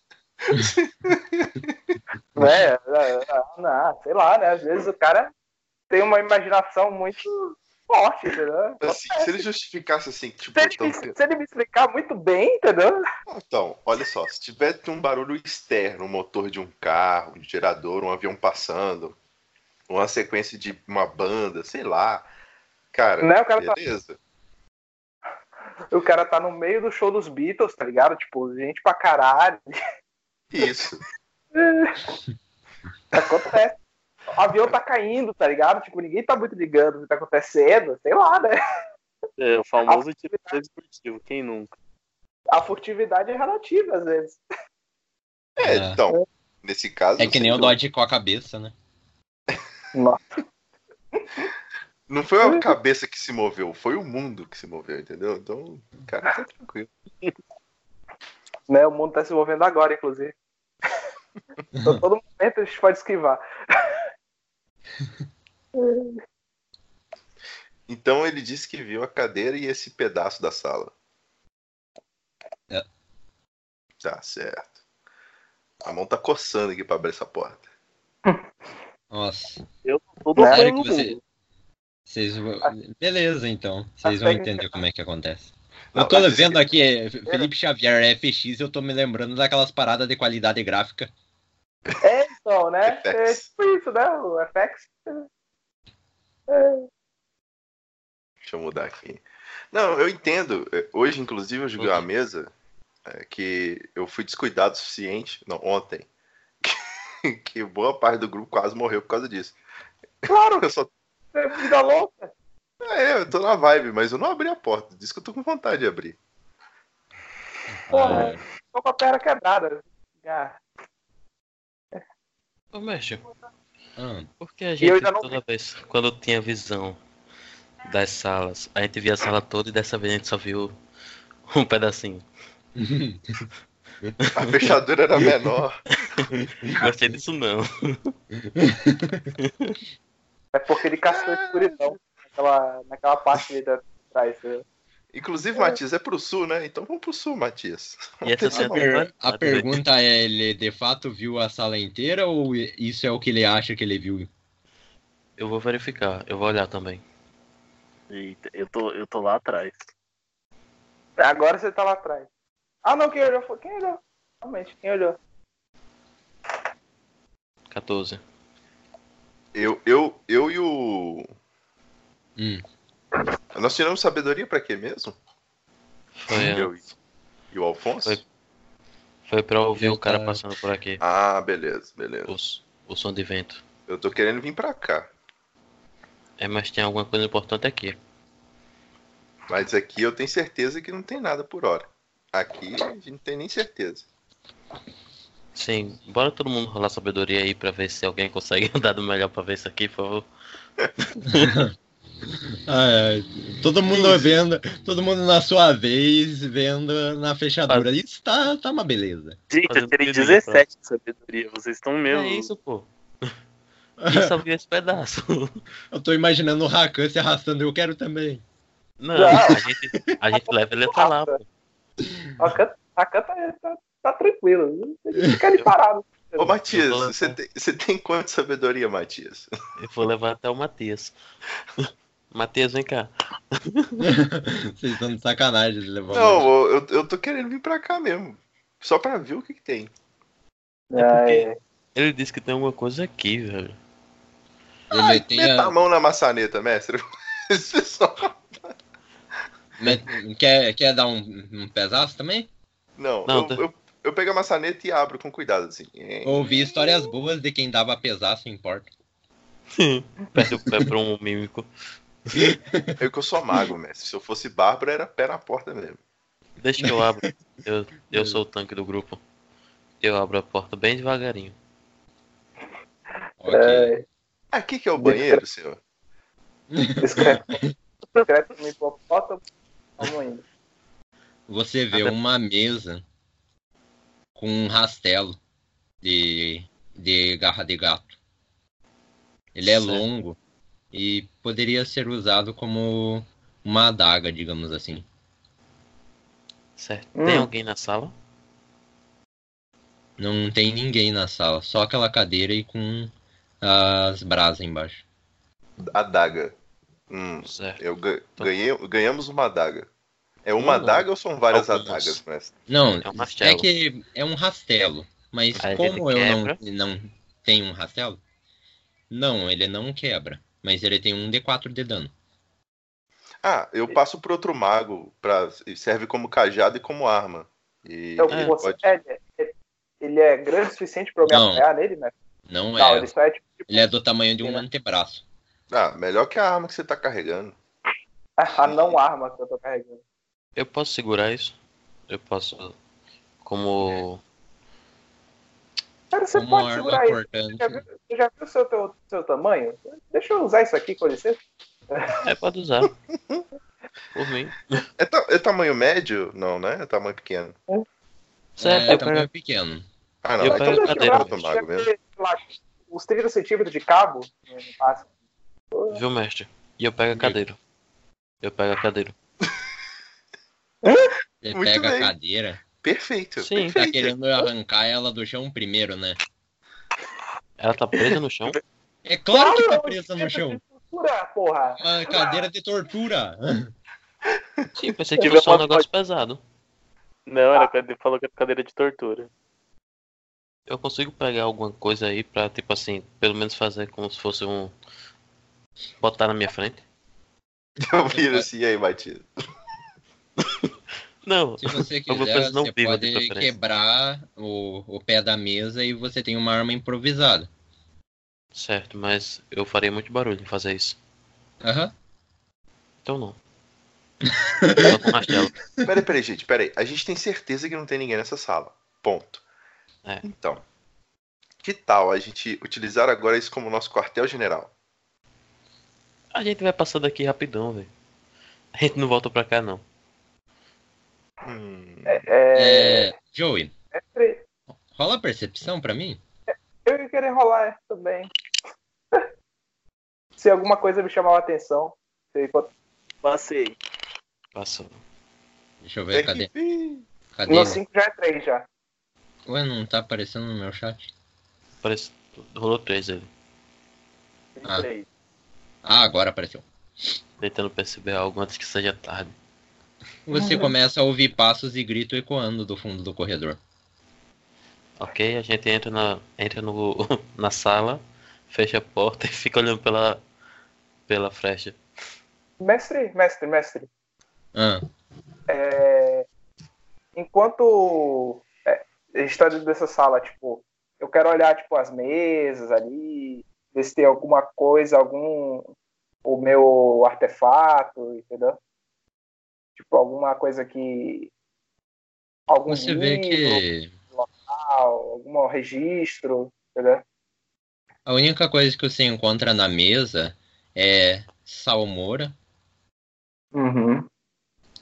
É, é, é, não, sei lá, né? Às vezes o cara tem uma imaginação muito forte, entendeu? Assim, se ele justificasse assim, tipo, Se ele, tão- me, se ele me explicar muito bem, entendeu? Então, olha só, se tivesse um barulho externo, um motor de um carro, um gerador, um avião passando, uma sequência de uma banda, sei lá. Cara, Né, o cara tá- beleza. O cara tá no meio do show dos Beatles, tá ligado? Tipo, gente pra caralho. Isso. Acontece. O avião tá caindo, tá ligado? Tipo, ninguém tá muito ligando o que tá acontecendo. Sei lá, né? É, o famoso tipo de furtivo, quem nunca? A furtividade é relativa, às vezes. É, É. então, nesse caso. É que nem o Dodge com a cabeça, né? Nossa. Não foi a cabeça que se moveu, foi o mundo que se moveu, entendeu? Então, cara, tá tranquilo. Né? O mundo tá se movendo agora, inclusive. Então, todo momento a gente pode esquivar. Então ele disse que viu a cadeira e esse pedaço da sala. É. Tá certo. A mão tá coçando aqui pra abrir essa porta. Nossa. Todo Né? apoio que no você- mundo. Vocês vão... Beleza, então. Vocês vão entender como é que acontece. Não, Eu tô vendo aqui, é, Felipe Xavier FX, eu tô me lembrando daquelas paradas de qualidade gráfica. É, então, né? É tipo isso, né? O FX. Deixa eu mudar aqui. Não, eu entendo. É, Hoje, inclusive, eu joguei uma mesa é, que eu fui descuidado o suficiente, não, ontem, que, que boa parte do grupo quase morreu por causa disso. Claro, Eu só. é vida louca. É, eu tô na vibe, mas eu não abri a porta. Diz que eu tô com vontade de abrir. Porra, tô com a perna quebrada. Ah, Ô, mestre, Ah, por que a gente toda vez, quando tinha visão das salas, a gente via a sala toda e dessa vez a gente só viu um pedacinho. A fechadura era menor. Gostei disso não. é porque ele caçou a escuridão naquela, naquela parte ali da trás. né? Inclusive, Matias, é pro sul, né? Então vamos pro sul, Matias. E essa bom. tem per- a pergunta é, ele de fato viu a sala inteira ou isso é o que ele acha que ele viu? Eu vou verificar, eu vou olhar também. Eita, eu tô, eu tô lá atrás. Agora você tá lá atrás. Ah, não, quem olhou foi. Quem olhou? Realmente, quem olhou? 14. Eu, eu, eu e o. Hum. Nós tiramos sabedoria pra quê mesmo? Foi, Eu e, e o Alfonso? Foi. foi pra ouvir o cara passando por aqui. Ah, beleza, beleza. O, o som de vento. Eu tô querendo vir pra cá. É, mas tem alguma coisa importante aqui. Mas aqui eu tenho certeza que não tem nada por hora. Aqui a gente não tem nem certeza. Sim, bora todo mundo rolar sabedoria aí pra ver se alguém consegue dar do melhor pra ver isso aqui, por favor. Ah, é. Todo mundo vendo, todo mundo na sua vez vendo na fechadura. Isso tá, tá uma beleza. Gente, eu piadinha, 17 de sabedoria. Vocês estão mesmo. É isso, pô. Eu só vi esse pedaço. Eu tô imaginando o Rakan se arrastando, eu quero também. Não, Não. a gente, a gente leva ele até lá, pô. Can tá, tá, tá tranquilo. Fica ali parado. Ô, Matias, você tem, você tem quanto de sabedoria, Matias? Eu vou levar até o Matias. Matias, vem cá. Vocês estão de sacanagem de levar o Não, eu, eu tô querendo vir pra cá mesmo. Só pra ver o que, que tem. É, Ele disse que tem alguma coisa aqui, velho. Ele Ai, tem meta a- a mão na maçaneta, mestre. Esse pessoal- me- quer, quer dar um, um pedaço também? Não, Não, eu, tá- eu, eu pego a maçaneta e abro com cuidado, assim. Ouvi histórias boas de quem dava pesaço em porta. Perde o pé pra um mímico. Eu que eu sou mago, mestre. Se eu fosse Bárbara, era pé na porta mesmo. Deixa que eu abro. Eu, eu sou o tanque do grupo. Eu abro a porta bem devagarinho. Ok. é, Aqui que é o banheiro, senhor? discreto. Discreto no hipopótamo. Vamos indo. Você vê uma mesa com um rastelo de, de garra de gato. Ele é Certo. longo e poderia ser usado como uma adaga, digamos assim. Certo. Hum. Tem alguém na sala? Não tem ninguém na sala, só aquela cadeira e com as brasas embaixo. Adaga. Hum, Certo. eu ga- ganhei, ganhamos uma adaga. É uma Não. adaga ou são várias Algumas. adagas, mestre? Não, É um é que é um rastelo. Mas Aí como eu não, não tenho um rastelo, não, ele não quebra. Mas ele tem um D4 de dano. Ah, eu passo pro outro mago, pra, e serve como cajado e como arma. E Então, ele você, pode- é, é- ele é grande o suficiente pra eu me Não. apoiar nele, né? Não Não, é. ele só é tipo. Ele é do tamanho de um né? antebraço. Ah, melhor que a arma que você tá carregando. A não arma que eu tô carregando. Eu posso segurar isso? Eu posso. Como. Cara, você Como pode segurar isso. Você já viu, você já viu o seu, teu, seu tamanho? Deixa eu usar isso aqui, com licença. É, pode usar. Por mim. É, ta- é tamanho médio? Não, né? É tamanho pequeno. Certo, é eu tamanho pego. pequeno. Ah, não. Eu é pego tamanho a cadeira. mago mesmo. lá, uns 30 centímetros de cabo. máximo. Viu, mestre? E eu pego a cadeira. Eu pego a cadeira. Ele Muito pega bem. a cadeira. Perfeito. Sim. Tá perfeito. querendo arrancar ela do chão primeiro, né? Ela tá presa no chão? É claro que tá é presa no chão. de tortura, porra. Uma cadeira de tortura. Sim, pensei que Tiver fosse só um negócio pesado. Não, era, ele falou que era cadeira de tortura. Eu consigo pegar alguma coisa aí pra, tipo assim, pelo menos fazer como se fosse um. Botar na minha frente? Eu viro assim, e aí, Batida? Não, Se você quiser, você pode quebrar o, o pé da mesa e você tem uma arma improvisada. certo, mas eu faria muito barulho em fazer isso. Aham. Então não. Só com martelo. Peraí, peraí, gente, peraí. A gente tem certeza que não tem ninguém nessa sala. Ponto. É. Então, que tal a gente utilizar agora isso como nosso quartel-general? A gente vai passar daqui rapidão, velho. A gente não volta pra cá, não. Hum, É, É, Joey, mestre, rola a percepção pra mim? eu ia querer rolar essa também. Se alguma coisa me chamar a atenção. se- Passei. Passou. Deixa eu ver, cadê? Cadê? No ele? 5 já é 3 já. Ué, não tá aparecendo no meu chat? Parece. Rolou três ele. Ah. Três. Ah, agora apareceu. Tentando perceber algo antes que seja tarde. Você começa a ouvir passos e grito ecoando do fundo do corredor. Ok, a gente entra na, entra no, na sala, fecha a porta e fica olhando pela, pela frecha. Mestre, mestre, mestre. Ah, É, enquanto é, a gente tá dentro dessa sala, tipo, eu quero olhar, tipo, as mesas ali, ver se tem alguma coisa, algum. O meu artefato, entendeu? Tipo, alguma coisa que. Algum você vê livro, que algum registro, entendeu? a única coisa que você encontra na mesa é salmoura, Uhum.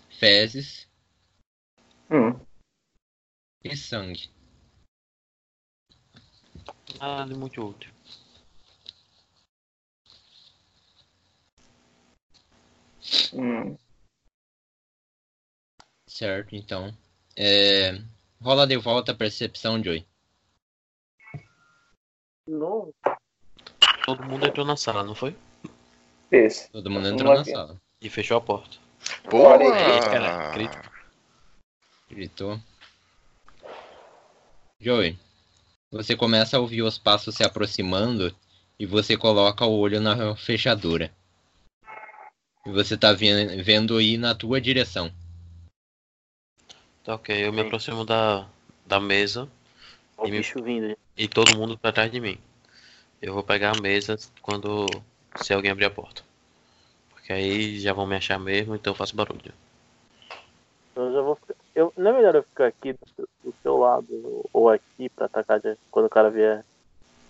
fezes Hum. e sangue. Nada de muito útil. Hum. Certo, então. É... Rola de volta a percepção, Joey. Não. Todo mundo entrou na sala, não foi? Esse. Todo mundo entrou na aqui. sala. E fechou a porta. Porra! cara, crítico. Gritou. Joey, você começa a ouvir os passos se aproximando e você coloca o olho na fechadura. E você tá ve- vendo ir na tua direção. Tá ok, eu me aproximo da, da mesa o E me- bicho vindo. e todo mundo pra trás de mim. Eu vou pegar a mesa quando. se alguém abrir a porta. Porque aí já vão me achar mesmo, então eu faço barulho. Eu já vou. Eu, não é melhor eu ficar aqui do, do seu lado ou aqui pra atacar de- quando o cara vier.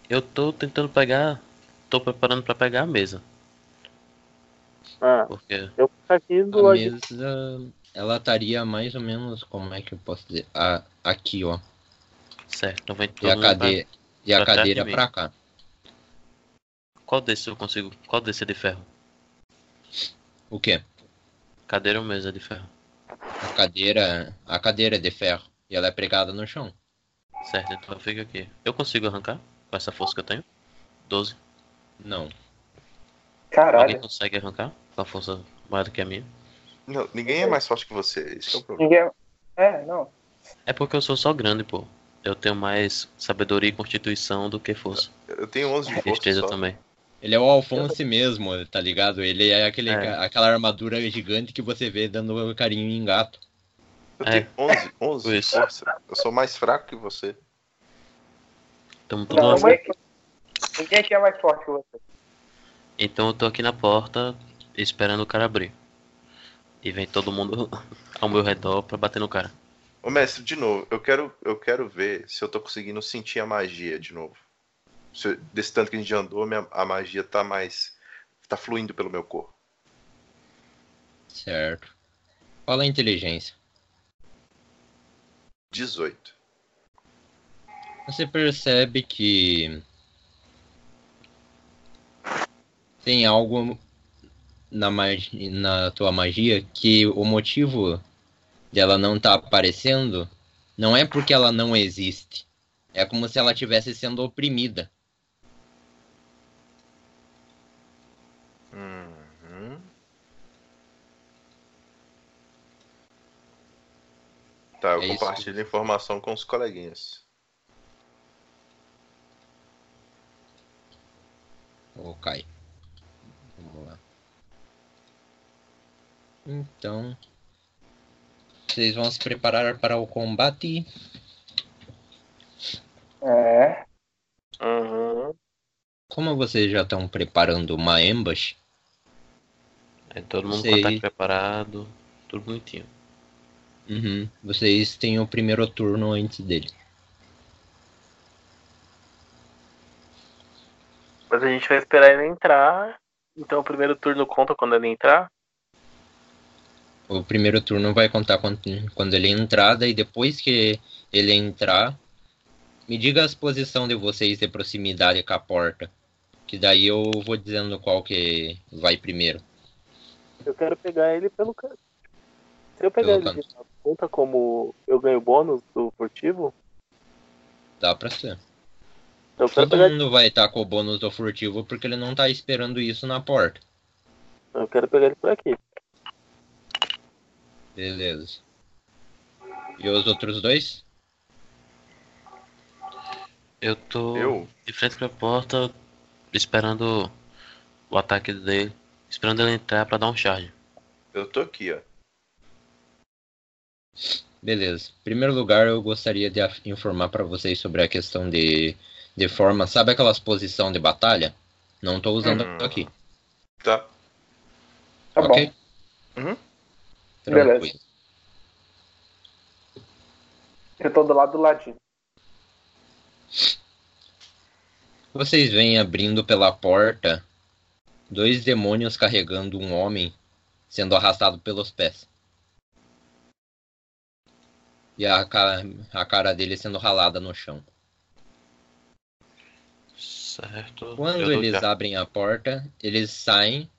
Eu tô tentando pegar. tô preparando pra pegar a mesa. Ah, Porque. eu vou ficar aqui do A lado de mesa, ela estaria mais ou menos, como é que eu posso dizer? A- aqui, ó. Certo, então vem todo E a mundo pra- cadeira, e a pra cadeira pra cá. Qual desses eu consigo. Qual desse é de ferro? O quê? Cadeira ou mesa de ferro? A cadeira, a cadeira é de ferro e ela é pregada no chão. Certo, então fica aqui. Eu consigo arrancar com essa força que eu tenho? 12. Não. Alguém Caralho. consegue arrancar com a força maior do que a minha? Não, ninguém é mais forte que você, que é o problema. Ninguém. É, não. É porque eu sou só grande, pô. Eu tenho mais sabedoria e constituição do que força. Eu tenho 11 de força só. também. Ele é o Alphonse mesmo, tá ligado? Ele é, aquele, É. aquela armadura gigante que você vê dando carinho em gato. Eu É. tenho 11, 11 de Isso. força. Eu sou mais fraco que você. Tamo tudo Não, mas- Ninguém aqui é mais forte que você. Então eu tô aqui na porta esperando o cara abrir. E vem todo mundo ao meu redor pra bater no cara. Ô mestre, de novo, eu quero, eu quero ver se eu tô conseguindo sentir a magia de novo. Se eu- desse tanto que a gente andou, minha, a magia tá mais. tá fluindo pelo meu corpo. Certo. Fala a inteligência. 18. Você percebe que tem algo na, na tua magia que o motivo dela não estar aparecendo não é porque ela não existe. É como se ela estivesse sendo oprimida. Uhum. Tá, eu É isso. compartilho a informação com os coleguinhas. Ô, Kai. Vamos lá. Então. Vocês vão se preparar para o combate. É. Uhum. Como vocês já estão preparando uma ambush, Aí todo mundo com o ataque preparado, tudo bonitinho. uhum, vocês têm o primeiro turno antes dele. Mas a gente vai esperar ele entrar. Então o primeiro turno conta quando ele entrar. O primeiro turno vai contar quando, quando ele entrar, daí depois que ele entrar, me diga a posição de vocês de proximidade com a porta. Que daí eu vou dizendo qual que vai primeiro. Eu quero pegar ele pelo canto. Se eu pegar Pelo ele conta como eu ganho bônus do furtivo, Dá pra ser. eu quero Todo pegar, mundo vai estar com o bônus do furtivo porque ele não tá esperando isso na porta. eu quero pegar ele por aqui. Beleza. E os outros dois? Eu tô Eu? de frente pra porta, esperando o ataque dele, esperando ele entrar pra dar um charge. Eu tô aqui, ó. Beleza. Em primeiro lugar, eu gostaria de informar para vocês sobre a questão de, de forma. Sabe aquelas posição de batalha? Não tô usando Hum. aqui. Tá. Tá ok? bom. Uhum. Tranquilo. Beleza. Eu tô do lado do ladinho. Vocês vêm abrindo pela porta dois demônios carregando um homem sendo arrastado pelos pés. E a cara, a cara dele sendo ralada no chão. Certo. Quando eles abrem a porta, eles saem,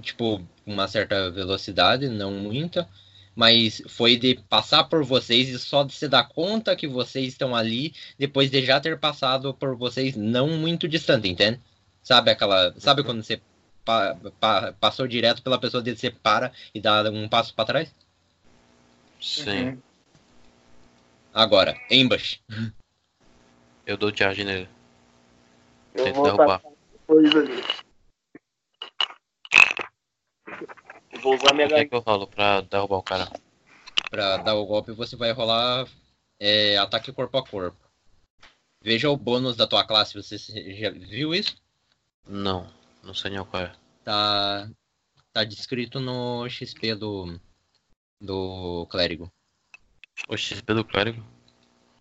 tipo, uma certa velocidade, não muita, mas foi de passar por vocês e só de se dar conta que vocês estão ali, depois de já ter passado por vocês não muito distante, entende? Sabe aquela. Sabe quando você pa- pa- passou direto pela pessoa e você para e dá um passo para trás? Sim, Uhum. Agora, ambush. eu dou charge nele. Eu Tento vou derrubar. dois ali. Eu vou usar minha O que é que eu rolo pra derrubar o cara? Pra dar o golpe, você vai rolar é, ataque corpo a corpo. Veja o bônus da tua classe, você já viu isso? Não, não sei nem qual é. Tá, tá descrito no XP do, do clérigo. O XP do clérigo?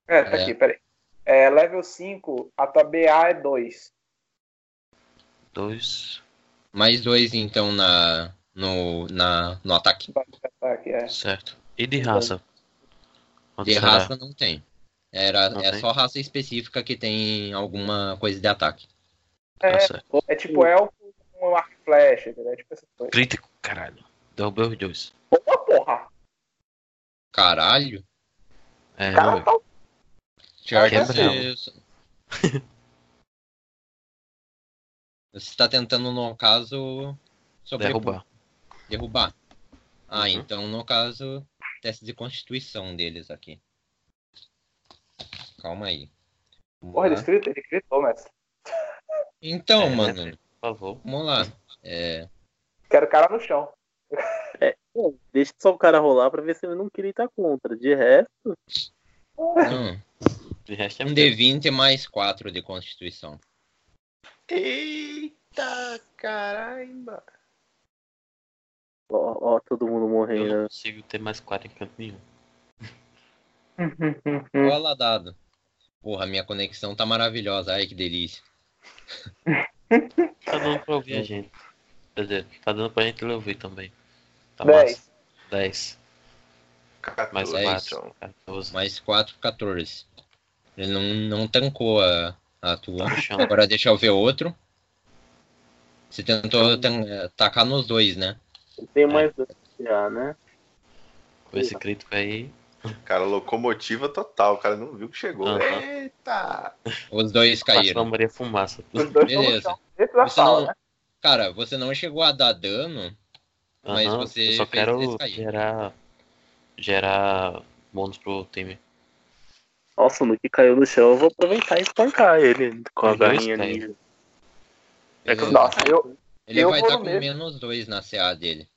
É, tá É. aqui, peraí. É, level 5, a tua BA é 2. 2. Mais dois, então, na, no, na, no ataque. Tá aqui, é. Certo. E de raça? Quanto De será? raça não tem. Era, Não é tem? só raça específica que tem alguma coisa de ataque. Tá É, certo. é tipo elfo com arco e flecha, entendeu? É tipo essa coisa. Crítico, caralho. Derrubei os dois. Boa porra! caralho. É, cara tá você... você tá tentando, no caso, sobrepor- derrubar. Derrubar. Ah, Uhum. então, no caso, teste de constituição deles aqui. Calma aí. Vamos Porra, ele lá. gritou, ele gritou, mestre. Então, É, mano, Por favor. vamos lá. É, Quero o cara no chão. Bom, deixa só o cara rolar pra ver se ele não estar contra. De resto, não, De resto é um meu. D20 mais 4 de constituição. Eita caramba! Ó, ó, todo mundo Eu não morrendo. consigo ter mais quatro em canto nenhum. Rola dado. Porra, minha conexão tá maravilhosa. Ai, que delícia. Tá dando pra ouvir a gente. Quer dizer, tá dando pra gente ouvir também. Tá Dez. massa. 10. Mais 14, dez. então. 14. Mais 4, 14. Ele não, não tancou a, a tua. Chão. Agora deixa eu ver outro. Você tentou tacar nos dois, né? Tem mais dois já, né? Com esse crítico aí. Cara, locomotiva total. O cara não viu que chegou. Eita! Os dois caíram. Maria Fumaça. Os dois Beleza. chão. Dentro da Você sala, não- né? Cara, você não chegou a dar dano, Mas você eu só fez quero eles cair. gerar. Gerar bônus pro time. Nossa, no que caiu no chão, eu vou aproveitar e espancar ele com a garrinha ninja. ele, que eu- Nossa, eu, ele eu vai estar no com mesmo. menos 2 na CA dele.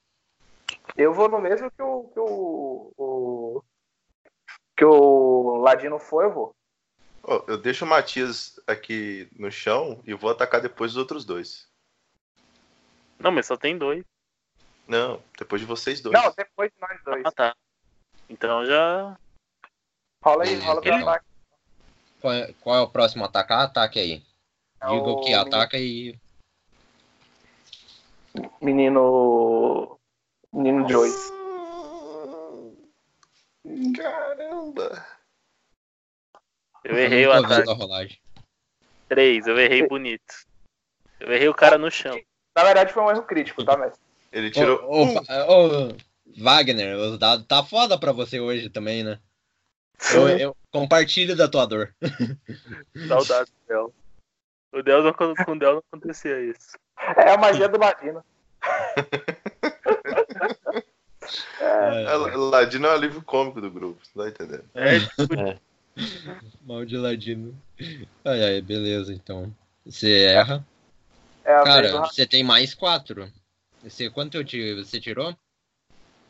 eu vou no mesmo que o. que o. o- que o Ladino foi, eu vou. Ó, eu deixo o Matias aqui no chão e vou atacar depois dos outros dois. Não, mas só tem dois. Não, depois de vocês dois. Não, depois de nós dois. Ah, tá. Então já. Rola aí, rola pra então. ataque. Qual é, qual é o próximo atacar? Ataque aí. É Diga o que ataca e. Menino. Menino Joey. Caramba! Eu errei o ataque. a rolagem. Três, eu errei bonito. Eu errei o cara no chão. Na verdade foi um erro crítico, tá, mestre? Ele tirou Ô, ô, um. ô, Wagner, os dados tá foda pra você hoje também, né? Eu, eu compartilho da tua dor. Saudades do Del. O Del não, com o Del não acontecia isso. É a magia do Ladino. É, Ladino é o alívio cômico do grupo, não tá entendendo? É, Mal de ladino. Ai, ai, beleza, então. Você erra. É Cara, Ra- você tem mais quatro. Você, quanto eu te, você tirou?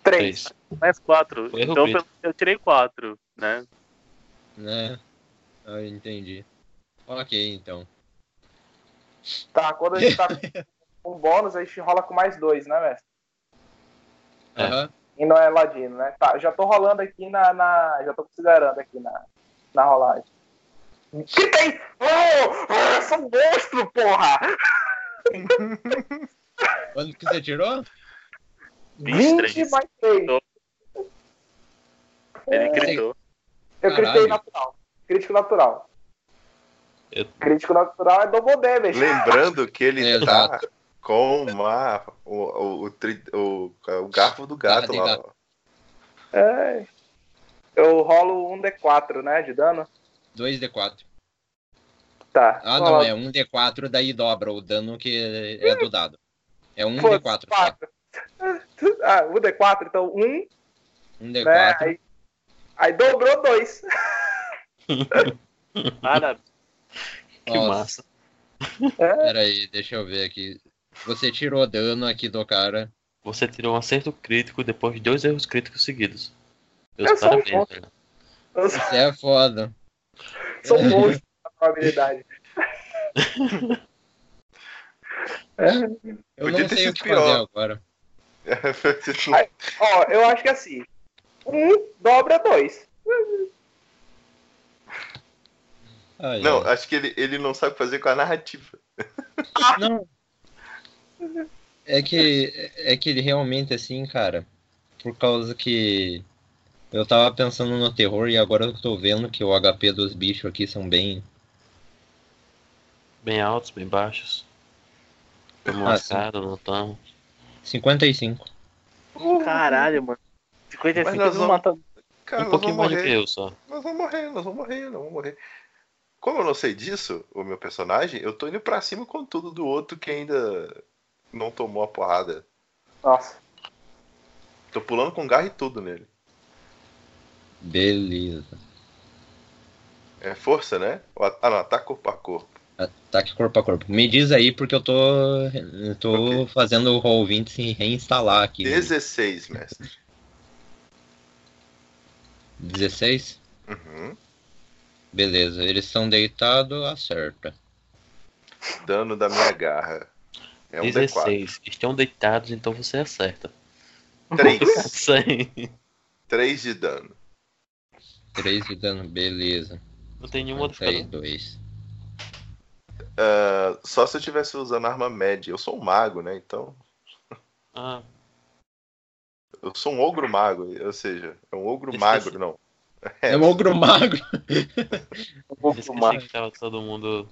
Três. Três. mais quatro. Foi Então pelo- eu tirei quatro, né? Né? Ah, entendi. Ok, então. Tá, quando a gente tá com bônus, a gente rola com mais dois, né, mestre? É. Aham. E não é Ladino, né? Tá, já tô rolando aqui na. na- já tô considerando aqui na, na rolagem. Que tem? Oh, oh, eu sou um monstro, porra! Quanto que você tirou? 23. 20 mais 3. Ele gritou. Eu Caralho. critei natural. Crítico natural. Eu- Crítico natural é double damage. Lembrando que ele É, tá exato. com uma, o, o, o, o, garfo do gato lá. gato. É. Eu rolo um D4, né? De dano. 2d4. Tá. Ah, não, é 1d4, daí dobra o dano que é do dado. É Foda-se, 1d4. só. quatro. Ah, um D4, então um, 1d4. né? Aí, aí dobrou dois. Para, Que Nossa. massa. É. Pera aí, deixa eu ver aqui. Você tirou dano aqui do cara. Você tirou um acerto crítico depois de dois erros críticos seguidos. Eu Meus parabéns, velho. Sou, Você é foda. sou monstro na probabilidade. Eu Podia não ter sei o sido que pior. fazer agora. Ai. Ó, eu acho que assim. Um dobra dois. Ai, não, ai. acho que ele, ele não sabe fazer com a narrativa. Não. É que, é que ele realmente, assim, cara, por causa que eu tava pensando no terror e agora eu tô vendo que o HP dos bichos aqui são bem. Bem altos, bem baixos. Estamos Ah, sim. lascados, não estamos. 55. caralho, mano. 55 Mas nós não vamos-. Cara, um pouquinho mais do que morrer. eu só. Nós vamos morrer, nós vamos morrer, nós vamos morrer. Como eu não sei disso, o meu personagem, eu tô indo pra cima com tudo do outro que ainda não tomou a porrada. Nossa. Tô pulando com garra e tudo nele. Beleza. É força, né? Ah, não, ataque corpo a corpo. Ataque corpo a corpo. Me diz aí, porque eu tô, eu tô fazendo o Roll20 se reinstalar aqui. 16, mestre. 16? Uhum. Beleza, eles estão deitados, acerta. Dano da minha garra. É um D4. 16. Estão deitados, então você acerta. 3. Isso aí. 3 de dano. 3 de dano, beleza. Não tem nenhum modificador. 32. Ah, só se eu estivesse usando arma média. Eu sou um mago, né? Então. Ah, Eu sou um ogro mago. Ou seja, é um ogro Esse- magro, não. É um ogro magro. Eu vou esqueci fumar. que tava todo mundo.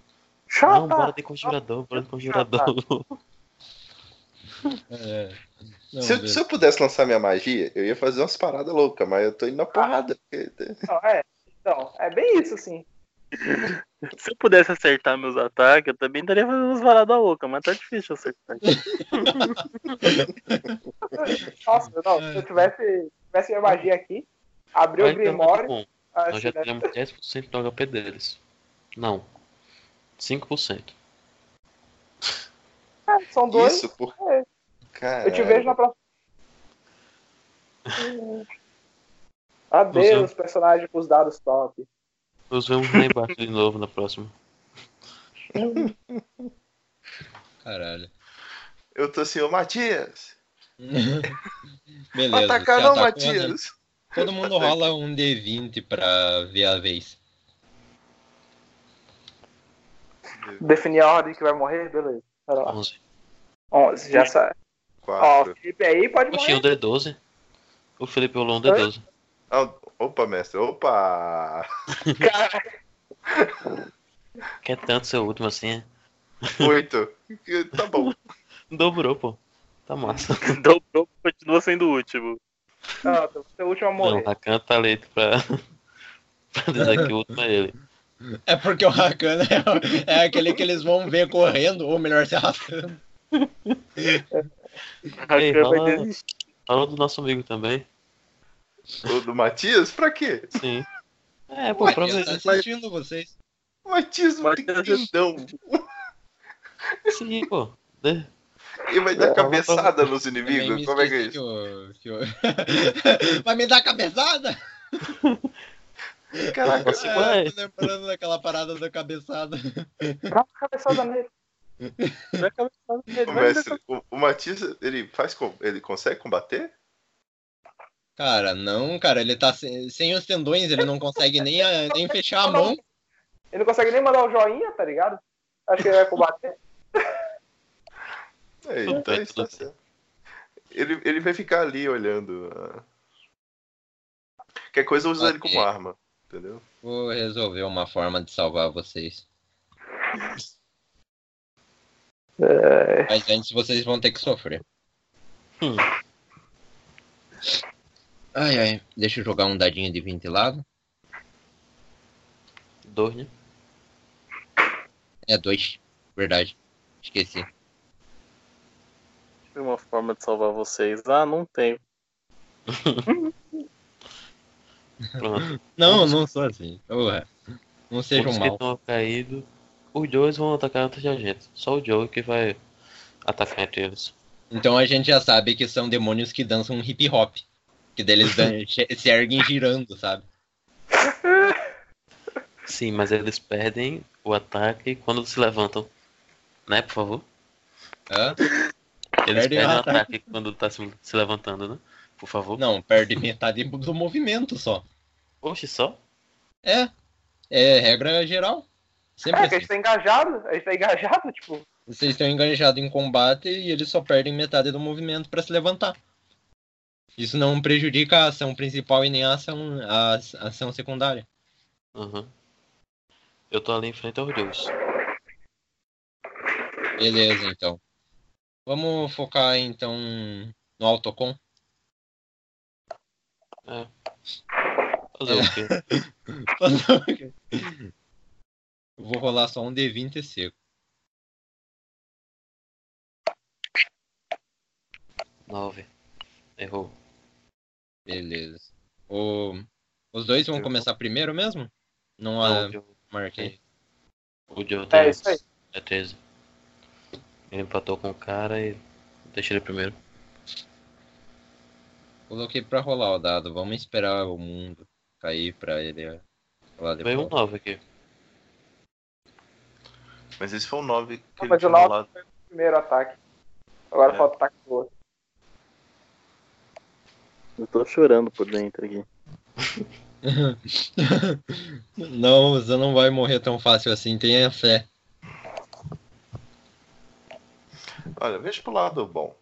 Chata! Não, bora de conjurador, bora de conjurador. É. Não, se, eu, se eu pudesse lançar minha magia, eu ia fazer umas paradas loucas, mas eu tô indo na porrada. Não, é. Então, é bem isso, assim. Se eu pudesse acertar meus ataques, eu também estaria fazendo umas paradas loucas, mas tá difícil acertar. Nossa, não, se eu tivesse, tivesse minha magia aqui, abrir o Olha que dano tá Grimório. ah, Nós já der- tivemos 10% do HP deles. Não. 5%. é, são dois. Isso, por. É. Eu te vejo na próxima. Adeus, personagem com os dados top. Nos vemos lá embaixo de novo na próxima. Caralho. Eu tô assim, ô Matias! Beleza. Atacar não, né? Matias! Todo mundo rola um D20 pra ver a vez. Definir a ordem que vai morrer? Beleza. Pera lá. 11. 11, já sabe. Ó, o 4. Felipe aí pode Oxi, o morrer. D12. O Felipe rolou um D12. Ah, opa, mestre, opa! Cara, Quer tanto ser o último assim, é? 8. Tá bom. Dobrou, pô. Tá massa. Dobrou, continua sendo o último. Não, seu último a Não, morrer. Rakan tá ali pra... pra dizer que o último é ele. É porque o Hakana é, é aquele que eles vão ver correndo, ou melhor, se arrastando. Ei, Rakan vai fala, fala do nosso amigo também. O do Matias? Pra quê? Sim. É, pô, Ué, pra ele tá ver. assistindo vocês. O Matias não tem Matias-. Sim, pô. De- Ele vai dar É, cabeçada nos inimigos? Como é que é isso? que o- que o- Vai me dar cabeçada? Caraca, Nossa, É, ué. tô lembrando daquela parada da cabeçada. Dá uma cabeçada nele. Vai cabeçada nele, o mestre, o, o Matias, ele faz ele consegue combater? Cara, não, cara, ele tá sem, sem os tendões, ele não consegue nem, a- nem fechar a mão. Ele não consegue nem mandar o joinha, tá ligado? Acho que ele vai combater. É, então tá certo. Ele, ele vai ficar ali olhando. Qualquer coisa usa ele Ok. como arma, entendeu? Vou resolver uma forma de salvar vocês. É, Mas antes vocês vão ter que sofrer. Hum. Ai, ai. Deixa eu jogar um dadinho de ventilado. Dois, né? É dois. Verdade. Esqueci. Tem uma forma de salvar vocês. Ah, não tem. Pronto. Não, não sou assim. Porra. Não sejam Os que mal. estão caídos, os dois vão atacar antes da gente. Só o Joe que vai atacar entre eles. Então a gente já sabe que são demônios que dançam hip hop. Que deles se erguem girando, sabe? Sim, mas eles perdem o ataque quando se levantam. Né, por favor? Hã? Eles Perdem perdem o ataque. ataque quando tá se, se levantando, né? Por favor. Não, perde metade do movimento só. Oxe, só? É. É regra geral. Sempre é que a assim. gente tá engajado. A gente tá engajado, tipo. Vocês estão engajados em combate e eles só perdem metade do movimento pra se levantar. Isso não prejudica a ação principal e nem a ação, a ação secundária. Aham. Eu tô ali em frente aos dois. Beleza, então. Vamos focar então no autocom. É. Fazer o quê? Fazer o quê? Eu Vou rolar só um D20 seco. Nove. Errou. Beleza. O... Os dois vão Eu começar primeiro mesmo? Não, Não, o Joe- marquei. O Joe tem É isso aí. é 13. Ele empatou com o cara e deixa ele primeiro. Coloquei pra rolar o dado. Vamos esperar o mundo cair pra ele falar depois. Veio um 9 aqui. Mas esse foi o 9 que Não, ele mas tinha o nove- rolado. Primeiro ataque. Agora É. falta o ataque do outro. Eu tô chorando por dentro aqui. não, você não vai morrer tão fácil assim, tenha fé. Olha, veja pro lado bom.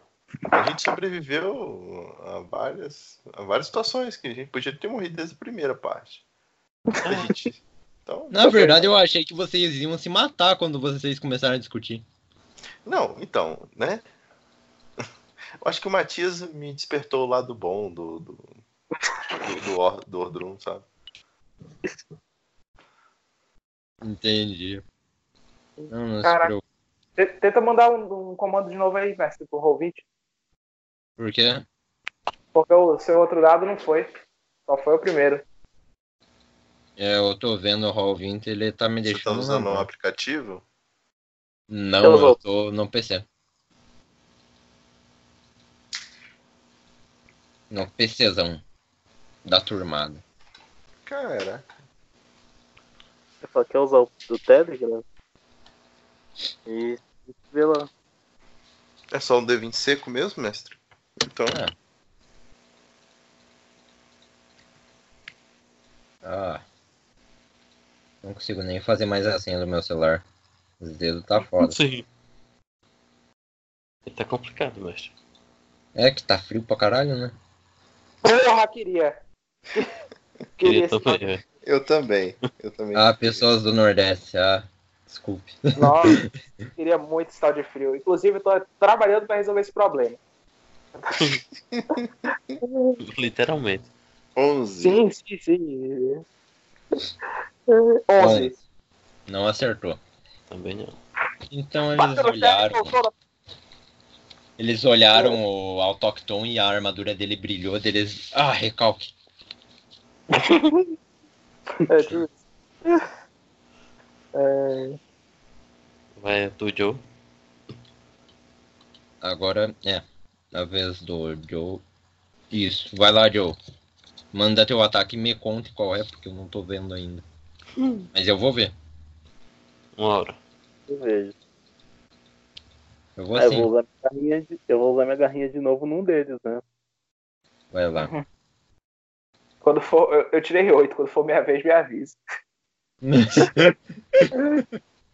A gente sobreviveu a várias, a várias situações que a gente podia ter morrido desde a primeira parte. A gente, então, Na verdade, eu achei que vocês iam se matar quando vocês começaram a discutir. não, então, né? Eu acho que o Matias me despertou o lado bom do do, do, do, Or- do Ordrum, sabe? Entendi. Não, não se Caraca. Tenta mandar um, um comando de novo aí, mestre, pro Roll20. Por quê? Porque o seu outro dado não foi. Só foi o primeiro. É, eu tô vendo o Roll20, ele tá me Você tá deixando. usando na um aplicativo? Não, Eu eu tô no PC. No PCzão. Da turmada. Caraca. Você só quer usar o do Telegram? E vê lá. É só um D20 seco mesmo, mestre? Então, É. Ah. Não consigo nem fazer mais a senha do meu celular. Os dedos tá foda. Sim. Tá complicado, mestre. É que tá frio pra caralho, né? Porra, queria. Queria esse também, é. eu também. Eu também. Ah, pessoas do Nordeste, ah. Desculpe. Nossa, queria muito esse tal de frio. Inclusive, eu tô trabalhando pra resolver esse problema. Literalmente. 11. Sim, sim, sim. 11. Não acertou. Também não. Então eles Bateu olharam. Eles olharam o Autocton e a armadura dele brilhou. Deles. Ah, recalque. É, isso. É, Vai do Joe. Agora é. A vez do Joe. Isso. Vai lá, Joe. Manda teu ataque e me conte qual é, porque eu não tô vendo ainda. Mas eu vou ver. Uma hora. Eu vejo. Eu vou Aí eu sim. vou usar minha garrinha de, eu vou usar minha garrinha de novo num deles, né? Vai lá. Quando for, eu, eu tirei 8. Quando for minha vez, me avisa.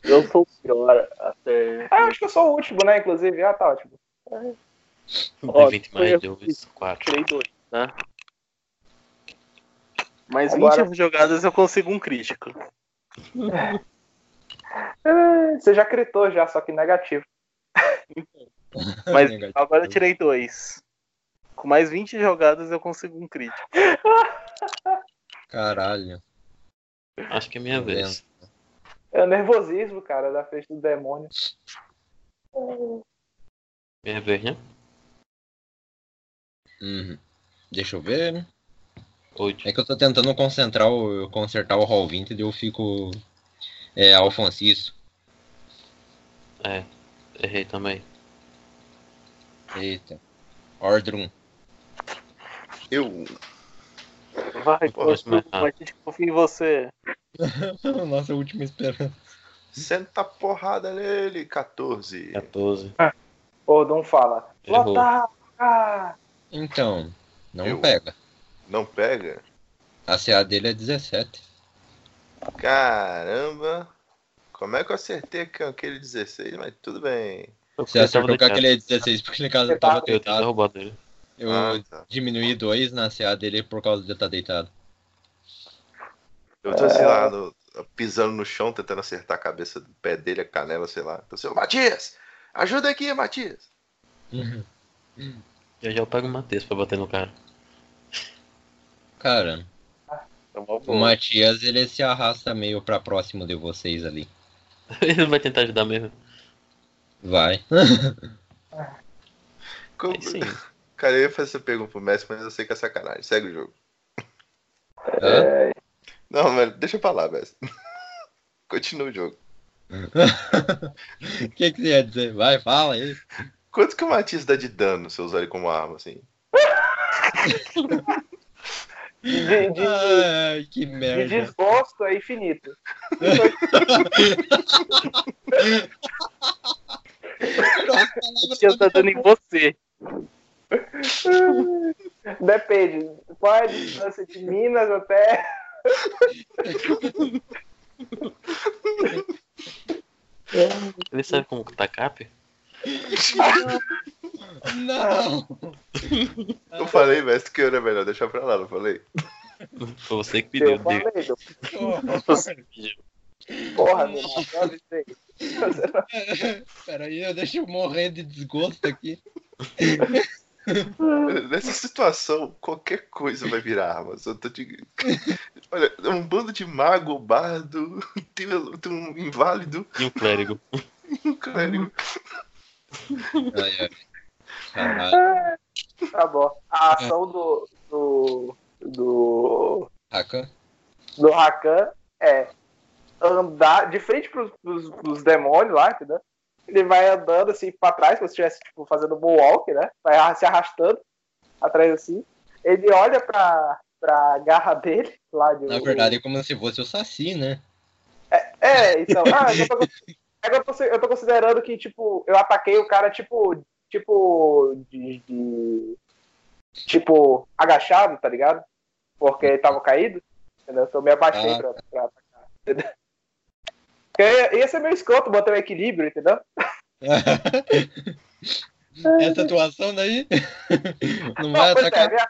Eu sou o pior até. Ah, eu acho que eu sou o último, né? Inclusive. Ah, tá ótimo. Ó, D20 mais eu- 2, 4. Tirei dois, tá? Mais Agora- 20 jogadas eu consigo um crítico. É, Você já critou já, só que negativo. Mas Negativo. agora eu tirei dois. Com mais 20 jogadas eu consigo um crítico. Caralho. Acho que é minha vez. É o nervosismo, cara, da frente do demônio. Minha vez, né? Uhum. Deixa eu ver. 8. É que eu tô tentando concentrar o, consertar o Roll 20 e eu fico. É, Alfonso. É. Errei também. Eita. Ordrum. Eu. Vai, começar? a gente confia em você. Nossa última esperança. Senta a porrada nele. 14. 14. O Dom fala. Errou. Lotar! Ah! Então, não Eu. pega. Não pega? A CA dele é 17. Caramba. Como é que eu acertei aquele 16? Mas tudo bem. Você acertou com aquele 16 porque ele tava tava tá- Eu tinha deitado. derrubado ele. Eu Ah, tá. diminuí 2 na CA dele por causa de estar deitado. Eu tô assim lá, no- pisando no chão, tentando acertar a cabeça do pé dele, a canela, sei lá. Tô assim, ô Matias! Ajuda aqui, Matias! Já já eu pego o Matheus pra bater no cara. Cara, É O. Matias, ele se arrasta meio pra próximo de vocês ali. Ele vai tentar ajudar mesmo. Vai. Como- Aí sim. Cara, eu ia fazer essa pergunta pro Messi, mas eu sei que é sacanagem. Segue o jogo. Hã? Não, mas deixa pra lá, Messi. Continua o jogo. O que, que você ia dizer? Vai, fala aí. Quanto que o Matias dá de dano se eu usar ele como arma, assim? De, de, Ai, que de merda. desgosto é infinito. Matias tá dando em você. Depende. Qual é a distância de Minas até. Ele sabe como tá cap? Não! Eu falei, Messi, que era melhor deixar pra lá, não falei? Foi você que pediu, Eu falei, do- Você pediu. porra, meu. Peraí, eu deixo eu morrer de desgosto aqui. Nessa situação, qualquer coisa vai virar arma. Te... Olha, é um bando de mago, bardo, tem, tem um inválido E um clérigo. e um clérigo. Ai, ai. Tá bom. A ação do. do. do. Rakan? do Rakan é andar de frente pros, pros, pros demônios lá, entendeu? Ele vai andando assim pra trás, como se estivesse tipo, fazendo moonwalk, né? Vai se arrastando atrás assim. Ele olha pra, pra garra dele, lá de Na verdade, é como se fosse o Saci, né? É, então. Ah, eu tô, é eu tô, eu tô considerando que, tipo, eu ataquei o cara, tipo. Tipo. De. de- tipo, agachado, tá ligado? Porque ele tava caído. Entendeu? Então eu me abaixei Ah. pra, pra atacar. Ia ser meio escroto botar o equilíbrio, entendeu? Essa atuação daí? Não Não, vai é, a atacar? minha,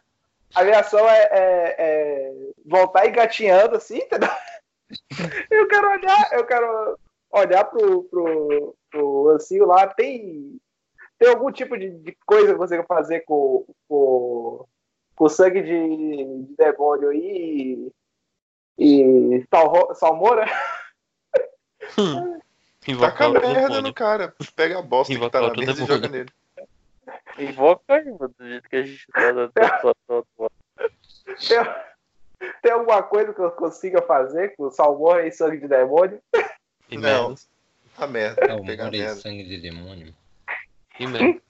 a minha ação é, é- é voltar engatinhando assim, entendeu? Eu quero olhar, eu quero olhar pro, pro, pro Ancinho lá. Tem, tem algum tipo de, de coisa que você quer fazer com, com, com sangue de, de demônio e, e salro- salmoura? Taca merda demônio. no cara. Pega a bosta que Invocar tá na mesa e joga nele. Invoca aí, mano, do jeito que a gente tá atual. Tem, tem alguma coisa que eu consiga fazer com salmoura e sangue de demônio? E Não. merda. A merda. A morei merda. sangue de demônio. E merda.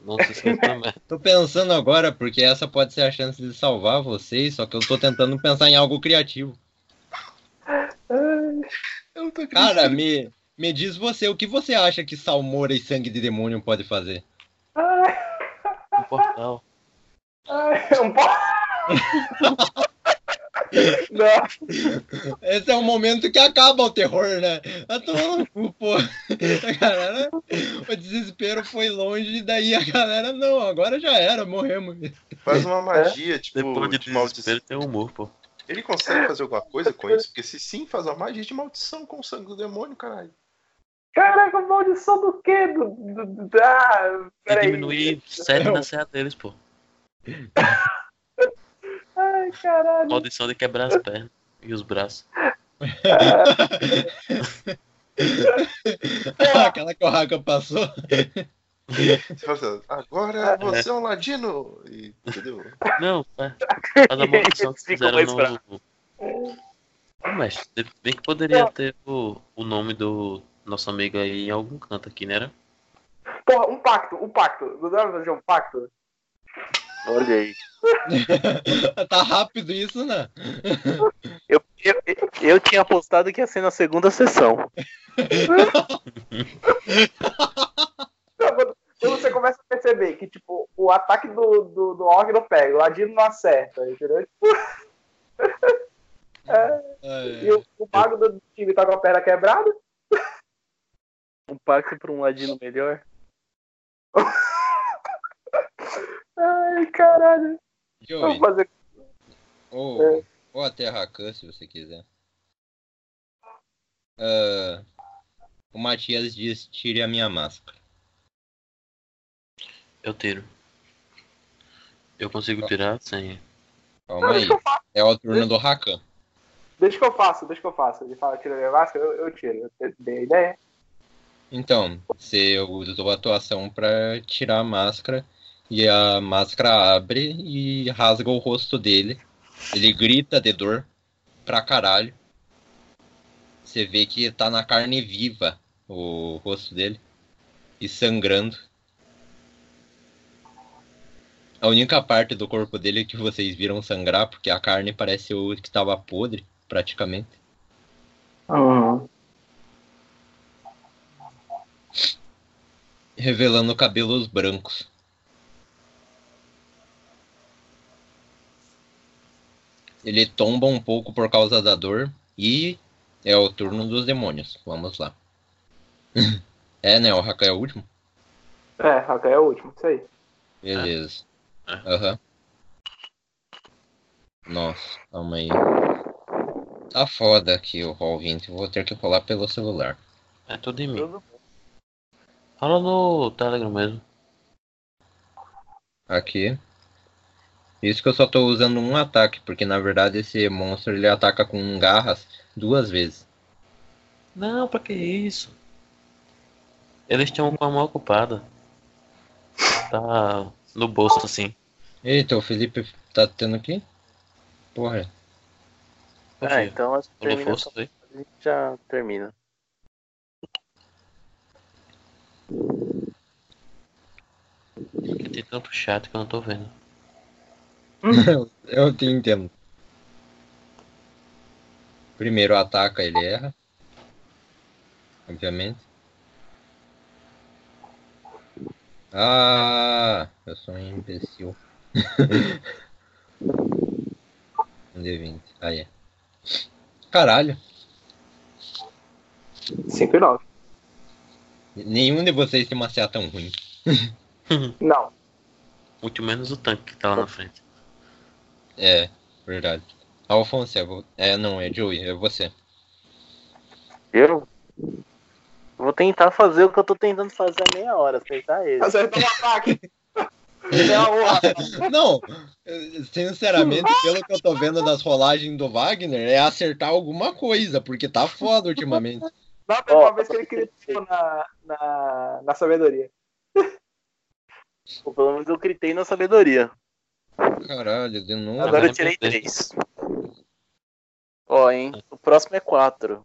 Não se esqueça da merda. Tô pensando agora, porque essa pode ser a chance de salvar vocês, só que eu tô tentando pensar em algo criativo. Eu não tô Cara, acreditando. me, me diz você, o que você acha que salmoura e sangue de demônio pode fazer? Um portal. ai, um po- Não. Esse é o momento que acaba o terror, né? Eu tô maluco, pô. A galera, o desespero foi longe, e daí a galera, não, agora já era, morremos. Faz uma magia, tipo, Depois de de maldição. desespero tem humor, pô. Ele consegue fazer alguma coisa com isso? Porque se sim, faz uma magia de maldição com o sangue do demônio, caralho. Caraca, maldição do quê? Do, do, do- ah, E peraí. diminuir 7 na CA deles, pô. Ai, caralho. Maldição de quebrar as pernas e os braços. Aquela que o Haka passou. Assim, agora você é um ladino. E, entendeu? Não, é. Faz a maldição que Fica fizeram mais no. Ô, mestre, bem que poderia ter o, o nome do nosso amigo aí em algum canto aqui, né? Porra, um pacto, um pacto. Não dá pra fazer um pacto? Olha aí. tá rápido isso, né? Eu, eu, eu tinha apostado que ia ser na segunda sessão. Quando você começa a perceber que, tipo, o ataque do, do, do Orc não pega, o Ladino não acerta, entendeu? É, E o, o mago do time tá com a perna quebrada. Um pacto pra um ladino melhor. Ai, caralho. Vamos fazer. ou, ou até Rakan, se você quiser. Ah, o Matias diz: tire a minha máscara. Eu tiro. Eu consigo tirar sem. Calma Não, aí. deixa que eu faço, É o turno do Rakan. deixa que eu faço, deixa que eu faço. Ele fala, tira a minha máscara, eu, eu tiro. Eu dei a ideia. Então, você usou a tua ação pra tirar a máscara e a máscara abre e rasga o rosto dele. Ele grita de dor pra caralho. Você vê que tá na carne viva o rosto dele e sangrando. A única parte do corpo dele que vocês viram sangrar, porque a carne parece o que estava podre, praticamente. Uhum. revelando cabelos brancos. Ele tomba um pouco por causa da dor e é o turno dos demônios. Vamos lá. é, né? O Haka é o último? É, Rakan é o último, isso aí. Beleza. Aham. Nossa, calma aí. Tá foda aqui o Roll 20. Vou ter que rolar pelo celular. É tudo em mim. Tudo Fala no Telegram mesmo. Aqui. Isso que eu só tô usando um ataque, porque na verdade esse monstro ele ataca com garras duas vezes. Não, pra que isso? Eles estão com a mão ocupada. Tá no bolso assim. Eita, o Felipe tá tendo aqui? Porra. Ah, então acho que termina força aí. a gente já termina. Tem tanto chat que eu não tô vendo. eu te entendo. Primeiro ataca, ele erra. Obviamente. Ah, eu sou um imbecil. um D20. Aí é. Caralho. 5 e 9. Nenhum de vocês tem uma CA tão ruim. Não. Muito menos o tanque que tá lá na frente. É, verdade. Alfonso, é, vo... é não, é Joey, é você. Eu vou tentar fazer o que eu tô tentando fazer há meia hora, acertar ele. Acertou um ataque. É. Não, sinceramente, pelo que eu tô vendo das rolagens do Wagner, é acertar alguma coisa, porque tá foda ultimamente. Não, teve uma vez que ele criticou na, na, na sabedoria. Ou pelo menos eu gritei na sabedoria. Caralho, de novo. Agora eu tirei três. Ó, hein? O próximo é quatro.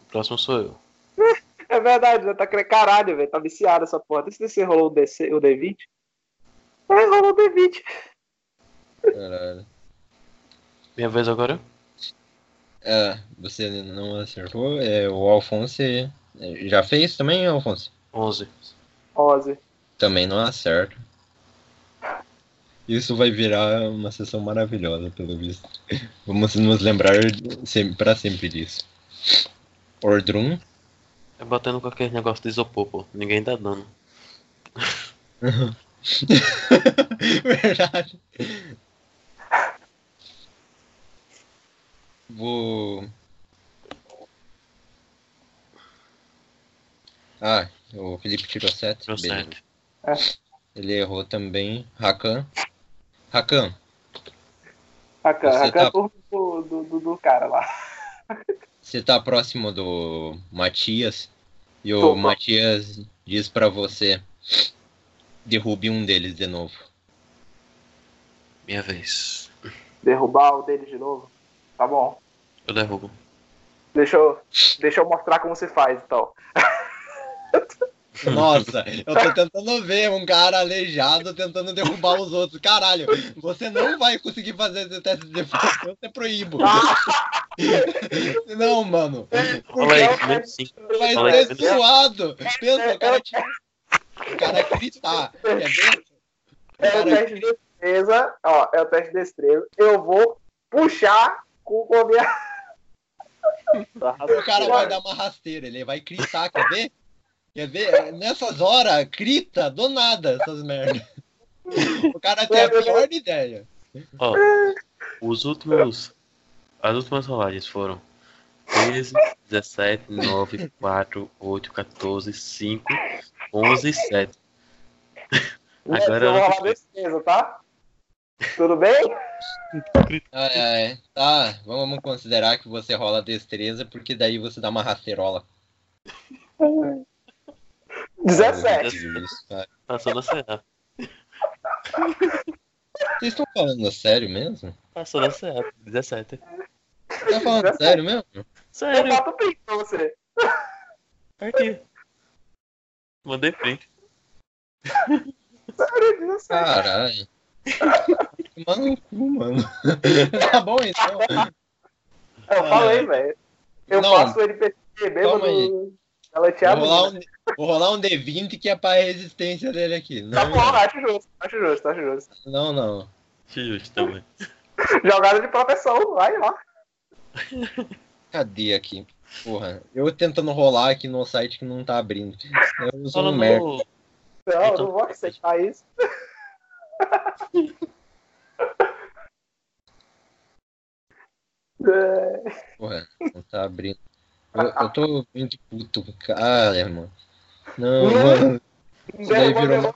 O próximo sou eu. É verdade, né? Tá caralho, velho. Tá viciado essa porra. Deixa eu ver se rolou o, DC, o D20. É, rolou o D20. Caralho. Minha vez agora? É, você não acertou. É, o Alfonso é, já fez também, Alfonso? 11. 11. Também não acerta. Isso vai virar uma sessão maravilhosa, pelo visto. Vamos nos lembrar sempre, pra sempre disso. Ordrum. É batendo com aquele negócio de isopor, pô. Ninguém dá dano. Verdade. Vou. Ah, o Felipe tirou 7. Tirou Beleza. 7. Ele errou também. Rakan. Rakan, Rakan, Rakan é tá- turno do, do, do, do cara lá. Você tá próximo do Matias. E o Tô. Matias diz pra você: derrube um deles de novo. Minha vez. Derrubar o dele de novo. Tá bom. Eu derrubo. Deixa eu, deixa eu mostrar como se faz, então. Nossa, eu tô tentando ver um cara aleijado tentando derrubar os outros. Caralho, você não vai conseguir fazer esse teste de força, eu te proíbo. Não, mano. Fala aí, Então, menos 5. Vai ser suado. Pensa, o cara, te... o cara gritar. O É o teste de destreza. Ó, é o teste de destreza. Eu vou puxar com a minha. O cara vai dar uma rasteira, ele vai gritar, quer ver? Quer ver? Nessas horas, grita do nada essas merdas. O cara tem a pior ideia. Ó, os últimos. As últimas rolagens foram 13, 17, 9, 4, 8, 14, 5, 11 e 7. Agora eu vou destreza, tá? Tudo bem? Ai, ai. Tá, vamos considerar que você rola destreza, porque daí você dá uma rasteirola. 17. Jesus, cara. Passou na CA. Vocês estão falando sério mesmo? Passou na CA. 17. Tá falando sério mesmo? Eu Sério, bato o print pra você. aqui. Mandei print. Sério, 17. Caralho. Mano, no cu, mano. tá bom então. Eu falei, velho. Eu Não. faço o NPC Calma aí. Ela te Vou abre. rolar, um, vou rolar um D20 que é pra resistência dele aqui. Tá Não, bom, acho justo, acho justo, acho justo. não, não. Justo também. Jogada de proteção, vai lá. Cadê aqui? Porra, eu tentando rolar aqui no site que não tá abrindo. Eu uso Fala um merda. no. Não, Então- não vou aceitar isso. É, Porra, não tá abrindo. Eu, eu tô muito puto, cara, mano. Não, Hum. mano. Isso daí virou uma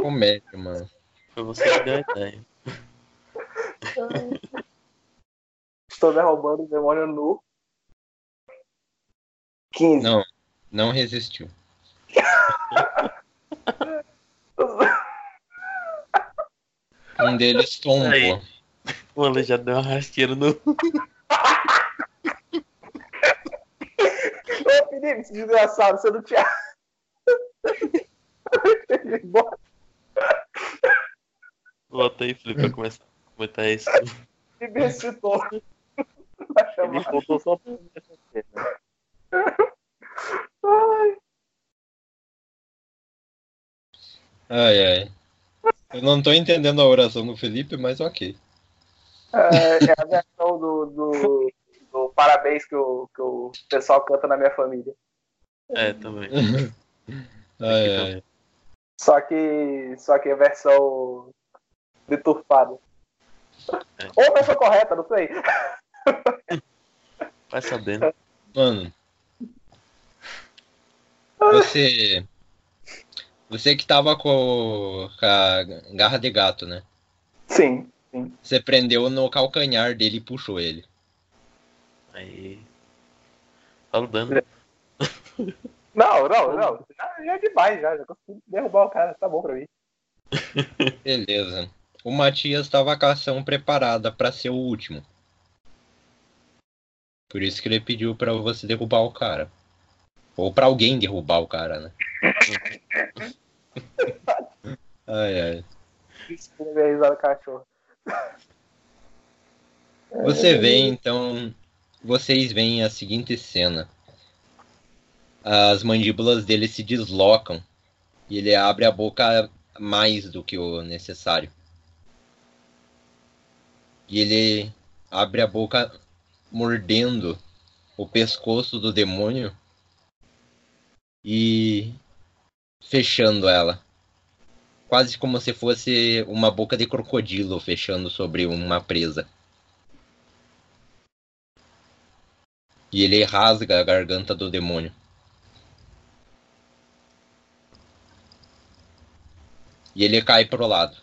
comédia, mano. Foi você que deu a ideia. Estou derrubando o demônio nu. 15. Não, não resistiu. Um deles tombou. Aí. O aleijado deu uma rasteira no. Ô, Felipe, esse desgraçado, você não tinha. Bota aí, Felipe, pra começar a comentar isso. me. Vai Ele voltou só pra? Ai, Ai, ai. Eu não tô entendendo a oração do Felipe, mas ok. é, é a versão do, do parabéns que o, que o pessoal canta na minha família. É, também. Ai, ai. Só que, só que a versão deturpada. É. Ou a versão correta, não sei. Vai sabendo. Mano. Você. Você que tava com, com a garra de gato, né? Sim. Você prendeu no calcanhar dele e puxou ele. Aí. Fala o dano. Não, não, não. Já, é demais, já. Já consegui derrubar o cara. Tá bom pra mim. Beleza. O Matias tava com a ação preparada pra ser o último. Por isso que ele pediu pra você derrubar o cara. Ou pra alguém derrubar o cara, né? Ai, ai. Desculpa risada cachorro. Você vê então. Vocês veem a seguinte cena. As mandíbulas dele se deslocam. E ele abre a boca mais do que o necessário. E ele abre a boca mordendo o pescoço do demônio e fechando ela. Quase como se fosse uma boca de crocodilo fechando sobre uma presa. E ele rasga a garganta do demônio. E ele cai pro lado.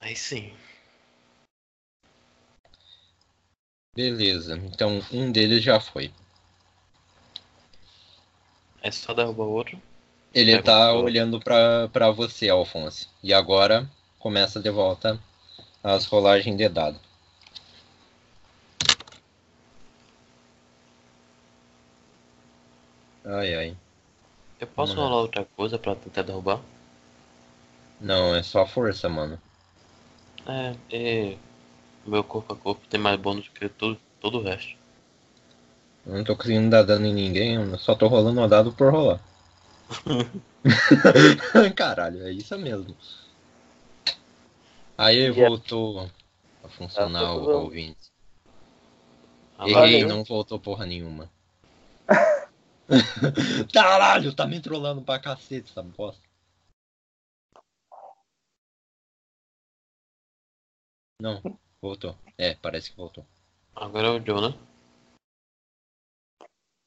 Aí sim. Beleza, então um deles já foi. É só derrubar o outro. Ele Pega tá o- olhando pra, pra você, Alfonso. E agora começa de volta as rolagens de dado. Ai, ai. Eu posso rolar outra coisa pra tentar derrubar? Não, é só força, mano. É, e meu corpo a corpo tem mais bônus que todo, todo o resto. Eu não tô conseguindo dar dano em ninguém, eu só tô rolando o dado por rolar. Caralho, é isso mesmo. Aí E a- voltou a funcionar Ah, o tô- ouvinte. Ah, Errei, não voltou porra nenhuma. Caralho, tá me trollando pra cacete essa bosta. Não, voltou. É, parece que voltou. Agora é o Joe, né?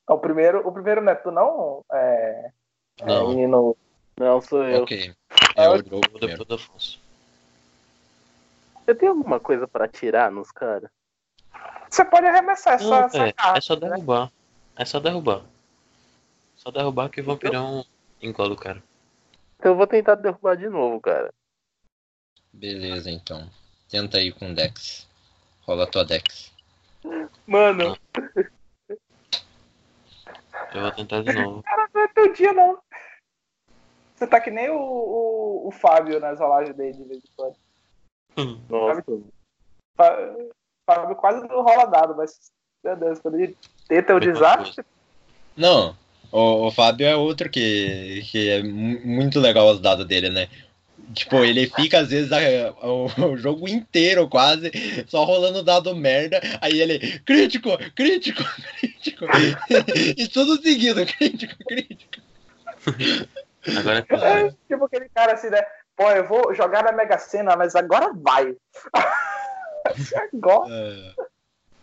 O primeiro, o primeiro não é tu, não? É. é Não, menino. Não, sou eu. Ok. É o primeiro. depois do Afonso. Eu tenho alguma coisa pra atirar nos caras? Você pode arremessar essa, Não, essa é, carta. é só né? derrubar. É só derrubar. Só derrubar que o vampirão engola o cara. Então eu vou tentar derrubar de novo, cara. Beleza, então. Tenta aí com o Dex. Rola a tua Dex. Mano, Eu vou tentar de novo. Cara, não é teu dia, não. Você tá que nem o, o, o Fábio nas rolagens dele de vez em quando. nossa. Fá- Fábio quase não rola dado, mas, meu Deus, quando ele tenta o desastre, Não, o, o Fábio é outro que, que é mu- muito legal os dados dele, né? Tipo, ele fica às vezes a- o, o jogo inteiro quase só rolando dado merda. Aí ele, crítico, crítico, crítico. e tudo seguido, crítico, crítico. Agora é tipo aquele cara assim, né? Pô, eu vou jogar na Mega Sena, mas agora vai. agora. É,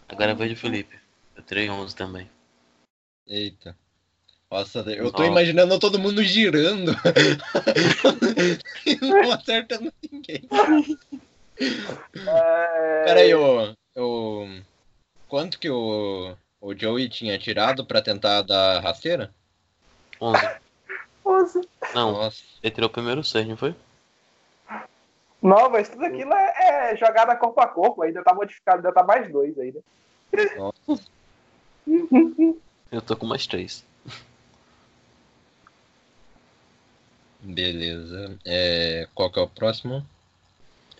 Agora vai de Felipe. Eu tirei 11 também. eita. Nossa, eu tô Nossa. imaginando todo mundo girando. e não acertando ninguém. É... Peraí, o, o. Quanto que o, o Joey tinha tirado pra tentar dar rasteira? 11. Nossa. Não, Nossa. ele tirou primeiro 6, não foi? Não, mas tudo aquilo é, é jogada corpo a corpo, ainda tá modificado, ainda tá mais dois ainda. Eu tô com mais 3. Beleza. É, qual que é o próximo?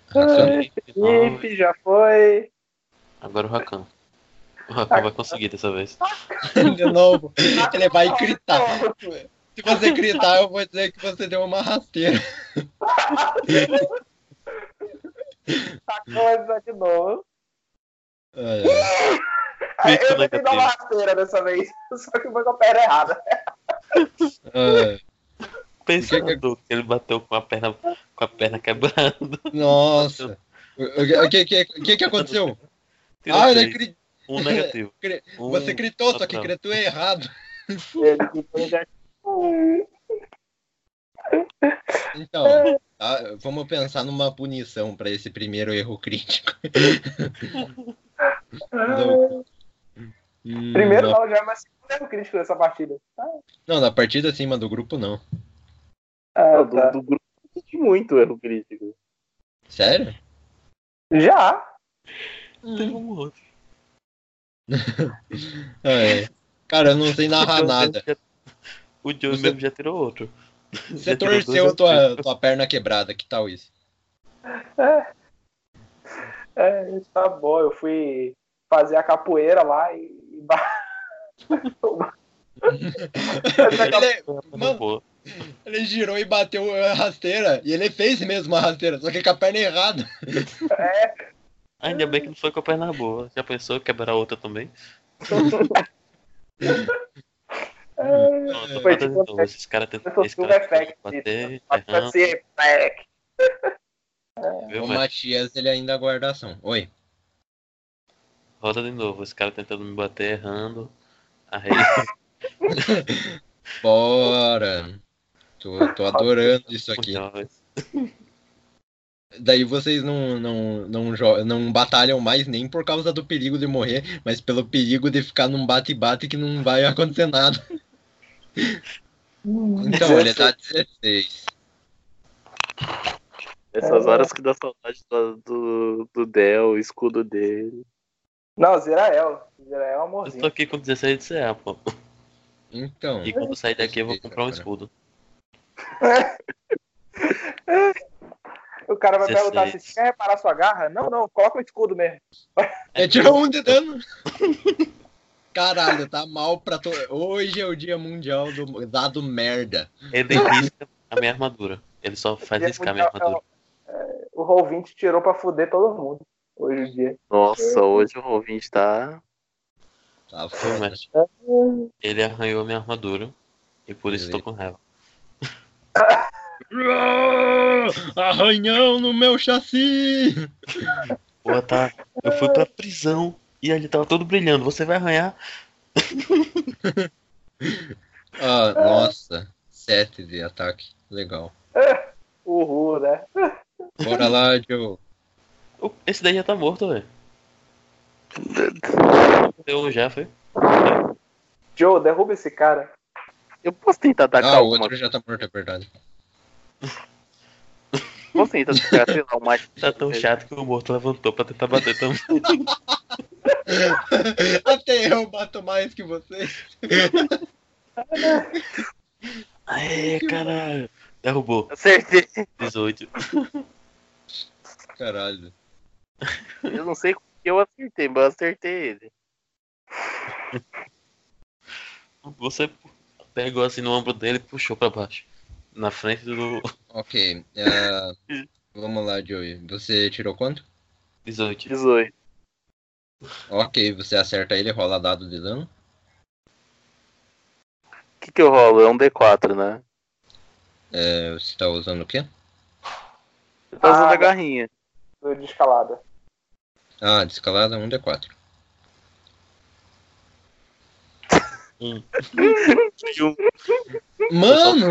Rakan? Felipe, já foi. Agora o Rakan. O Rakan vai conseguir dessa vez. De novo. Ele vai gritar. Se você gritar, eu vou dizer que você deu uma rasteira. Tá coisa de novo. É, Aí Crítico eu tentei dar uma rasteira dessa vez, só que foi com a perna errada. é. Pensando que ele bateu com a perna, com a perna quebrada. Nossa. O o que, que, que, que aconteceu? Tirou Ah, ele três. gri- Um negativo. Cri- Um Você gritou, só que gritou errado. Ele ficou negativo. Então, tá, vamos pensar numa punição pra esse primeiro erro crítico. Não. Hum, Primeiro não, já é mais segundo erro crítico dessa partida. não, na partida acima do grupo não. Ah, do, tá. do grupo eu senti muito erro crítico. Sério? Já? Teve um outro. É. Cara, eu não sei narrar O Joe nada. O Você- mesmo já tirou outro. Você Já torceu erros tua, tua perna quebrada, que tal isso? É, tá bom. Eu fui fazer a capoeira lá e. ba- Ele, Mano. Pô, ele girou e bateu a rasteira. E ele fez mesmo a rasteira, só que com a perna errada. Ainda bem que não foi com a perna boa. Já pensou quebrar outra também? Pronto, Foi roda de tipo novo. Esses caras tentam. Foi Esse cara Effect, bater, viu, O mas Matias, ele ainda guarda ação. Oi. roda de novo. Esse cara tentando me bater, errando. Aí, Bora. Tô, tô adorando isso aqui. Daí vocês não, não, não, não batalham mais nem por causa do perigo de morrer, mas pelo perigo de ficar num bate-bate que não vai acontecer nada. Então, ele tá 16. Essas É. horas que dá saudade do, do, do Del, o escudo dele. Não, Zirael. Zirael é um Eu amorzinho. tô aqui com 16 de CA, pô. Então. E quando sair daqui eu vou comprar um escudo. O cara vai 16. perguntar assim: você quer reparar sua garra? Não, não, coloca o escudo mesmo. É tirou um de dano. Caralho, tá mal pra to... Hoje é o dia mundial do dado merda. Ele risca a minha armadura. Ele só faz riscar a minha armadura. O Roll20 tirou pra fuder todo mundo. Hoje em dia. Nossa, hoje o ouvinte tá. Tá foda. Ele arranhou a minha armadura. E por isso tô com raiva. Arranhão no meu chassi! Pô, tá. Eu fui pra prisão e ele tava todo brilhando. Você vai arranhar? Ah, nossa, 7 de ataque. Legal. Uhul, né? Bora lá, Joe. Esse daí já tá morto, velho. Deu um já, foi? Joe, derruba esse cara. Eu posso tentar atacar Ah, o outro já tá morto, é verdade. Tentar atacar, sei lá, um macho. Tá tão chato que o morto levantou pra tentar bater também. Até eu bato mais que vocês. Aê, caralho. Derrubou. Acertei. 18. Caralho. Eu não sei como que eu acertei, mas eu acertei ele. Você pegou assim no ombro dele e puxou pra baixo. Na frente do Ok. ah, vamos lá, Joey. Você tirou quanto? 18. 18. Ok, você acerta ele, rola dado de dano. O que que eu rolo? É um D4, né? É, você tá usando o quê? Você tá usando Ah, a garrinha. Do de escalada. Ah, de escalada 1d4. Um. E um- Mano!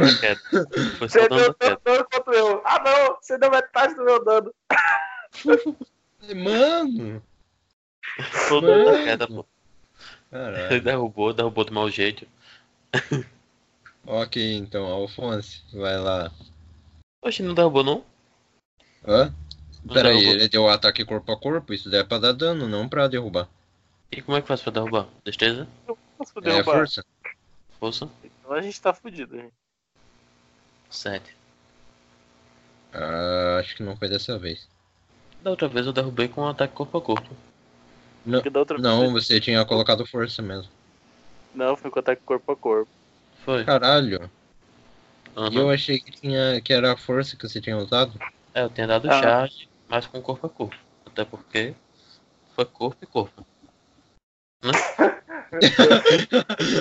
Você dando deu queda. tanto dano quanto eu. Ah, não! Você deu metade do meu dano. Mano! Foi dando queda, pô. Ele Caralho. derrubou, derrubou do mau jeito. Ok, então, Alphonse, vai lá. Oxe, não derrubou não? Hã? Não Pera aí, derrubou. ele deu ataque corpo a corpo, isso daí é pra dar dano, não pra derrubar. E como é que faz pra derrubar? Destreza? Posso É derrubar? força? Força? Então a gente tá fudido, gente. 7. Ah, acho que não foi dessa vez. Da outra vez eu derrubei com um ataque corpo a corpo. Não, Porque da outra não vez- você tinha colocado força mesmo. Não, foi com ataque corpo a corpo. Foi. Caralho, Aham. e eu achei que, tinha, que era a força que você tinha usado. É, eu tinha dado Ah. charge, mas com corpo a corpo. Até porque foi corpo e corpo.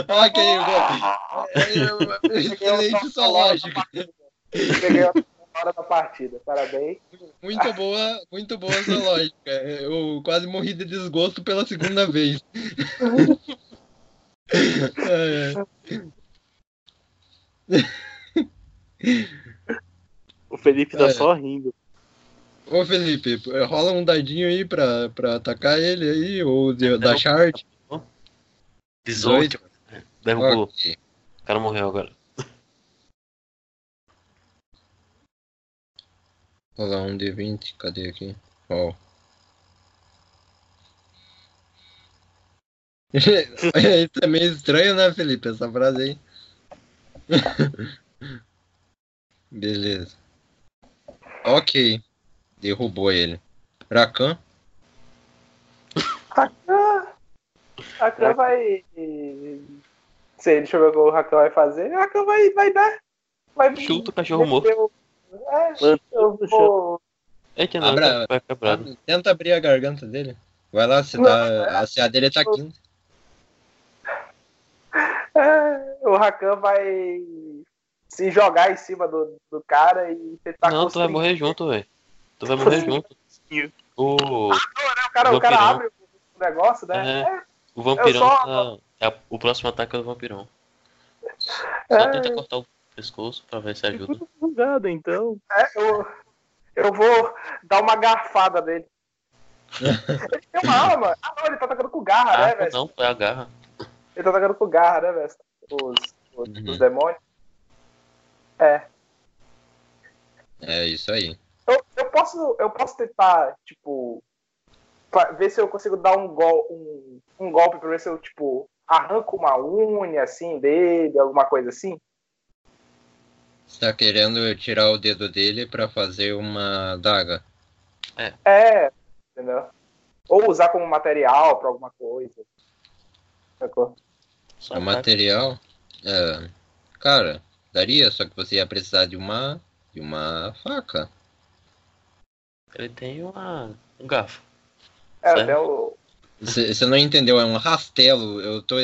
ok, eu- excelente sua lógica. Peguei a hora da partida. Parabéns. Muito boa, muito boa sua lógica. Eu quase morri de desgosto pela segunda vez. É, O Felipe tá É. só rindo. Ô Felipe, rola um dadinho aí pra, pra atacar ele aí, ou de, da chart. 18. Derrubou. Ok. O cara morreu agora. Rolar um D20, cadê aqui? Ó. Isso é meio estranho, né, Felipe? Essa frase aí. Beleza. Ok. Derrubou ele. Rakan? Rakan vai. Sei, deixa eu ver o que o Rakan vai fazer. O Rakan vai, vai dar. Vai Chuta o cachorro morto. Eu, é, Mano, eu vou. Eita, não, Abra- tá quebrado. Tenta abrir a garganta dele. Vai lá, você tá. A CA dele tá quinta. é, o Rakan vai se jogar em cima do, do cara e tentar Não, tu vai morrer junto, velho. Tu vai morrer junto. O, O cara, o cara abre o negócio, né? É. o vampirão só- tá. é o próximo ataque é do vampirão. Só É. tenta cortar o pescoço pra ver se ajuda. Jogado, então. É, eu, eu vou dar uma garfada nele. ele tem uma arma. Ah, não, ele tá atacando com garra, né, Ah, velho? não, foi a garra. Ele tá atacando com garra, né, velho? Os, os, Uhum. os demônios. É. É isso aí. Eu, eu, posso, eu posso tentar, tipo, pra ver se eu consigo dar um, gol, um, um golpe pra ver se eu, tipo, arranco uma unha, assim, dele, alguma coisa assim. Você tá querendo tirar o dedo dele pra fazer uma daga. É, entendeu? Ou usar como material pra alguma coisa. Sacou? Só O ataque. material. É, cara, daria, só que você ia precisar de uma. de uma faca. Ele tem uma, um garfo. É, até o. Você não entendeu, é um rastelo. Eu tô.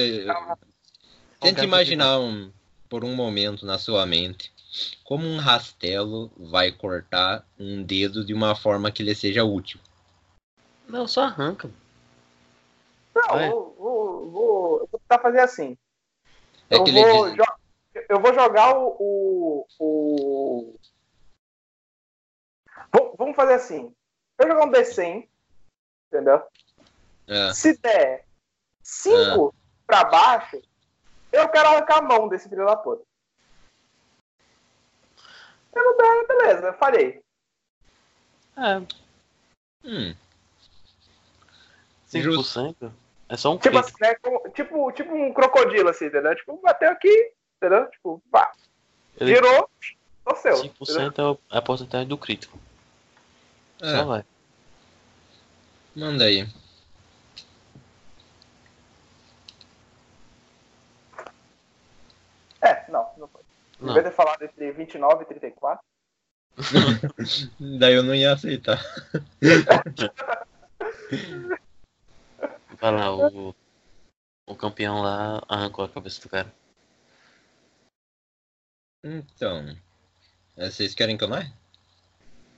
Tenta garfo imaginar um, por um momento na sua mente como um rastelo vai cortar um dedo de uma forma que ele seja útil. Não, só arranca. Não, Vai. vou, vou, vou, eu vou tentar fazer assim. É eu, vou diz- jo- eu vou jogar o. o, o... Vou- Vamos fazer assim. Eu vou jogar um D100, entendeu? É, Se der 5 pra baixo, eu quero arrancar a mão desse filho da puta. Se não der, beleza, eu falhei. É, hum, 5% é só um Tipo crítico. assim, né? Tipo, tipo um crocodilo, assim, entendeu? Tipo, bateu aqui, entendeu? Tipo, pá, Ele, girou, tô seu. entendeu? 5% é é a porcentagem do crítico. Só é, vai. Manda aí. É, não, não foi. Não, Devia ter falado entre 29 e 34. Daí eu não ia aceitar. vai lá, o, o campeão lá arrancou a cabeça do cara. Então. Vocês querem que eu narre?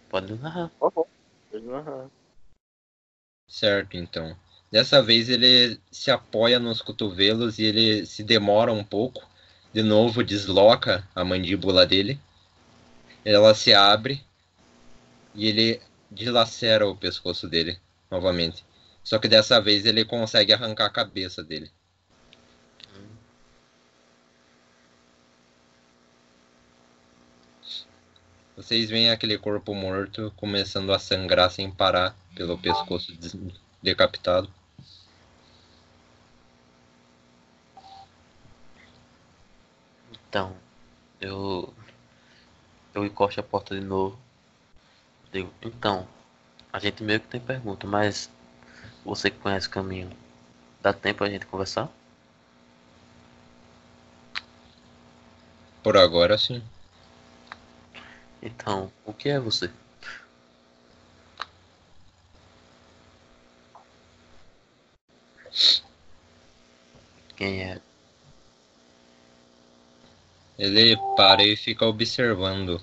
Pode narrar. Aham. Certo, então. Dessa vez ele se apoia nos cotovelos e ele se demora um pouco. De novo, desloca a mandíbula dele. Ela se abre e ele dilacera o pescoço dele novamente. Só que dessa vez ele consegue arrancar a cabeça dele. Vocês veem aquele corpo morto começando a sangrar sem parar pelo pescoço decapitado. Então, eu. Eu encosto a porta de novo. Digo, então, a gente meio que tem pergunta, mas você que conhece o caminho, dá tempo a gente conversar? Por agora, sim. Então, o que é você? Quem é? Ele para e fica observando